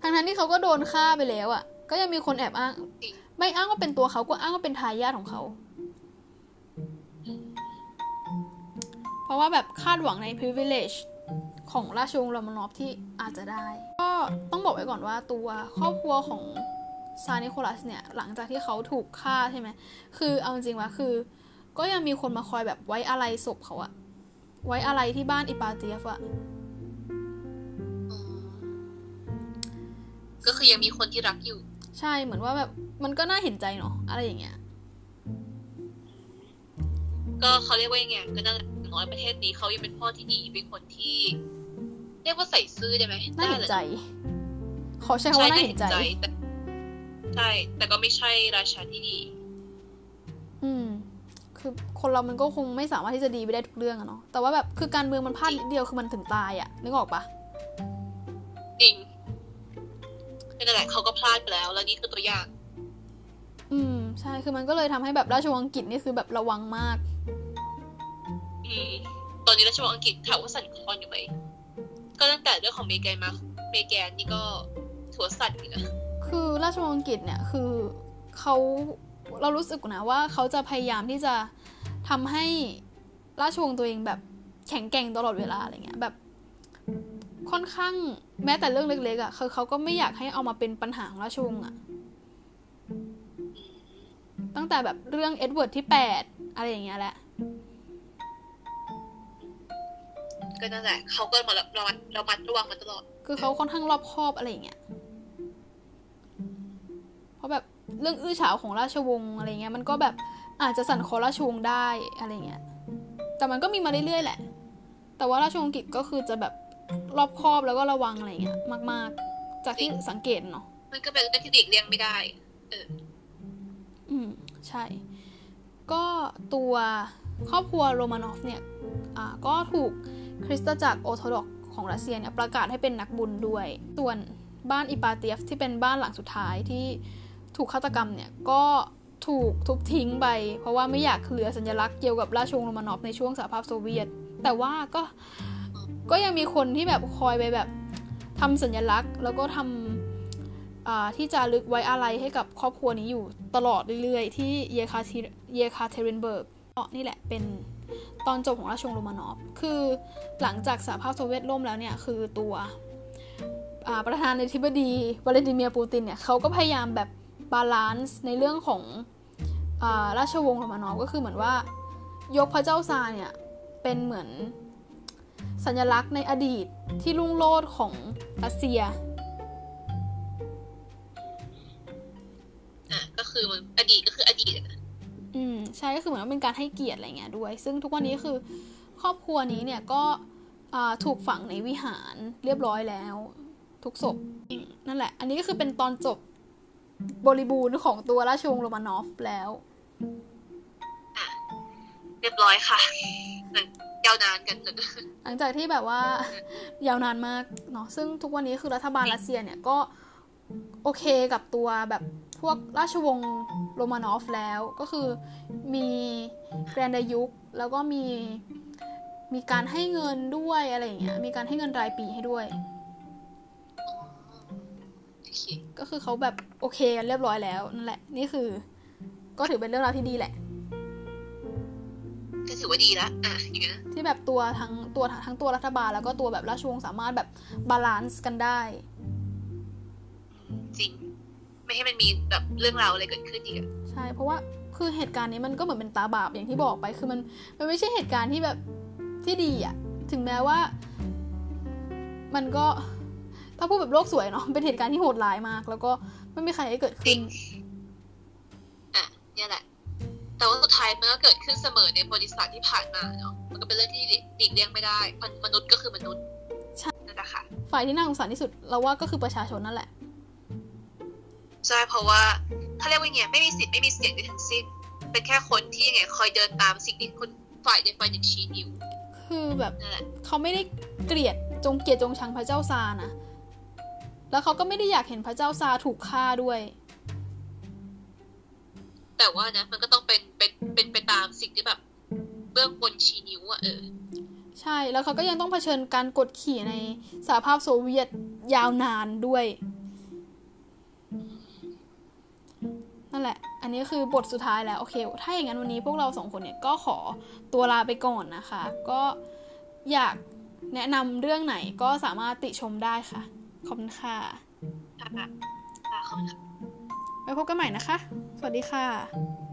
ทั้งนั้นที่เขาก็โดนฆ่าไปแล้วอะ่ะ ก็ยังมีคนแอบอ้างจริงไม่อ้างว่าเป็นตัวเขาก็อ้างว่าเป็นทายาทของเขา เพราะว่าแบบคาดหวังใน privilege ของราชวงศ์โรมานอฟที่อาจจะได้ ก็ต้องบอกไว้ก่อนว่าตัวครอบครัวของซานิโคลัสเนี่ย หลังจากที่เขาถูกฆ่าใช่ไหม คือเอาจริงๆว่าคือ ก็ยังมีคนมาคอยแบบไว้อะไรศพเขาอะไว้อะไรที่บ้านอิปาเตียฟอะำอ๋อก็คือยังมีคนที่รักอยู่ ใช่เหมือนว่าแบบมันก็น่าเห็นใจเนาะอะไรอย่างเงี้ย ก็เขาเรียกว่ายังไงก็นั่นแหละอย่างน้อยประเทศนี้เขายังเป็นพ่อที่ดีเป็นคนที่เรียกว่าใส่ซื่อได้ไหมน่าเห็นใจได้ขอใช้แหคำละว่าน่าใช่เห็นใจแต่ใช่ แต่ก็ไม่ใช่ราชาที่ดี อืม คือคนเรามันก็คงไม่สามารถที่จะดีไปได้ทุกเรื่องอะเนาะ แต่ว่าแบบคือการเมืองมันพลาดนิดเดียวคือมันถึงตายอะนึกออกปะจริงนั่นแหละเขาก็พลาดไปแล้ว แล้วนี่คือตัวอย่าง อืม ใช่ คือมันก็เลยทำให้แบบราชวงศ์อังกฤษนี่คือแบบระวังมาก อืม ตอนนี้ราชวงศ์อังกฤษถามว่าสั่นคลอนอยู่ไหม ก็ตั้งแต่เรื่องของเมแกนมาเมแกนนี่ก็ถัวสั่นอยู่นะคือราชวงศ์อังกฤษเนี่ยคือเขาเรารู้สึกนะว่าเขาจะพยายามที่จะทำให้ราชวงศ์ตัวเองแบบแข็งแกร่งตลอดเวลาอะไรเงี้ยแบบค่อนข้างแม้แต่เรื่องเล็กๆอะ่ะคือเขาก็ไม่อยากให้เอามาเป็นปัญหาของราชวงศ์อะ่ะ ตั้งแต่แบบเรื่องเอ็ดเวิร์ดที่แปดอะไรอย่างเงี้ยแหละ ก็นั่นแหละเขาก็มาเรามัดเรามัดระวังมาตลอด คือเขาค่อนข้างรอบคอบอะไรอย่างเงี้ย เพราะแบบเรื่องอื้อฉาวของราชวงศ์อะไรเงี้ยมันก็แบบอาจจะสั่นคลอนราชวงศ์ได้อะไรเงี้ย แต่มันก็มีมาเรื่อยๆแหละ แต่ว่าราชวงศ์อังกฤษก็คือจะแบบรอบคอบแล้วก็ระวังอะไรเงี้ยมาก ๆ จากที่สังเกตเนาะ มันก็เป็นเรื่องที่หลีกเลี่ยงไม่ได้ เออ อืม ใช่ ก็ตัวครอบครัวโรมานอฟเนี่ย อ่า ก็ถูก คริสตจักรโอโธดอกของรัสเซียเนี่ยประกาศให้เป็นนักบุญด้วย ส่วนบ้านอิปาเตียฟที่เป็นบ้านหลังสุดท้ายที่ถูกฆาตกรรมเนี่ยก็ถูกทุบทิ้งไป เพราะว่าไม่อยากเหลือสัญลักษณ์เกี่ยวกับราชวงศ์โรมานอฟในช่วงสหภาพโซเวียต แต่ว่าก็ก็ยังมีคนที่แบบคอยไปแบบทำสัญลักษณ์ แล้วก็ทำอ่าที่ระลึกไว้อะไรให้กับครอบครัวนี้อยู่ตลอดเรื่อยๆ ที่เยคาเยคาเตรินเบิร์กก็นี่แหละเป็น ตอนจบของราชวงศ์โรมานอฟคือหลังจากสหภาพโซเวียตล่มแล้วเนี่ยคือตัวประธานาธิบดีวลาดิเมียร์ปูตินเนี่ยเขาก็พยายามแบบ balance ในเรื่องของอราชวงศ์โรมานอฟก็คือเหมือนว่ายกพระเจ้าซาร์เนี่ยเป็นเหมือนสัญลักษณ์ในอดีตที่รุ่งโรจน์ของรัสเซียอะก็คืออดีตก็คืออดีต อืมใช่ก็คือเหมือนว่าเป็นการให้เกียรติอะไรเงี้ยด้วย ซึ่งทุกวันนี้คือครอบครัวนี้เนี่ยก็ถูกฝังในวิหารเรียบร้อยแล้ว ทุกศพนั่นแหละ อันนี้ก็คือเป็นตอนจบบริบูรณ์ของตัวราชวงศ์โรมานอฟแล้วเรียบร้อยค่ะยาวนานกันหลือเกินหลังจากที่แบบว่ายาวนานมากเนาะซึ่งทุกวันนี้คือรัฐบาลรัสเซียเนี่ยก็โอเคกับตัวแบบ พวกราชวงศ์โรมานอฟแล้วก็คือมีแกรนดายุคแล้วก็มีมีการให้เงินด้วยอะไรอย่างเงี้ยมีการให้เงินรายปีให้ด้วยโอเคก็คือเขาแบบโอเคกันเรียบร้อยแล้วนั่นแหละ นี่คือ ก็ถือเป็นเรื่องราวที่ดีแหละก็ถือว่าดีละอะอย่างเงี้ยนะที่แบบตัวทั้งตัวทั้งตัวรัฐบาลแล้วก็ตัวแบบราชวงศ์สามารถแบบ balance กันได้ จริง ไม่ให้มันมีแบบเรื่องราวอะไรเกิดขึ้นอีกอะใช่เพราะว่าคือเหตุการณ์นี้มันก็เหมือนเป็นตาบาปอย่างที่บอกไปคือมันมันไม่ใช่เหตุการณ์ที่แบบที่ดีอะถึงแม้ว่า มันก็ถ้าพูดแบบโลกสวยเนาะเป็นเหตุการณ์ที่โหดร้ายมาก แล้วก็ไม่มีใครให้เกิดจขึ้รินงอะเนี่ยแหละแต่ว่าสุดท้ายมันก็เกิดขึ้นเสมอในบริษัทที่ผ่านมาเนาะมันก็เป็นเรื่องที่หลีกเลี่ยงไม่ได้ มันมนุษย์ก็คือมนุษย์ใช่นั่นแหละค่ะฝ่ายที่น่าสงสารที่สุดเราว่าก็คือประชาชนนั่นแหละ ใช่เพราะว่าถ้าเรียกว่าไงไม่มีสิทธิ์ไม่มีเสียงใดทั้งสิ้น เป็นแค่คนที่ยังไงคอยเดินตามสิ่งที่คนฝ่ายใดฝ่ายหนึ่งชี้นิ้วคือแบบนั่นแหละเขาไม่ได้เกลียดจงเกลียดจงชังพระเจ้าซาร์นะแล้วเขาก็ไม่ได้อยากเห็นพระเจ้าซาร์ถูกฆ่าด้วย แต่ว่านะ มันก็ต้องเป็นเป็นเป็นไปตามสิ่งที่แบบเบื้องบนชี้นิ้วอะเออใช่แล้วเขาก็ยังต้องเผชิญการกดขี่ในสหภาพโซเวียตยาวนานด้วย นั่นแหละ อันนี้คือบทสุดท้ายแล้ว โอเค ถ้าอย่างนั้นวันนี้พวกเราสองคนเนี่ยก็ขอตัวลาไปก่อนนะคะ ก็อยากแนะนำเรื่องไหนก็สามารถติชมได้ค่ะ ขอบคุณค่ะค่ะค่ะขอบคุณค่ะไว้พบกันใหม่นะคะ สวัสดีค่ะ